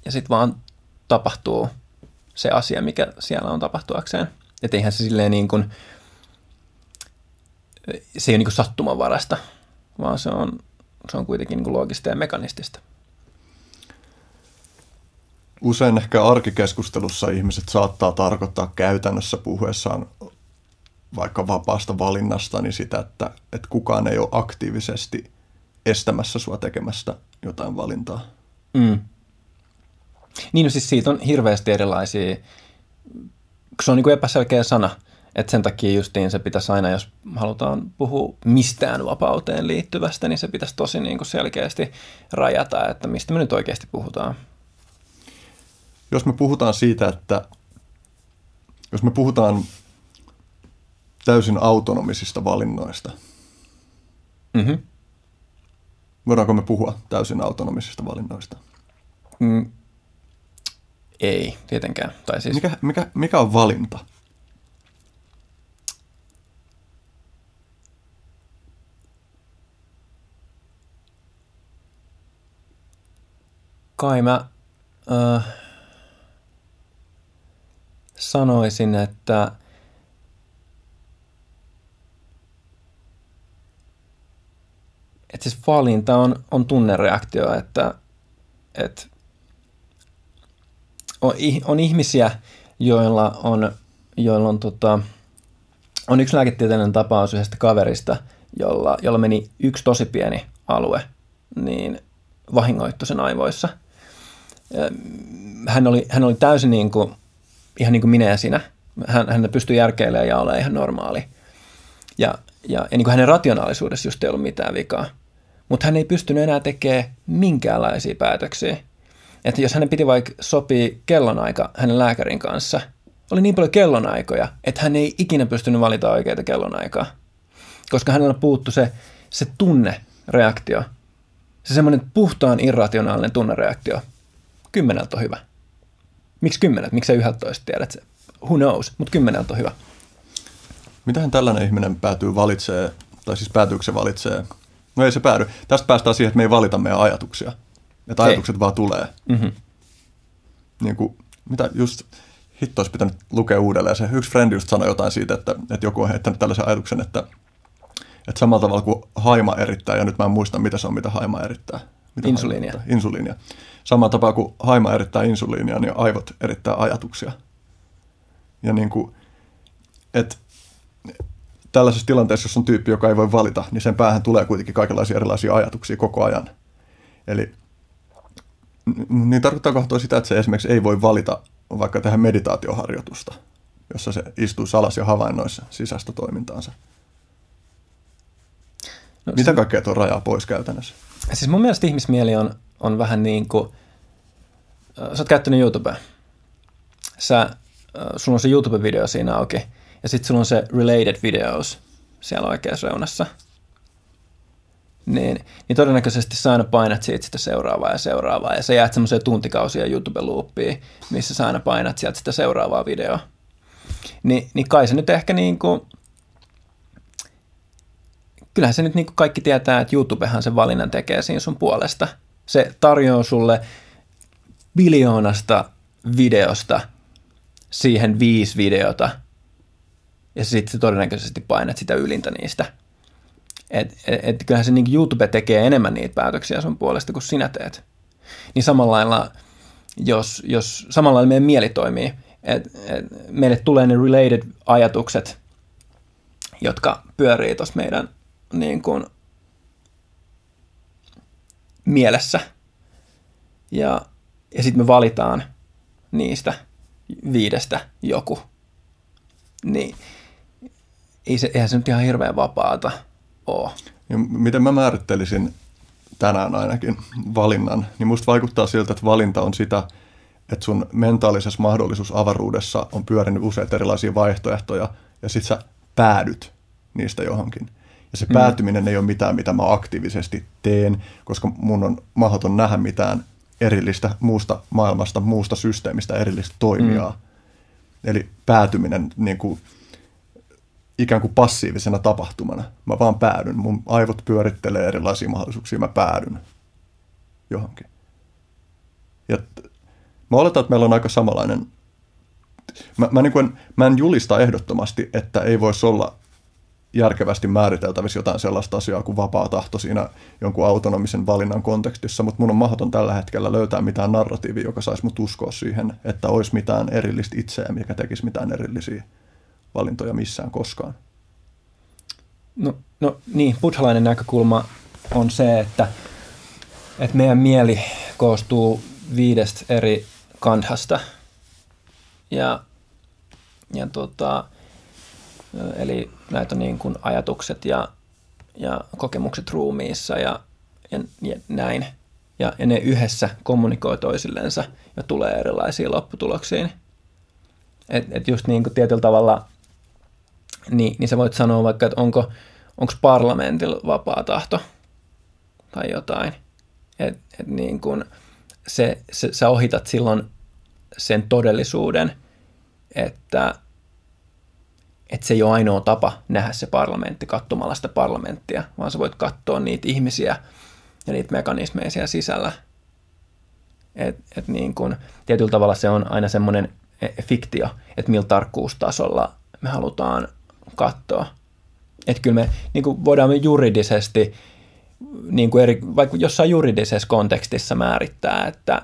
ja sitten vaan tapahtuu se asia, mikä siellä on tapahtuakseen. Että eihän se silleen niin kuin, se ei ole niin kuin sattumanvarasta, vaan se on, se on kuitenkin niin kuin loogista ja mekanistista. Usein ehkä arkikeskustelussa ihmiset saattaa tarkoittaa käytännössä puhuessaan vaikka vapaasta valinnasta, niin sitä, että, että kukaan ei ole aktiivisesti estämässä sua tekemästä jotain valintaa. Mm. Niin, no siis siitä on hirveästi erilaisia, se on niin kuin epäselkeä sana, että sen takia justiin se pitäisi aina, jos halutaan puhua mistään vapauteen liittyvästä, niin se pitäisi tosi niin kuin selkeästi rajata, että mistä me nyt oikeasti puhutaan. Jos me puhutaan siitä, että jos me puhutaan täysin autonomisista valinnoista. Mm-hmm. Voidaanko me puhua täysin autonomisista valinnoista? Mm. Ei, tietenkään. Tai siis... mikä, mikä, mikä on valinta? Kai mä äh, sanoisin, että että siis valinta on, on tunnereaktio, että, että on, on ihmisiä, joilla on, joilla on, tota, on yksi lääketieteellinen tapaus yhdestä kaverista, jolla, jolla meni yksi tosi pieni alue, niin vahingoittu sen aivoissa. Hän oli, hän oli täysin niin kuin, ihan niin kuin minä ja sinä. Hän, hän pystyi järkeilemään ja olemaan ihan normaali. Ja, ja, ja niin kuin hänen rationaalisuudessa just ei ollut mitään vikaa mutta hän ei pystynyt enää tekemään minkäänlaisia päätöksiä. Että jos hänen piti vaikka sopii kellonaika hänen lääkärin kanssa, oli niin paljon kellonaikoja, että hän ei ikinä pystynyt valita oikeita kellonaikaa. Koska hänellä puuttu se, se tunnereaktio. Se semmoinen puhtaan irrationaalinen tunnereaktio. Kymmeneltä on hyvä. Miksi kymmenet? Miksi sä toista tiedät se? Who knows? Mutta kymmeneltä on hyvä. Mitähän tällainen ihminen päätyy valitsee, tai siis päätyykö se valitsee No ei se päädy. Tästä päästään siihen, että me ei valita meidän ajatuksia. Että ajatukset ei. vaan tulee. Mm-hmm. Niin kuin, mitä just hitto olisi pitänyt lukea uudelleen. Se yksi frendi just sanoi jotain siitä, että, että joku on heittänyt tällaisen ajatuksen, että, että samalla tavalla kuin haima erittää, ja nyt mä en muista, mitä se on, mitä haima erittää. Mitä insuliinia. Haima insuliinia. Samalla tapaa kuin haima erittää insuliinia, niin aivot erittää ajatuksia. Ja niin kuin, että tällaisessa tilanteessa, jos on tyyppi, joka ei voi valita, niin sen päähän tulee kuitenkin kaikenlaisia erilaisia ajatuksia koko ajan. Eli niin tarkoittaako toi sitä, että se esimerkiksi ei voi valita vaikka tehdä meditaatioharjoitusta, jossa se istuu salas ja havainnoissa sisäistä toimintaansa? No, Mitä se... kaikkea tuo rajaa pois käytännössä? Siis mun mielestä ihmismieli on, on vähän niin kuin, sä oot käyttänyt YouTubea. Sä, sulla on se YouTube-video siinä auki, ja sitten sulla on se related videos siellä oikeassa reunassa, niin, niin todennäköisesti sä aina painat siitä sitä seuraavaa ja seuraavaa, ja sä jäät semmoiseen tuntikausia YouTube-loopiin, missä sä aina painat sieltä sitä seuraavaa videoa. Ni, niin kai se nyt ehkä niin kuin, kyllähän se nyt niin kuin kaikki tietää, että YouTubehan sen valinnan tekee siinä sun puolesta. Se tarjoaa sulle biljoonasta videosta siihen viisi videota, ja sitten se todennäköisesti painat sitä ylintä niistä. Et, et, et kyllähän se niin YouTube tekee enemmän niitä päätöksiä sun puolesta kuin sinä teet. Niin samalla lailla, jos, jos samalla lailla meidän mieli toimii, että et meille tulee ne related ajatukset, jotka pyörii tuossa meidän niin kuin, mielessä. Ja, ja sitten me valitaan niistä viidestä joku. Niin ei se, eihän se nyt ihan hirveän vapaata ole. Ja miten mä määrittelisin tänään ainakin valinnan, niin musta vaikuttaa siltä, että valinta on sitä, että sun mentaalisessa mahdollisuusavaruudessa on pyörinyt useita erilaisia vaihtoehtoja ja sit sä päädyt niistä johonkin. Ja se mm. päätyminen ei ole mitään, mitä mä aktiivisesti teen, koska mun on mahdoton nähdä mitään erillistä muusta maailmasta, muusta systeemistä, erillistä toimijaa. Mm. Eli päätyminen niin kuin, ikään kuin passiivisena tapahtumana. Mä vaan päädyn. Mun aivot pyörittelee erilaisia mahdollisuuksia, mä päädyn johonkin. Ja mä oletan, että meillä on aika samanlainen. Mä, mä, niin kuin, mä en julista ehdottomasti, että ei voisi olla järkevästi määriteltävissä jotain sellaista asiaa kuin vapaa tahto siinä jonkun autonomisen valinnan kontekstissa, mutta mun on mahdoton tällä hetkellä löytää mitään narratiivia, joka saisi mut uskoa siihen, että olisi mitään erillistä itseä, mikä tekisi mitään erillisiä valintoja missään koskaan. No, no niin, buddhalainen näkökulma on se, että, että meidän mieli koostuu viidestä eri kandhasta. Ja, ja tota, eli näitä niin kuin ajatukset ja, ja kokemukset ruumiissa ja, ja, ja näin. Ja, ja ne yhdessä kommunikoi toisillensa ja tulee erilaisiin lopputuloksiin. Et, et just niin kuin tietyllä tavalla, niin, niin sä voit sanoa vaikka, että onko, onko parlamentilla vapaa tahto tai jotain. Et, et niin kuin se, se, sä ohitat silloin sen todellisuuden, että – että se ei ole ainoa tapa nähdä se parlamentti katsomalla sitä parlamenttia, vaan sä voit katsoa niitä ihmisiä ja niitä mekanismeja siellä sisällä. Et, et niin kun, tietyllä tavalla se on aina semmoinen e, fiktio, että millä tarkkuustasolla me halutaan katsoa. Että kyllä me niin voidaan me juridisesti, niin kuin eri, vaikka jossain juridisessa kontekstissa määrittää, että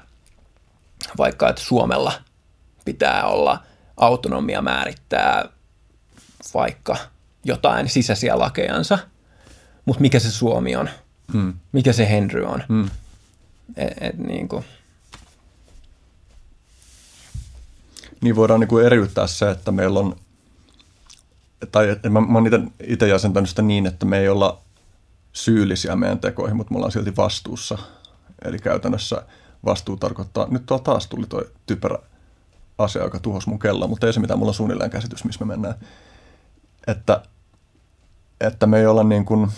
vaikka että Suomella pitää olla autonomia määrittää vaikka jotain sisäisiä lakejansa, mutta mikä se Suomi on, hmm. mikä se Henry on. Hmm. Et, et, niin, kuin. niin voidaan niin kuin eriyttää se, että meillä on, tai mä, mä oon itse jäsentänyt sitä niin, että me ei olla syyllisiä meidän tekoihin, mutta me ollaan silti vastuussa. Eli käytännössä vastuu tarkoittaa, nyt tuolla taas tuli toi typerä asia, joka tuhosi mun kello, mutta ei se mitään, mulla on suunnilleen käsitys, missä me mennään että, että me ei olla niin kuin,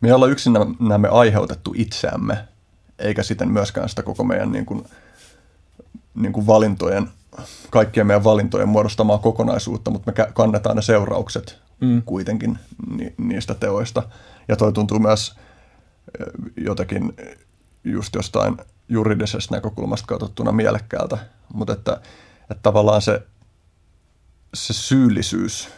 me ei olla yksin näemme aiheutettu itseämme, eikä sitten myöskään sitä koko meidän niin kuin, niin kuin valintojen, kaikkien meidän valintojen muodostamaa kokonaisuutta, mutta me kannetaan ne seuraukset mm. kuitenkin ni, niistä teoista. Ja toi tuntuu myös jotenkin just jostain juridisesta näkökulmasta katsottuna mielekkäältä, mutta että, että tavallaan se se syyllisyys,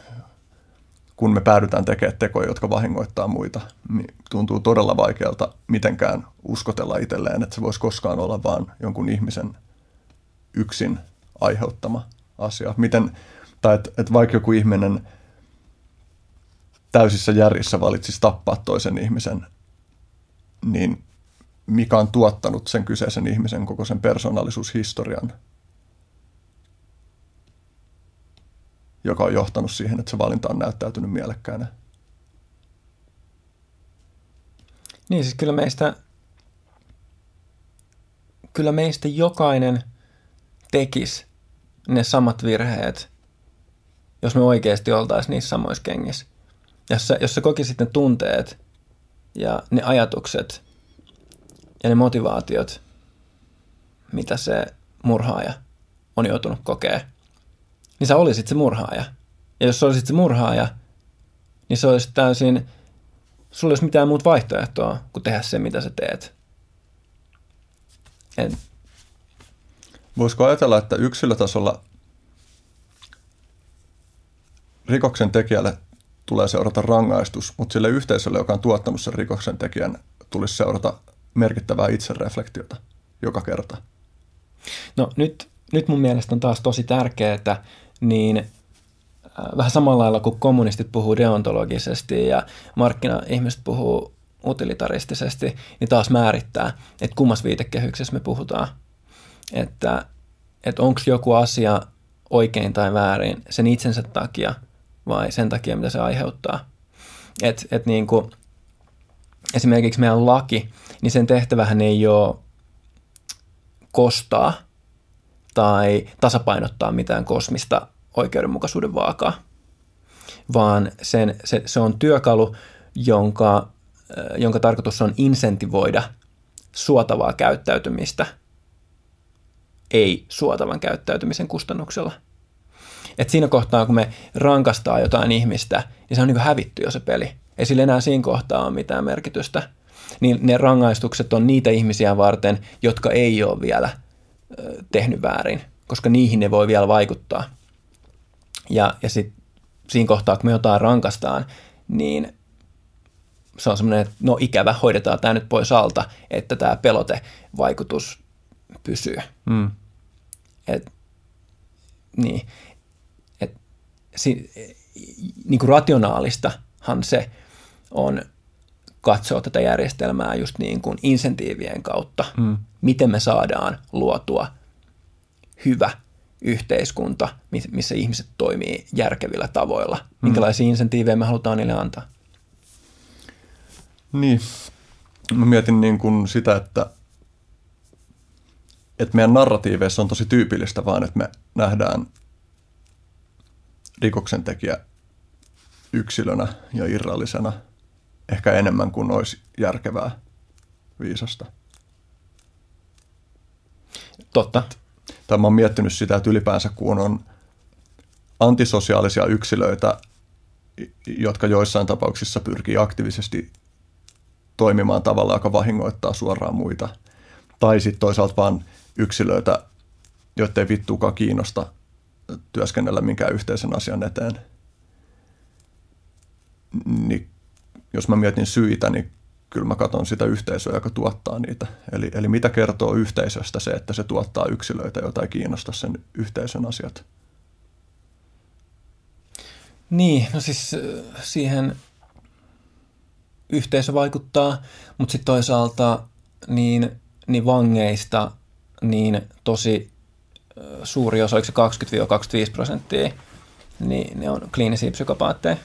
kun me päädytään tekemään tekoja, jotka vahingoittaa muita, niin tuntuu todella vaikealta mitenkään uskotella itselleen, että se voisi koskaan olla vain jonkun ihmisen yksin aiheuttama asia. Miten, tai että et vaikka joku ihminen täysissä järjissä valitsisi tappaa toisen ihmisen, niin mikä on tuottanut sen kyseisen ihmisen koko sen persoonallisuushistorian – joka on johtanut siihen, että se valinta on näyttäytynyt mielekkäänä. Niin siis kyllä meistä, kyllä meistä jokainen tekisi ne samat virheet, jos me oikeasti oltaisiin niissä samoissa kengissä. Jos sä, jos sä kokisit ne tunteet ja ne ajatukset ja ne motivaatiot, mitä se murhaaja on joutunut kokea, niin sä olisit se murhaaja. Ja jos sä olisit se murhaaja, niin se olisi täysin, sulla olisi mitään muuta vaihtoehtoa kuin tehdä se, mitä sä teet. En. Voisiko ajatella, että yksilötasolla rikoksen tekijälle tulee seurata rangaistus, mutta sille yhteisölle, joka on tuottanut sen rikoksen tekijän, tulisi seurata merkittävää itsereflektiota joka kerta? No nyt, nyt mun mielestä on taas tosi tärkeää, niin äh, vähän samalla lailla kuin kommunistit puhuu deontologisesti ja markkina-ihmiset puhuu utilitaristisesti, niin taas määrittää, että kummas viitekehyksessä me puhutaan. Että, että onko joku asia oikein tai väärin sen itsensä takia vai sen takia, mitä se aiheuttaa. Et, et niin kuin, esimerkiksi meidän laki, niin sen tehtävähän ei ole kostaa tai tasapainottaa mitään kosmista oikeudenmukaisuuden vaakaa, vaan sen, se, se on työkalu, jonka, jonka tarkoitus on insentivoida suotavaa käyttäytymistä, ei suotavan käyttäytymisen kustannuksella. Et siinä kohtaa, kun me rankastaa jotain ihmistä, niin se on niin hävitty jo se peli. Ei sillä enää siinä kohtaa ole mitään merkitystä. Niin ne rangaistukset on niitä ihmisiä varten, jotka ei ole vielä tehnyt väärin, koska niihin ne voi vielä vaikuttaa. Ja, ja sitten siinä kohtaa, kun me jotain rankastaan, niin se on semmoinen, että no ikävä, hoidetaan tämä nyt pois alta, että tämä pelotevaikutus pysyy. Mm. Et, niin si, niin kuin rationaalistahan se on katsoa tätä järjestelmää just niin kuin insentiivien kautta, mm. Miten me saadaan luotua hyvä yhteiskunta, missä ihmiset toimii järkevillä tavoilla. Mm. Minkälaisia insentiivejä me halutaan niille antaa? Niin, mä mietin niin kuin sitä, että, että meidän narratiiveissa on tosi tyypillistä vaan, että me nähdään rikoksentekijä yksilönä ja irrallisena ehkä enemmän kuin olisi järkevää viisasta. Totta. Tai mä oon miettinyt sitä, että ylipäänsä kun on antisosiaalisia yksilöitä, jotka joissain tapauksissa pyrkii aktiivisesti toimimaan tavalla, joka vahingoittaa suoraan muita. Tai sitten toisaalta vaan yksilöitä, joita ei vittuukaan kiinnosta työskennellä minkään yhteisen asian eteen. Niin jos mä mietin syitä, niin kyllä mä katson sitä yhteisöä, joka tuottaa niitä. Eli, eli mitä kertoo yhteisöstä se, että se tuottaa yksilöitä, joita ei kiinnosta sen yhteisön asiat? Niin, no siis siihen yhteisö vaikuttaa, mutta sitten toisaalta niin, niin vangeista niin tosi suuri osa, oliko se 20-25 prosenttia, niin ne on kliinisiä psykopaatteja.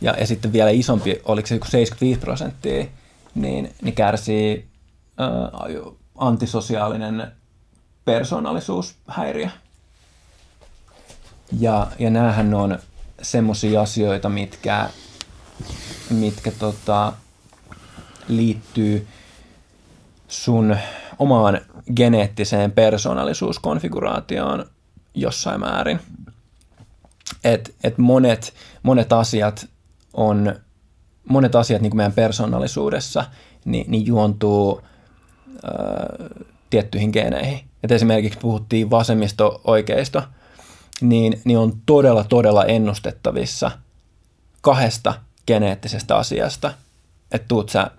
Ja, ja sitten vielä isompi, oliko se 75 prosenttia, niin, niin kärsii ää, antisosiaalinen persoonallisuushäiriö. Ja, ja näähän on semmoisia asioita, mitkä, mitkä tota, liittyy sun omaan geneettiseen persoonallisuuskonfiguraatioon jossain määrin. Et, et monet, monet asiat on, monet asiat niin kuin meidän persoonallisuudessa niin, niin juontuu ää, tiettyihin geeneihin. Et esimerkiksi puhuttiin vasemmisto-oikeisto, niin, niin on todella, todella ennustettavissa kahdesta geneettisestä asiasta, että tuut sä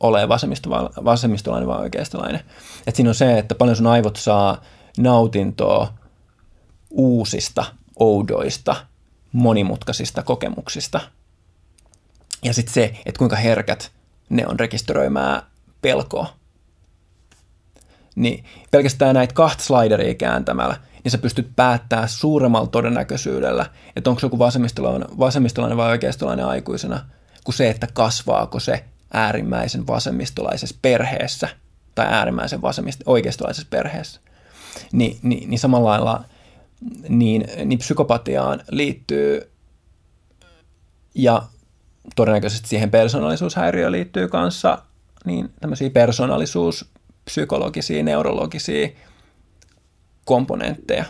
ole vasemmistolainen vai oikeistolainen. Et siinä on se, että paljon sun aivot saa nautintoa uusista, oudoista, monimutkaisista kokemuksista. Ja sitten se, että kuinka herkät ne on rekisteröimää pelkoa. Niin pelkästään näitä kahta slideria kääntämällä, niin sä pystyt päättämään suuremmalla todennäköisyydellä, että onko joku vasemmistolainen, vasemmistolainen vai oikeistolainen aikuisena, kuin se, että kasvaako se äärimmäisen vasemmistolaisessa perheessä tai äärimmäisen vasemmist- oikeistolaisessa perheessä, Ni, niin, niin samalla lailla niin, niin psykopatiaan liittyy ja todennäköisesti siihen persoonallisuushäiriöön liittyy kanssa niin tämmöisiä persoonallisuuspsykologisia, neurologisia komponentteja.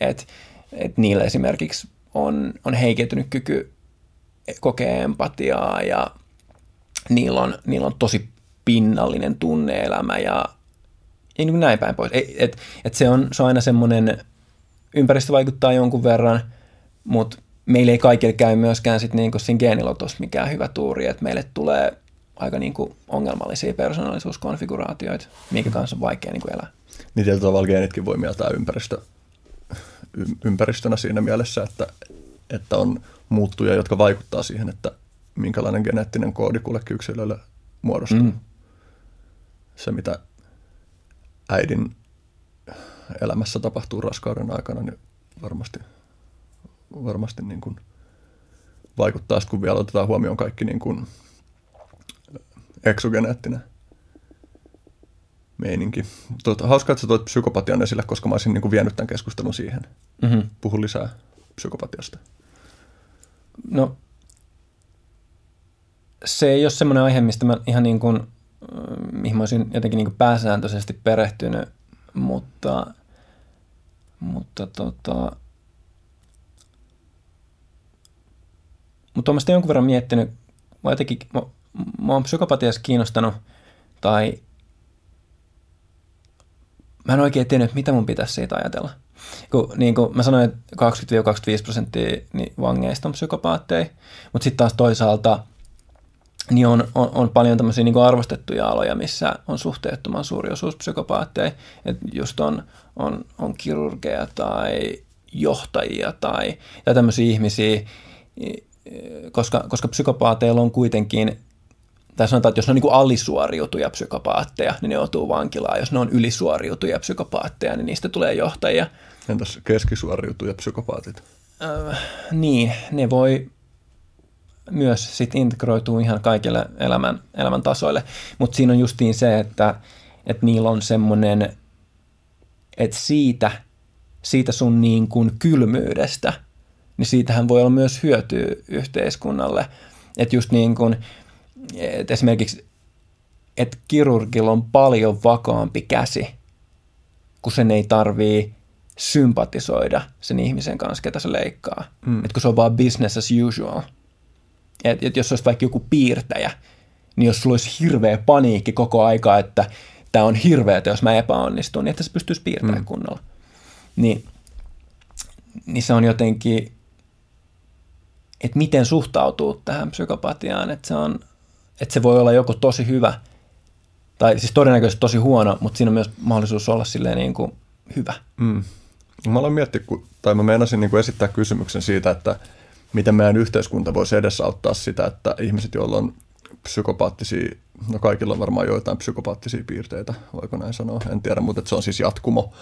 Et, et niillä esimerkiksi on, on heikentynyt kyky kokea empatiaa ja niillä on, niillä on tosi pinnallinen tunneelämä ja, ja niin näin päin pois. Et, et se, on, se on aina semmoinen, ympäristö vaikuttaa jonkun verran, mutta meillä ei kaikille käy myöskään sit niinku siinä geenilotossa mikään hyvä tuuri, että meille tulee aika niinku ongelmallisia persoonallisuuskonfiguraatioita, minkä kanssa on vaikea niinku elää. Niin tietyllä tavalla geenitkin voi mieltää ympäristö, ympäristönä siinä mielessä, että, että on muuttuja, jotka vaikuttaa siihen, että minkälainen geneettinen koodi kullekin yksilölle muodostuu. Mm. Se, mitä äidin elämässä tapahtuu raskauden aikana, niin varmasti, varmasti niin kuin vaikuttaa, kun vielä otetaan huomioon kaikki niin kuin eksogeneettinen meininki. Tuota, hauskaa, että sä toit psykopatian esille, koska mä olisin niin kuin vienyt tämän keskustelun siihen. Mm-hmm. Puhu lisää psykopatiasta. No, se ei ole semmoinen aihe, mistä mä ihan niin kuin, mihin mä olisin jotenkin niin kuin pääsääntöisesti perehtynyt, mutta, mutta tota, mutta olen jonkun verran miettinyt, mä jotenkin, mä, mä oon psykopatiassa kiinnostanut, tai mä en oikein tiennyt, mitä mun pitäisi siitä ajatella. Kun, niin kuin mä sanoin, että 20-25 prosenttia niin vangeista on psykopaatteja, mutta sitten taas toisaalta niin on, on, on paljon tämmöisiä niin arvostettuja aloja, missä on suhteettoman suuri osuus psykopaatteja. Että just on, on, on kirurgeja tai johtajia tai, tai tämmöisiä ihmisiä, koska, koska psykopaateilla on kuitenkin tai sanotaan, että jos ne on niin kuin alisuoriutuja psykopaatteja, niin ne joutuu vankilaan. Jos ne on ylisuoriutuja psykopaatteja, niin niistä tulee johtajia. Entäs keskisuoriutuja psykopaatit? Äh, niin, ne voi myös sit integroituu ihan kaikille elämän, elämän tasoille. Mutta siinä on justiin se, että, että niillä on semmoinen, että siitä, siitä sun niin kuin kylmyydestä, niin siitähän voi olla myös hyötyä yhteiskunnalle. Että just niin kuin, että esimerkiksi, että kirurgilla on paljon vakaampi käsi, kun sen ei tarvii sympatisoida sen ihmisen kanssa, ketä se leikkaa. Mm. Että kun se on vaan business as usual – että et jos olisi vaikka joku piirtäjä, niin jos sulla olisi hirveä paniikki koko aika, että tämä on hirveätä, jos mä epäonnistun, niin että se pystyisi piirtämään mm. kunnolla. Niin, niin se on jotenkin, että miten suhtautuu tähän psykopatiaan, että se, on, että se voi olla joko tosi hyvä, tai siis todennäköisesti tosi huono, mutta siinä on myös mahdollisuus olla silleen niin kuin hyvä. Mm. Mä aloin miettiä, tai mä meinasin niin kuin esittää kysymyksen siitä, että – miten meidän yhteiskunta voisi edesauttaa sitä, että ihmiset, joilla on psykopaattisia, no kaikilla on varmaan joitain psykopaattisia piirteitä, voiko näin sanoa, en tiedä, mutta se on siis jatkumo.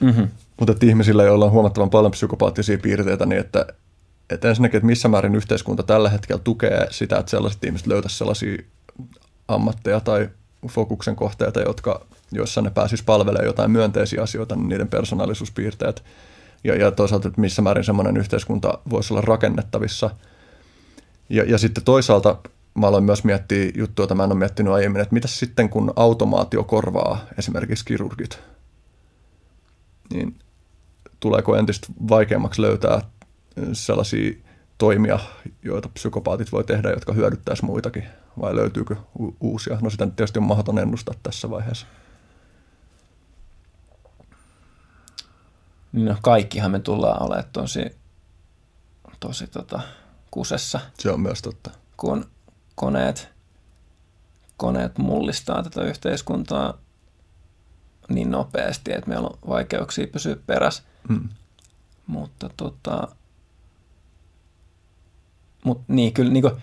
Mm-hmm. Mutta että ihmisillä, joilla on huomattavan paljon psykopaattisia piirteitä, niin että, että ensinnäkin, että missä määrin yhteiskunta tällä hetkellä tukee sitä, että sellaiset ihmiset löytäisivät sellaisia ammatteja tai fokuksen kohteita, jotka, joissa ne pääsisi palvelemaan jotain myönteisiä asioita, niin niiden persoonallisuuspiirteet – ja, ja toisaalta, että missä määrin semmoinen yhteiskunta voisi olla rakennettavissa. Ja, ja sitten toisaalta mä aloin myös miettiä juttua, jota mä en ole miettinyt aiemmin, että mitä sitten kun automaatio korvaa esimerkiksi kirurgit, niin tuleeko entistä vaikeammaksi löytää sellaisia toimia, joita psykopaatit voi tehdä, jotka hyödyttäisi muitakin, vai löytyykö u- uusia? No sitä tietysti on mahdoton ennustaa tässä vaiheessa. Niin no kaikkihan me tullaan olemaan tosi, tosi tota, kusessa. Se on myös totta. Kun koneet, koneet mullistaa tätä yhteiskuntaa niin nopeasti, että meillä on vaikeuksia pysyä perässä. Hmm. Mutta tota, mut niin kyllä niin kuin,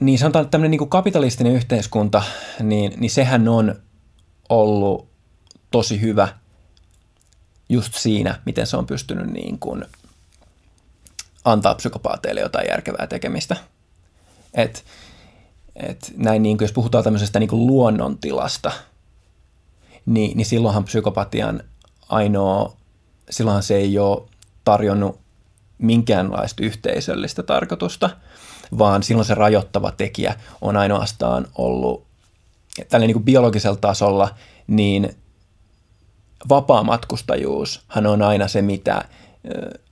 niin sanotaan, että tämmöinen niin kapitalistinen yhteiskunta, niin, niin sehän on ollut tosi hyvä just siinä, miten se on pystynyt niin kuin antaa psykopaateille jotain järkevää tekemistä. Et, et näin niin kuin, jos puhutaan tämmöisestä niin kuin luonnontilasta, niin, niin silloinhan psykopatian ainoa, silloinhan se ei ole tarjonnut minkäänlaista yhteisöllistä tarkoitusta, vaan silloin se rajoittava tekijä on ainoastaan ollut tällä niin kuin biologisella tasolla, niin vapaamatkustajuushan on aina se, mitä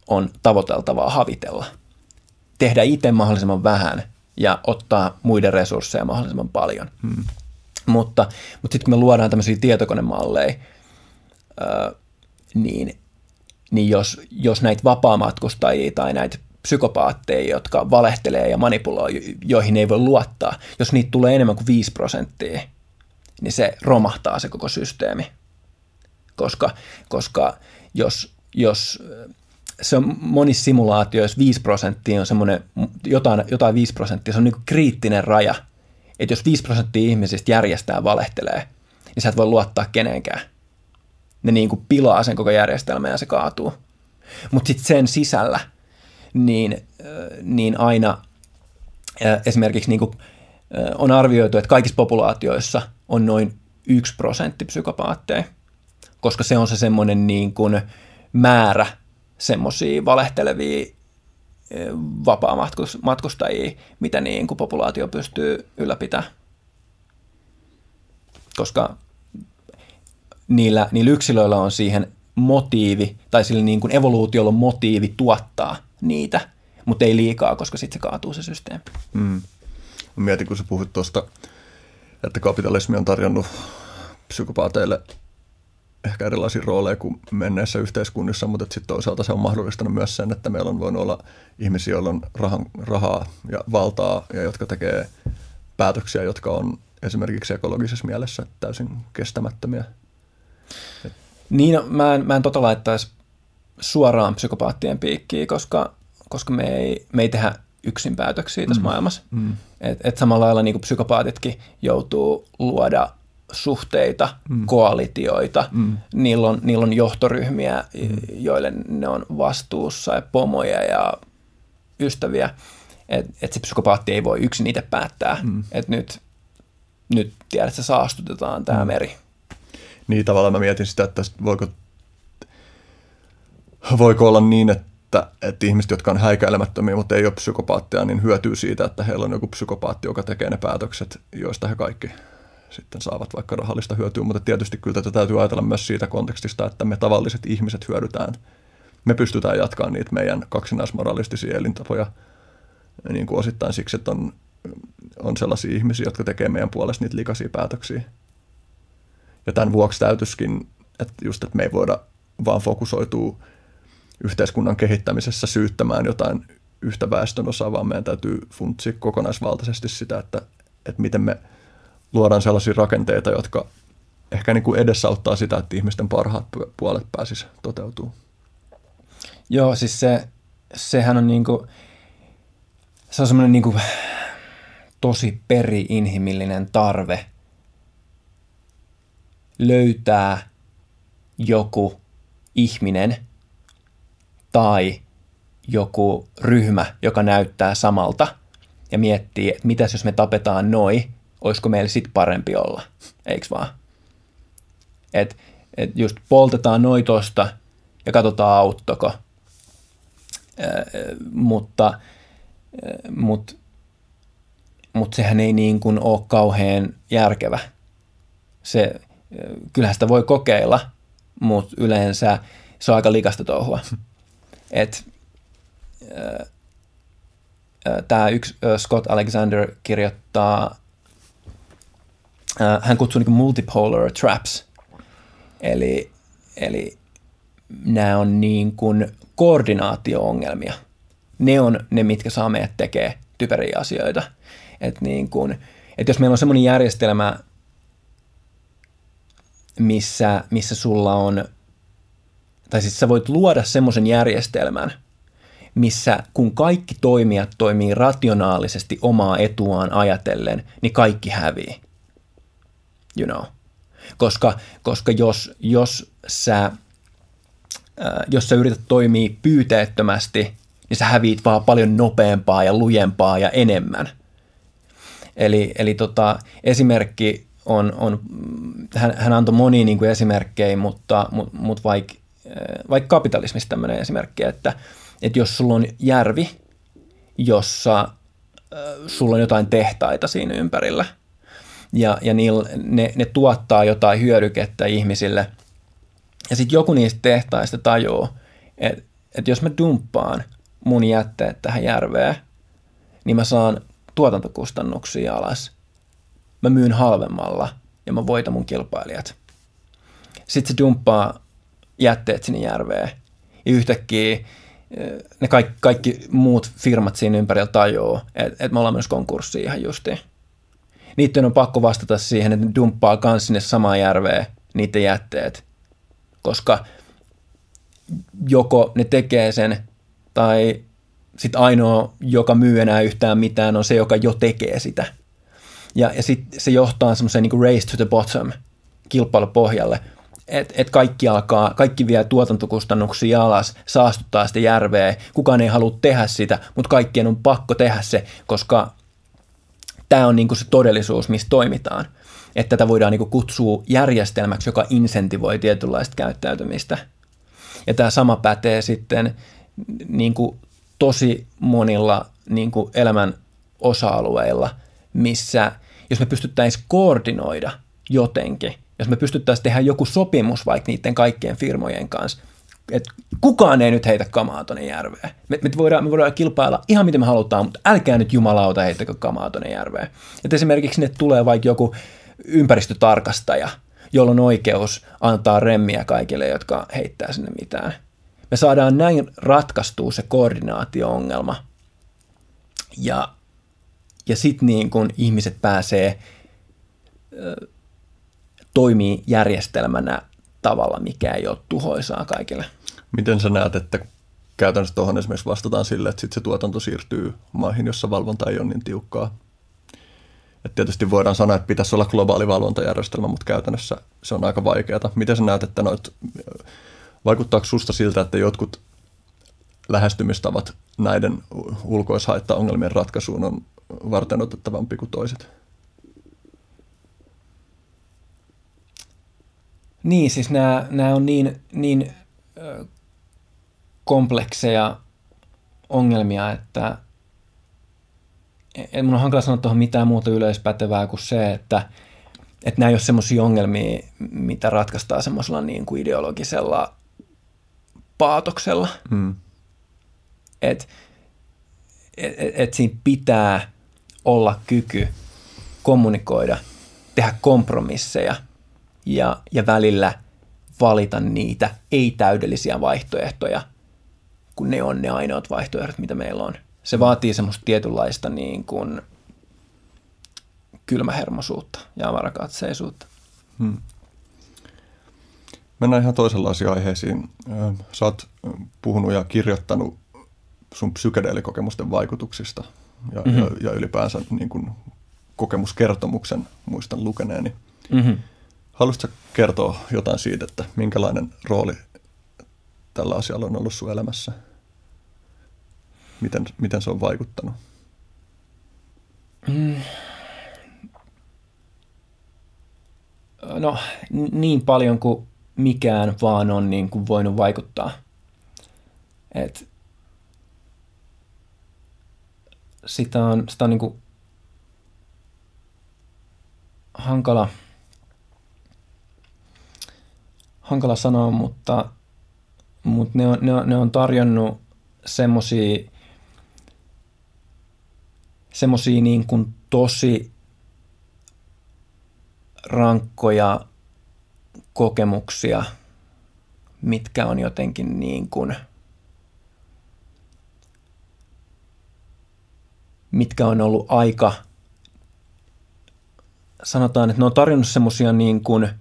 on tavoiteltavaa havitella. Tehdä itse mahdollisimman vähän ja ottaa muiden resursseja mahdollisimman paljon. Hmm. Mutta, mutta sitten kun me luodaan tämmöisiä tietokonemalleja, niin, niin jos, jos näitä vapaamatkustajia tai näitä psykopaatteja, jotka valehtelee ja manipuloi, joihin ei voi luottaa, jos niitä tulee enemmän kuin 5 prosenttia, niin se romahtaa se koko systeemi. Koska, koska jos, jos se on monissa simulaatioissa 5 prosenttia on semmoinen, jotain, jotain 5 prosenttia, se on niin kriittinen raja. Että jos 5 prosenttia ihmisistä järjestää valehtelee, niin sä et voi luottaa kenenkään. Ne niin kuin pilaa sen koko järjestelmän ja se kaatuu. Mutta sitten sen sisällä, niin, niin aina esimerkiksi niin kuin on arvioitu, että kaikissa populaatioissa on noin 1 prosentti psykopaatteja, koska se on se semmoinen niin kuin määrä semmoisia valehtelevia vapaa-matkustajia, mitä niin kuin populaatio pystyy ylläpitämään. Koska niillä, niillä yksilöillä on siihen motiivi, tai sillä niin kuin evoluutiolla on motiivi tuottaa niitä, mutta ei liikaa, koska sitten se kaatuu se systeemi. Mm. Mietin, kun sä puhut tuosta, että kapitalismi on tarjonnut psykopaateille ehkä erilaisia rooleja kuin menneissä yhteiskunnissa, mutta sitten toisaalta se on mahdollistanut myös sen, että meillä on voinut olla ihmisiä, joilla on rahan, rahaa ja valtaa ja jotka tekee päätöksiä, jotka on esimerkiksi ekologisessa mielessä täysin kestämättömiä. Niin, no, mä en, mä en tota laittaisi suoraan psykopaattien piikkiin, koska, koska me, ei, me ei tehdä yksin päätöksiä tässä mm. maailmassa. Mm. Et, et samalla lailla niin kuin psykopaatitkin joutuu luoda suhteita, mm. koalitioita, mm. Niillä, on, niillä on johtoryhmiä, mm. joille ne on vastuussa ja pomoja ja ystäviä. Että et se psykopaatti ei voi yksin itse päättää, mm. että nyt, nyt tiedät, että saastutetaan tämä mm. meri. Niin tavallaan mä mietin sitä, että voiko, voiko olla niin, että että, ihmiset, jotka on häikäilemättömiä, mutta ei ole psykopaatteja, niin hyötyy siitä, että heillä on joku psykopaatti, joka tekee ne päätökset, joista he kaikki sitten saavat vaikka rahallista hyötyä, mutta tietysti kyllä tätä täytyy ajatella myös siitä kontekstista, että me tavalliset ihmiset hyödytään. Me pystytään jatkamaan niitä meidän kaksinaismoralistisia elintapoja niin kuin osittain siksi, että on, on sellaisia ihmisiä, jotka tekee meidän puolesta niitä likaisia päätöksiä. Ja tämän vuoksi täytyisikin, että just, että me ei voida vaan fokusoitua yhteiskunnan kehittämisessä syyttämään jotain yhtä väestön osaa, vaan meidän täytyy funtsia kokonaisvaltaisesti sitä, että, että miten me luodaan sellaisia rakenteita, jotka ehkä niin kuin edesauttaa sitä, että ihmisten parhaat puolet pääsisi toteutuu. Joo, siis se, sehän on niin kuin, se on semmoinen niin kuin tosi peri-inhimillinen tarve löytää joku ihminen – tai joku ryhmä, joka näyttää samalta ja miettii, että mitäs jos me tapetaan noi, olisiko meillä sitten parempi olla, eikö vaan? Et, et just poltetaan noi tosta ja katsotaan auttoko. mutta mut, mut sehän ei niin kuin ole kauhean järkevä. Se, kyllähän sitä voi kokeilla, mutta yleensä se on aika likasta touhua. että tämä yksi Scott Alexander kirjoittaa, hän kutsuu niin multipolar traps, eli, eli nämä on niin kuin koordinaatio-ongelmia. Ne on ne, mitkä saa meidät tekemään typeriä asioita. Et niin kuin, et jos meillä on semmoinen järjestelmä, missä, missä sulla on tai siis sä voit luoda semmoisen järjestelmän, missä kun kaikki toimijat toimii rationaalisesti omaa etuaan ajatellen, niin kaikki hävii. You know. Koska, koska jos, jos, sä, äh, jos sä yrität toimia pyyteettömästi, niin sä häviit vaan paljon nopeampaa ja lujempaa ja enemmän. Eli, eli tota, esimerkki on, on hän, hän antoi monia niin kuin esimerkkejä, mutta, mutta, mutta vaikka vaik kapitalismista tämmöinen esimerkki, että, että jos sulla on järvi, jossa sulla on jotain tehtaita siinä ympärillä, ja, ja niil, ne, ne tuottaa jotain hyödykettä ihmisille, ja sitten joku niistä tehtaista tajuu, että, että jos mä dumppaan mun jätteet tähän järveen, niin mä saan tuotantokustannuksia alas. Mä myyn halvemmalla ja mä voitan mun kilpailijat. Sitten se dumppaa jätteet sinne järveen ja yhtäkkiä eh, ne kaikki, kaikki muut firmat siinä ympärillä tajuu, että, että me ollaan myös konkurssiin ihan justiin. Niiden on pakko vastata siihen, että ne dumppaa kans sinne samaan järveen niiden jätteet, koska joko ne tekee sen tai sitten ainoa, joka myy enää yhtään mitään, on se, joka jo tekee sitä. Ja, ja sitten se johtaa semmoiseen niin race to the bottom kilpailupohjalle, että et kaikki alkaa, kaikki vie tuotantokustannuksia alas, saastuttaa sitä järveä, kukaan ei halua tehdä sitä, mutta kaikkien on pakko tehdä se, koska tämä on niinku se todellisuus, missä toimitaan. Että tätä voidaan niinku kutsua järjestelmäksi, joka insentivoi tietynlaista käyttäytymistä. Ja tämä sama pätee sitten niinku tosi monilla niinku elämän osa-alueilla, missä jos me pystyttäisiin koordinoida jotenkin, jos me pystyttäisiin tehdä joku sopimus vaikka niiden kaikkien firmojen kanssa, että kukaan ei nyt heitä kamaa tuonne järveen. Me, me, voidaan, me voidaan kilpailla ihan miten me halutaan, mutta älkää nyt jumalauta heittäkö kamaa tuonne järveen. Että esimerkiksi sinne tulee vaikka joku ympäristötarkastaja, jolla on oikeus antaa remmiä kaikille, jotka heittää sinne mitään. Me saadaan näin ratkaistua se koordinaatio-ongelma. Ja, ja sitten niin kun ihmiset pääsee toimii järjestelmänä tavalla, mikä ei ole tuhoisaa kaikille. Miten sä näet, että käytännössä tuohon esimerkiksi vastataan sille, että sit se tuotanto siirtyy maihin, jossa valvonta ei ole niin tiukkaa? Et tietysti voidaan sanoa, että pitäisi olla globaali valvontajärjestelmä, mutta käytännössä se on aika vaikeaa. Miten sä näet, että noit, vaikuttaako susta siltä, että jotkut lähestymistavat näiden ulkoishaitta-ongelmien ratkaisuun on varten otettavampi kuin toiset? Niin, siis nämä, nämä on niin, niin komplekseja ongelmia, että en mun on hankala sanoa tuohon mitään muuta yleispätevää kuin se, että, että nämä ei ole semmoisia ongelmia, mitä ratkaistaan semmoisella niin kuin ideologisella paatoksella. Hmm. Että et, et, et siinä pitää olla kyky kommunikoida, tehdä kompromisseja – ja, ja välillä valita niitä ei-täydellisiä vaihtoehtoja, kun ne on ne ainoat vaihtoehdot, mitä meillä on. Se vaatii semmoista tietynlaista niin kuin kylmähermosuutta ja avarakatseisuutta. Hmm. Mennään ihan toisenlaisiin aiheisiin. Sä oot puhunut ja kirjoittanut sun psykedeelikokemusten vaikutuksista ja, mm-hmm. ja, ja ylipäänsä niin kuin kokemuskertomuksen muistan lukeneeni. Mm-hmm. Haluaisitko kertoa jotain siitä, että minkälainen rooli tällä asialla on ollut sun elämässä? Miten, miten se on vaikuttanut? Mm. No niin paljon kuin mikään vaan on niin kuin voinut vaikuttaa. Et sitä on, sitä on niin kuin hankala – hankala sanoa, mutta, mutta ne, on, ne, on, ne on tarjonnut semmoisia semmosia niin kuin tosi rankkoja kokemuksia, mitkä on jotenkin niin kuin, mitkä on ollut aika, sanotaan, että ne on tarjonnut semmoisia niin kuin –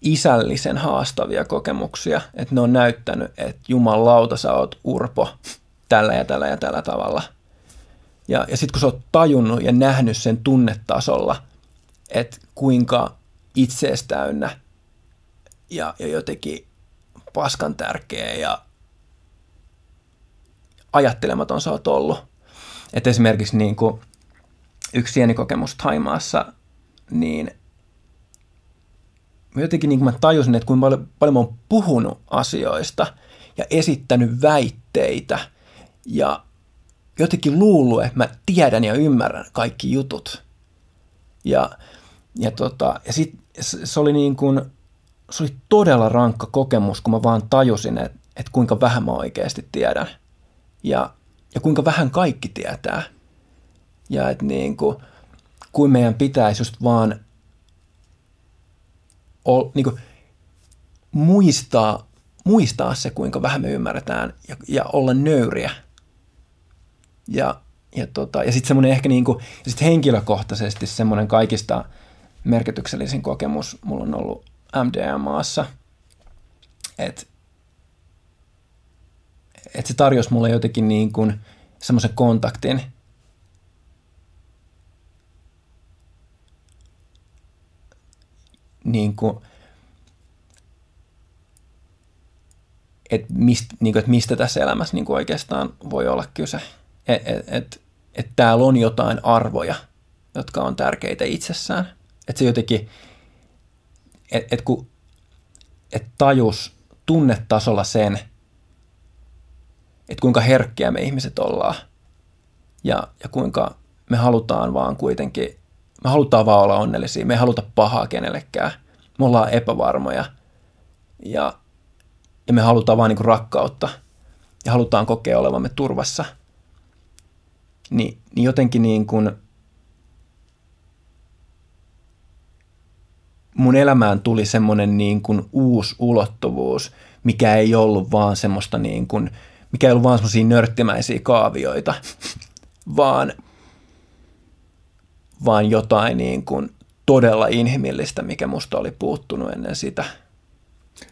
isällisen haastavia kokemuksia, että ne on näyttänyt, että jumalauta sä oot urpo tällä ja tällä ja tällä tavalla. Ja, ja sitten kun sä oot tajunnut ja nähnyt sen tunnetasolla, että kuinka itseestäynnä ja, ja jotenkin paskan tärkeä ja ajattelematon sä oot ollut. Että esimerkiksi niin kuin yksi sienikokemus Taimaassa, niin mä jotenkin niin kuin mä tajusin, että kuinka paljon, paljon mä oon puhunut asioista ja esittänyt väitteitä ja jotenkin luullut, että mä tiedän ja ymmärrän kaikki jutut. Ja, ja, tota, ja sit se oli niin kuin, se oli todella rankka kokemus, kun mä vaan tajusin, että, että kuinka vähän mä oikeasti tiedän. Ja, ja kuinka vähän kaikki tietää. Ja että niin kuin, kuin meidän pitäisi just vaan ol, niin kuin, muistaa, muistaa se, kuinka vähän me ymmärretään ja, ja olla nöyriä. Ja, ja, tota, ja sitten semmoinen ehkä niin kuin, sit henkilökohtaisesti semmoinen kaikista merkityksellisin kokemus mulla on ollut MDMAssa, että et se tarjosi mulle jotenkin niin kuin semmoisen kontaktin – niin kuin, että mist, niin kuin, että mistä tässä elämässä niin kuin oikeastaan voi olla kyse. Että et, et, et täällä on jotain arvoja, jotka on tärkeitä itsessään. Että se jotenkin, että et kun et tajus tunnetasolla sen, että kuinka herkkiä me ihmiset ollaan ja, ja kuinka me halutaan vaan kuitenkin me halutaan vaan olla onnellisia, me ei haluta pahaa kenellekään. Me ollaan epävarmoja ja, ja me halutaan vaan niin rakkautta ja halutaan kokea olevamme turvassa. Ni, niin jotenkin niin kuin mun elämään tuli semmoinen niin kuin uusi ulottuvuus, mikä ei ollut vaan semmoista niin kuin, mikä ei ollut vaan semmoisia nörttimäisiä kaavioita, vaan – vaan jotain niin kuin todella inhimillistä, mikä musta oli puuttunut ennen sitä.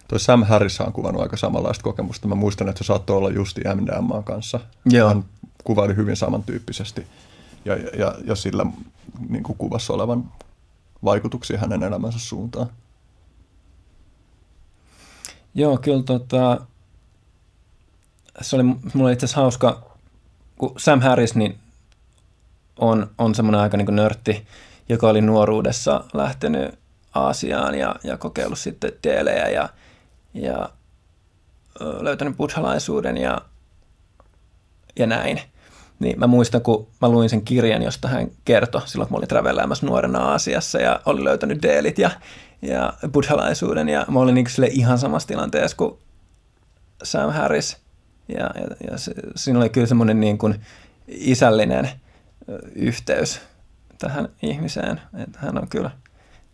Toi Sam Harris on kuvannut aika samanlaista kokemusta. Mä muistan, että se saattoi olla justi MDMA kanssa. Joo. Hän kuvaili hyvin samantyyppisesti ja, ja, ja sillä niin kuin kuvassa olevan vaikutuksia hänen elämänsä suuntaan. Joo, kyllä tota, se oli mulla itse asiassa hauska, kun Sam Harris, niin on, on semmoinen aika niin nörtti, joka oli nuoruudessa lähtenyt Aasiaan ja, ja kokeillut sitten teelejä ja, ja löytänyt buddhalaisuuden ja, ja näin. Niin mä muistan, kun mä luin sen kirjan, josta hän kertoi silloin, kun mä olin travelläämässä nuorena Aasiassa ja oli löytänyt deelit ja, ja buddhalaisuuden ja mä olin niin sille ihan samassa tilanteessa kuin Sam Harris. Ja, ja, ja se, siinä oli kyllä semmoinen niin kuin isällinen – yhteys tähän ihmiseen. Että hän on kyllä,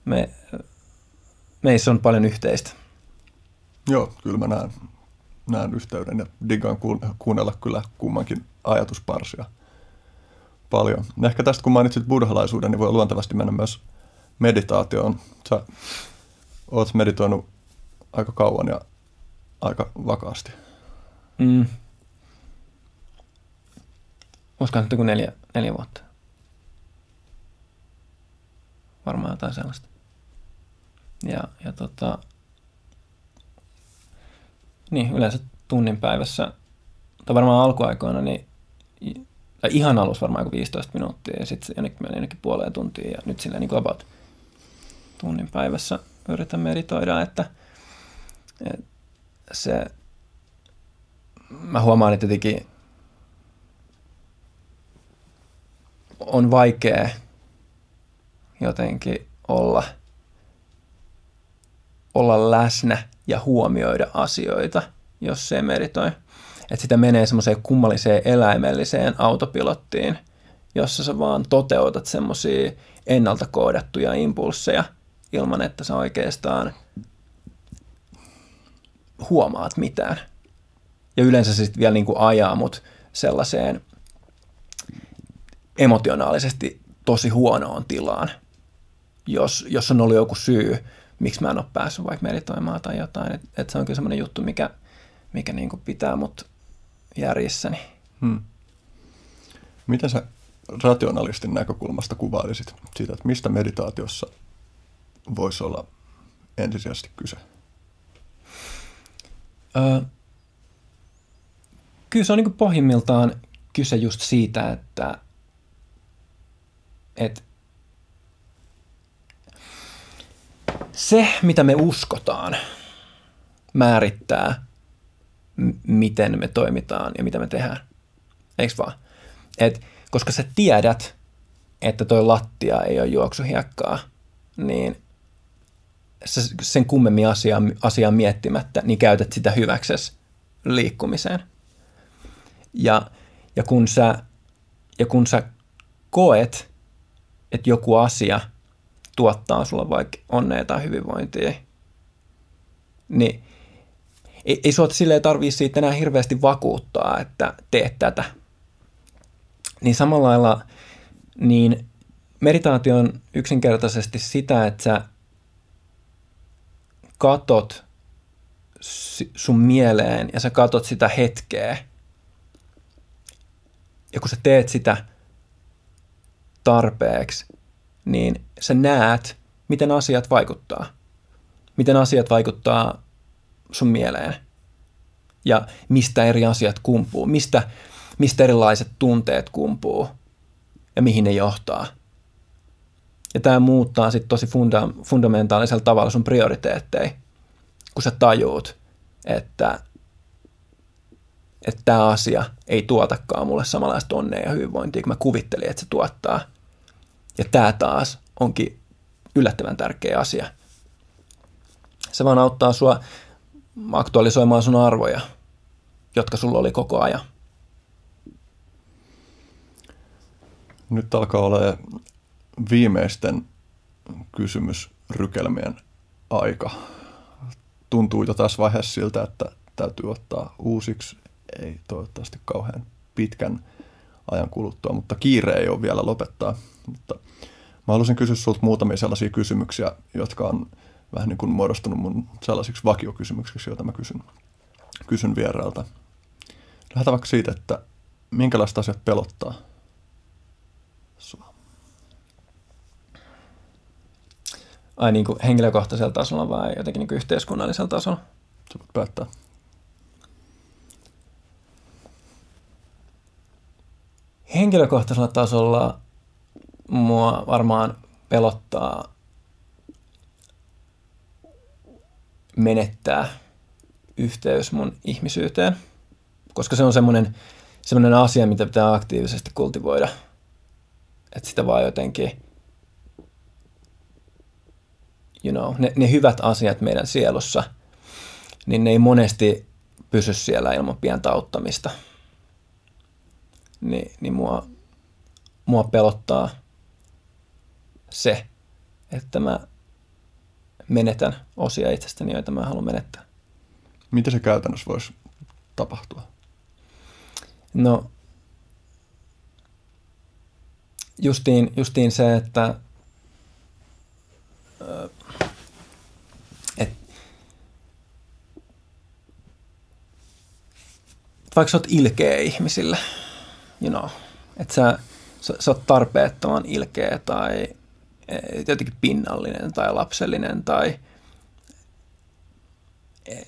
me, meissä on paljon yhteistä. Joo, kyllä mä näen, näen yhteyden ja digaan kuunnella kyllä kummankin ajatusparsia paljon. Ehkä tästä kun mainitsit buddhalaisuuden, niin voi luontevasti mennä myös meditaatioon. Sä oot meditoinut aika kauan ja aika vakaasti. Mm. Olisikohan nyt joku neljä, neljä vuotta. Varmaan jotain sellaista. Ja, ja tota, niin, yleensä tunnin päivässä, tai varmaan alkuaikoina, niin tai ihan alus varmaan joku 15 minuuttia ja sitten jonnekin meni jonnekin puoleen tuntiin ja nyt sillä niin about tunnin päivässä yritän meditoida, että, että se, mä huomaan, että jotenkin on vaikea jotenkin olla, olla läsnä ja huomioida asioita, jos se meditoi. Että sitä menee semmoiseen kummalliseen eläimelliseen autopilottiin, jossa sä vaan toteutat semmoisia ennalta koodattuja impulsseja ilman, että sä oikeastaan huomaat mitään. Ja yleensä se sitten vielä niin kuin ajaa mut sellaiseen emotionaalisesti tosi huonoon tilaan, jos, jos on ollut joku syy, miksi mä en ole päässyt vaikka meditoimaan tai jotain. Että et se on kyllä semmoinen juttu, mikä, mikä niin kuin pitää mut järjissäni. Hmm. Miten sä rationalistin näkökulmasta kuvailisit siitä, että mistä meditaatiossa voisi olla ensisijaisesti kyse? Öö, kyllä se on niin pohjimmiltaan kyse just siitä, että että Se, mitä me uskotaan, määrittää, m- miten me toimitaan ja mitä me tehdään. Eikö vaan? Et, koska sä tiedät, että toi lattia ei ole juoksuhiekkaa, niin sen kummemmin asiaa, asiaa miettimättä, niin käytät sitä hyväksesi liikkumiseen. Ja, ja, kun sä, ja kun sä koet, että joku asia tuottaa sulla vaikka onnea tai hyvinvointia, niin ei, ei sua silleen tarvii siitä enää hirveästi vakuuttaa, että teet tätä. Niin samalla lailla niin meditaatio on yksinkertaisesti sitä, että sä katot sun mieleen ja sä katot sitä hetkeä. Ja kun sä teet sitä tarpeeksi, niin sä näet, miten asiat vaikuttaa. Miten asiat vaikuttaa sun mieleen. Ja mistä eri asiat kumpuu. Mistä, mistä erilaiset tunteet kumpuu. Ja mihin ne johtaa. Ja tämä muuttaa sitten tosi funda- fundamentaalisella tavalla sun prioriteetteja, kun sä tajuut, että että tämä asia ei tuotakaan mulle samanlaista onnea ja hyvinvointia, kun mä kuvittelin, että se tuottaa. Ja tämä taas onkin yllättävän tärkeä asia. Se vaan auttaa sua aktualisoimaan sun arvoja, jotka sulla oli koko ajan. Nyt alkaa olla viimeisten kysymysrykelmien aika. Tuntuu jo tässä vaiheessa siltä, että täytyy ottaa uusiksi. Ei toivottavasti kauhean pitkän ajan kuluttua, mutta kiire ei ole vielä lopettaa. Mutta mä haluaisin kysyä sinulta muutamia sellaisia kysymyksiä, jotka on vähän niin kuin muodostunut mun sellaisiksi vakiokysymyksiksi, joita mä kysyn, kysyn vierailta. Lähdetään vaikka siitä, että minkälaista asiat pelottaa sua? Ai niin kuin henkilökohtaisella tasolla vai jotenkin niin kuin yhteiskunnallisella tasolla? Sä voit päättää. Henkilökohtaisella tasolla mua varmaan pelottaa menettää yhteys mun ihmisyyteen, koska se on semmoinen, semmoinen asia, mitä pitää aktiivisesti kultivoida. Että sitä vaan jotenkin, you know, ne, ne hyvät asiat meidän sielussa, niin ne ei monesti pysy siellä ilman pientä auttamista. Ni, niin mua, mua pelottaa se, että mä menetän osia itsestäni, joita mä haluan menettää. Miten se käytännössä voisi tapahtua? No, justiin, justiin se, että et, vaikka sä oot ilkeä ihmisille, you know, että sä, sä, sä oot tarpeettoman ilkeä tai jotenkin pinnallinen tai lapsellinen tai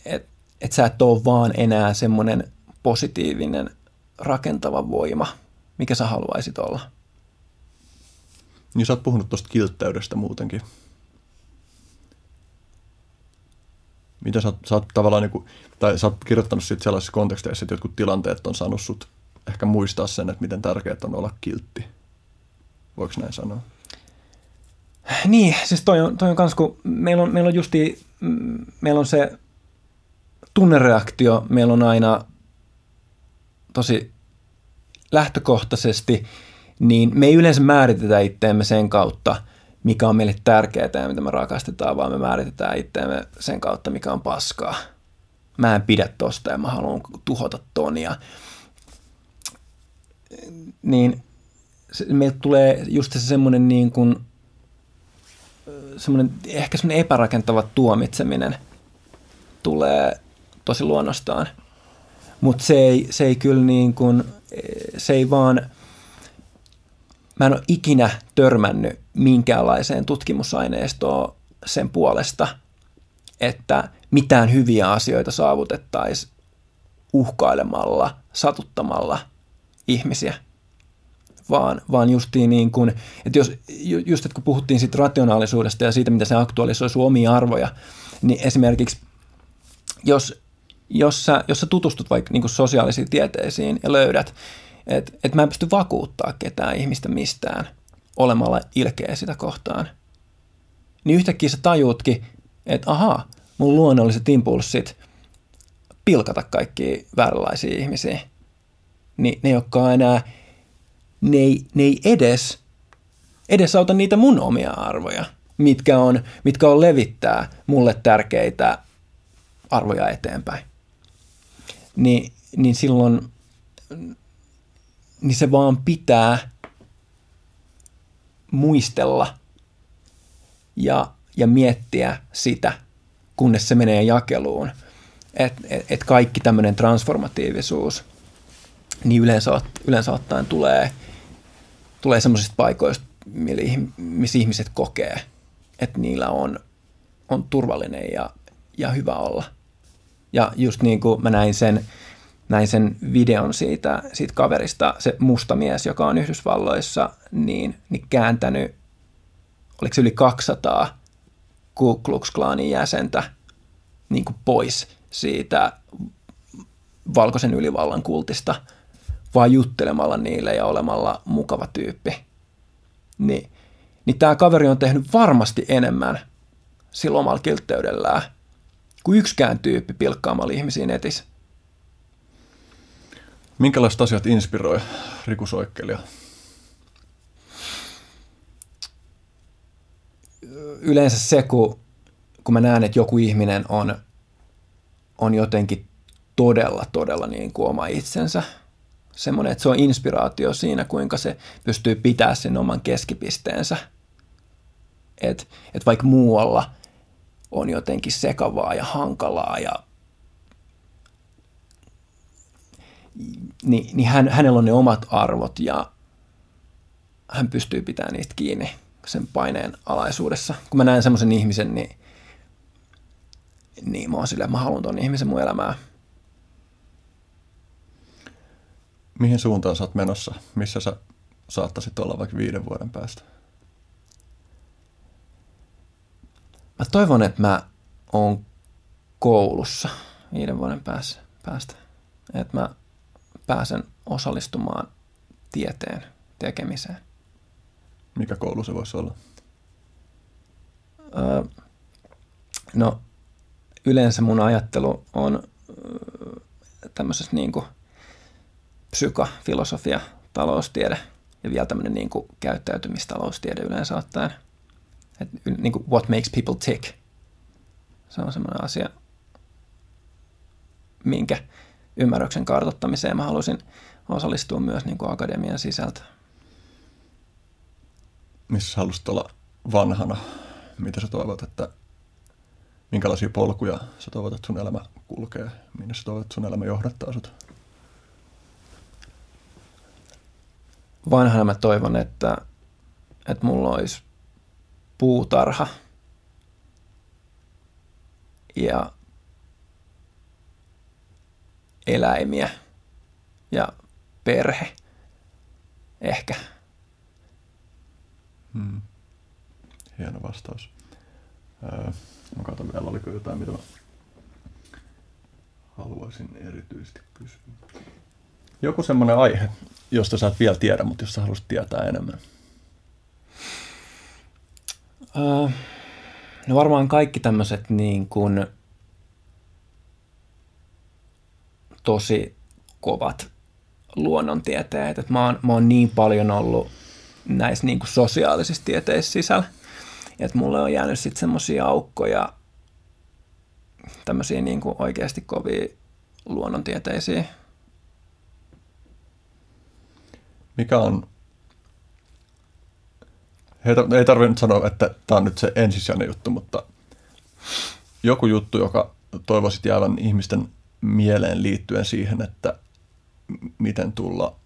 että et sä et ole vaan enää semmoinen positiivinen rakentava voima, mikä sä haluaisit olla. Niin sä oot puhunut tuosta kiltteydestä muutenkin. Mitä sä, sä oot tavallaan, niin kuin, tai sä oot kirjoittanut siitä sellaisissa konteksteissa, että jotkut tilanteet on saanut sut ehkä muistaa sen, että miten tärkeää on olla kiltti. Voiko näin sanoa? Niin, siis toi on, toi on kans, kun meillä on, meillä on justi, meillä on se tunnereaktio, meillä on aina tosi lähtökohtaisesti, niin me ei yleensä määritetä itteemme sen kautta, mikä on meille tärkeää ja mitä me rakastetaan, vaan me määritetään itteemme sen kautta, mikä on paskaa. Mä en pidä tosta ja mä haluan tuhota tonia. Niin meiltä tulee just se semmoinen niin kuin – semmoinen, ehkä semmoinen epärakentava tuomitseminen tulee tosi luonnostaan. Mutta se ei, se ei kyllä niin kuin, se ei vaan, mä en ole ikinä törmännyt minkäänlaiseen tutkimusaineistoon sen puolesta, että mitään hyviä asioita saavutettaisiin uhkailemalla, satuttamalla ihmisiä, vaan, vaan justiin niin kuin, että jos, just että kun puhuttiin siitä rationaalisuudesta ja siitä, mitä se aktualisoi sun omia arvoja, niin esimerkiksi jos, jos, sä, jos sä tutustut vaikka niin kuin sosiaalisiin tieteisiin ja löydät, että et mä en pysty vakuuttaa ketään ihmistä mistään olemalla ilkeä sitä kohtaan, niin yhtäkkiä sä tajuutkin, että ahaa, mun luonnolliset impulssit pilkata kaikki vääränlaisia ihmisiä, niin ne, jotka on enää, ne ei, ne ei edes edesauta niitä mun omia arvoja, mitkä on, mitkä on levittää mulle tärkeitä arvoja eteenpäin. Ni, niin silloin niin se vaan pitää muistella ja, ja miettiä sitä, kunnes se menee jakeluun. Että et, et kaikki tämmöinen transformatiivisuus, niin yleensä, yleensä ottaen tulee, tulee semmoisista paikoista, missä ihmiset kokee, että niillä on, on turvallinen ja, ja hyvä olla. Ja just niin kuin mä näin sen, näin sen videon siitä, siitä kaverista, se musta mies, joka on Yhdysvalloissa, niin, niin kääntänyt, oliko se yli 200 Ku Klux Klanin jäsentä niin kuin pois siitä valkoisen ylivallan kultista, vaan juttelemalla niille ja olemalla mukava tyyppi. Niin, niin tämä kaveri on tehnyt varmasti enemmän sillä omalla kiltteydellään kuin yksikään tyyppi pilkkaamalla ihmisiä netissä. Minkälaiset asiat inspiroi Riku Soikkelia? Yleensä se, kun, kun mä näen, että joku ihminen on, on jotenkin todella, todella niin kuin oma itsensä. Semmoinen, että se on inspiraatio siinä, kuinka se pystyy pitää sen oman keskipisteensä. Että et vaikka muualla on jotenkin sekavaa ja hankalaa ja niin, niin hän, hänellä on ne omat arvot ja hän pystyy pitämään niistä kiinni sen paineen alaisuudessa. Kun mä näen semmoisen ihmisen, niin, niin mä oon silleen, mä haluan ton ihmisen mun elämää. Mihin suuntaan sä oot menossa? Missä sä saattaisit olla vaikka viiden vuoden päästä? Mä toivon, että mä oon koulussa viiden vuoden päästä. Että mä pääsen osallistumaan tieteen tekemiseen. Mikä koulu se voisi olla? Öö, no, yleensä mun ajattelu on tämmöisessä niin kuin psyka, filosofia, taloustiede ja vielä tämmöinen niin kuin käyttäytymistaloustiede yleensä ottaen. Et, niin kuin what makes people tick. Se on semmoinen asia, minkä ymmärryksen kartoittamiseen mä halusin osallistua myös niin kuin akademian sisältä. Missä haluaisit olla vanhana? Mitä sä toivot, että minkälaisia polkuja sä toivot, että sun elämä kulkee? Minne sä toivot, että sun elämä johdattaa sut? Vanhana mä toivon, että, että mulla olisi puutarha ja eläimiä ja perhe ehkä. Hmm. Hieno vastaus. Öö, mä katson vielä, oliko jotain, mitä mä haluaisin erityisesti kysyä. Joku semmoinen aihe, josta sä et vielä tiedä, mutta jos sä haluaisit tietää enemmän. Öö, no varmaan kaikki tämmöiset niin kuin tosi kovat luonnontieteet. Et mä, oon, mä oon niin paljon ollut näissä niin kuin sosiaalisissa tieteissä sisällä, että mulle on jäänyt sitten semmoisia aukkoja, tämmöisiä niin kuin oikeasti kovia luonnontieteisiä. Mikä on, ei tarvitse nyt sanoa, että tämä on nyt se ensisijainen juttu, mutta joku juttu, joka toivoisit jäävän ihmisten mieleen liittyen siihen, että miten tulla,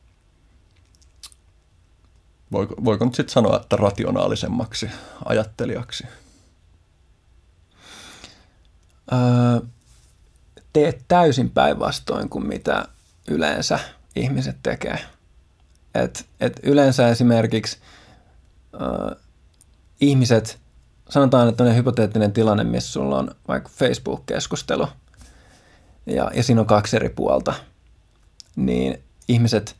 voiko, voiko nyt sitten sanoa, että rationaalisemmaksi ajattelijaksi? Öö, teet täysin päinvastoin kuin mitä yleensä ihmiset tekee. Et, et yleensä esimerkiksi äh, ihmiset, sanotaan, että on hypoteettinen tilanne, missä sulla on vaikka Facebook-keskustelu ja, ja siinä on kaksi eri puolta, niin ihmiset,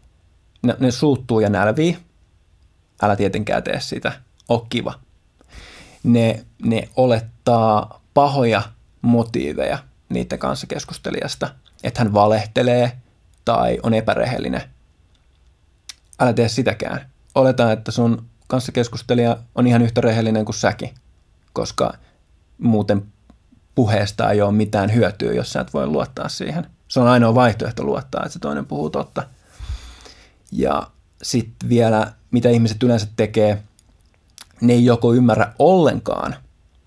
ne, ne suuttuu ja nälvii, älä tietenkään tee sitä, oo kiva. Ne, ne olettaa pahoja motiiveja niiden kanssa keskustelijasta, että hän valehtelee tai on epärehellinen. Älä tee sitäkään. Oleta, että sun kanssa keskustelija on ihan yhtä rehellinen kuin säkin, koska muuten puheesta ei ole mitään hyötyä, jos sä et voi luottaa siihen. Se on ainoa vaihtoehto luottaa, että se toinen puhuu totta. Ja sitten vielä, mitä ihmiset yleensä tekee, ne ei joko ymmärrä ollenkaan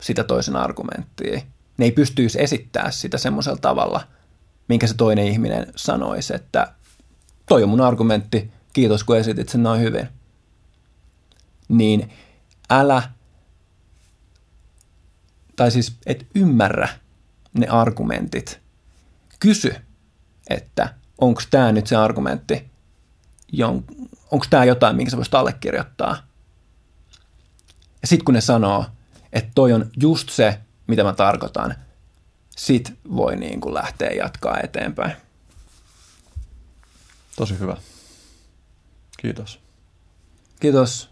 sitä toisen argumenttia. Ne ei pystyisi esittää sitä semmoisella tavalla, minkä se toinen ihminen sanoisi, että toi on mun argumentti, kiitos kun esitit sen noin hyvin. Niin älä, tai siis et ymmärrä ne argumentit. Kysy, että onko tämä nyt se argumentti, onko tämä jotain, minkä sä voisit allekirjoittaa. Ja sitten kun ne sanoo, että toi on just se, mitä mä tarkoitan, sit voi niin kuin lähteä jatkaa eteenpäin. Tosi hyvä. Kiitos. Kiitos.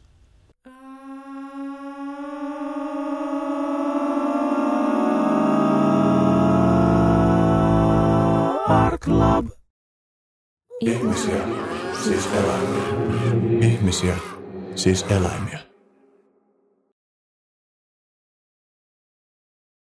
Art Club. Ihmisiä, siis eläimiä. Ihmisiä, siis eläimiä.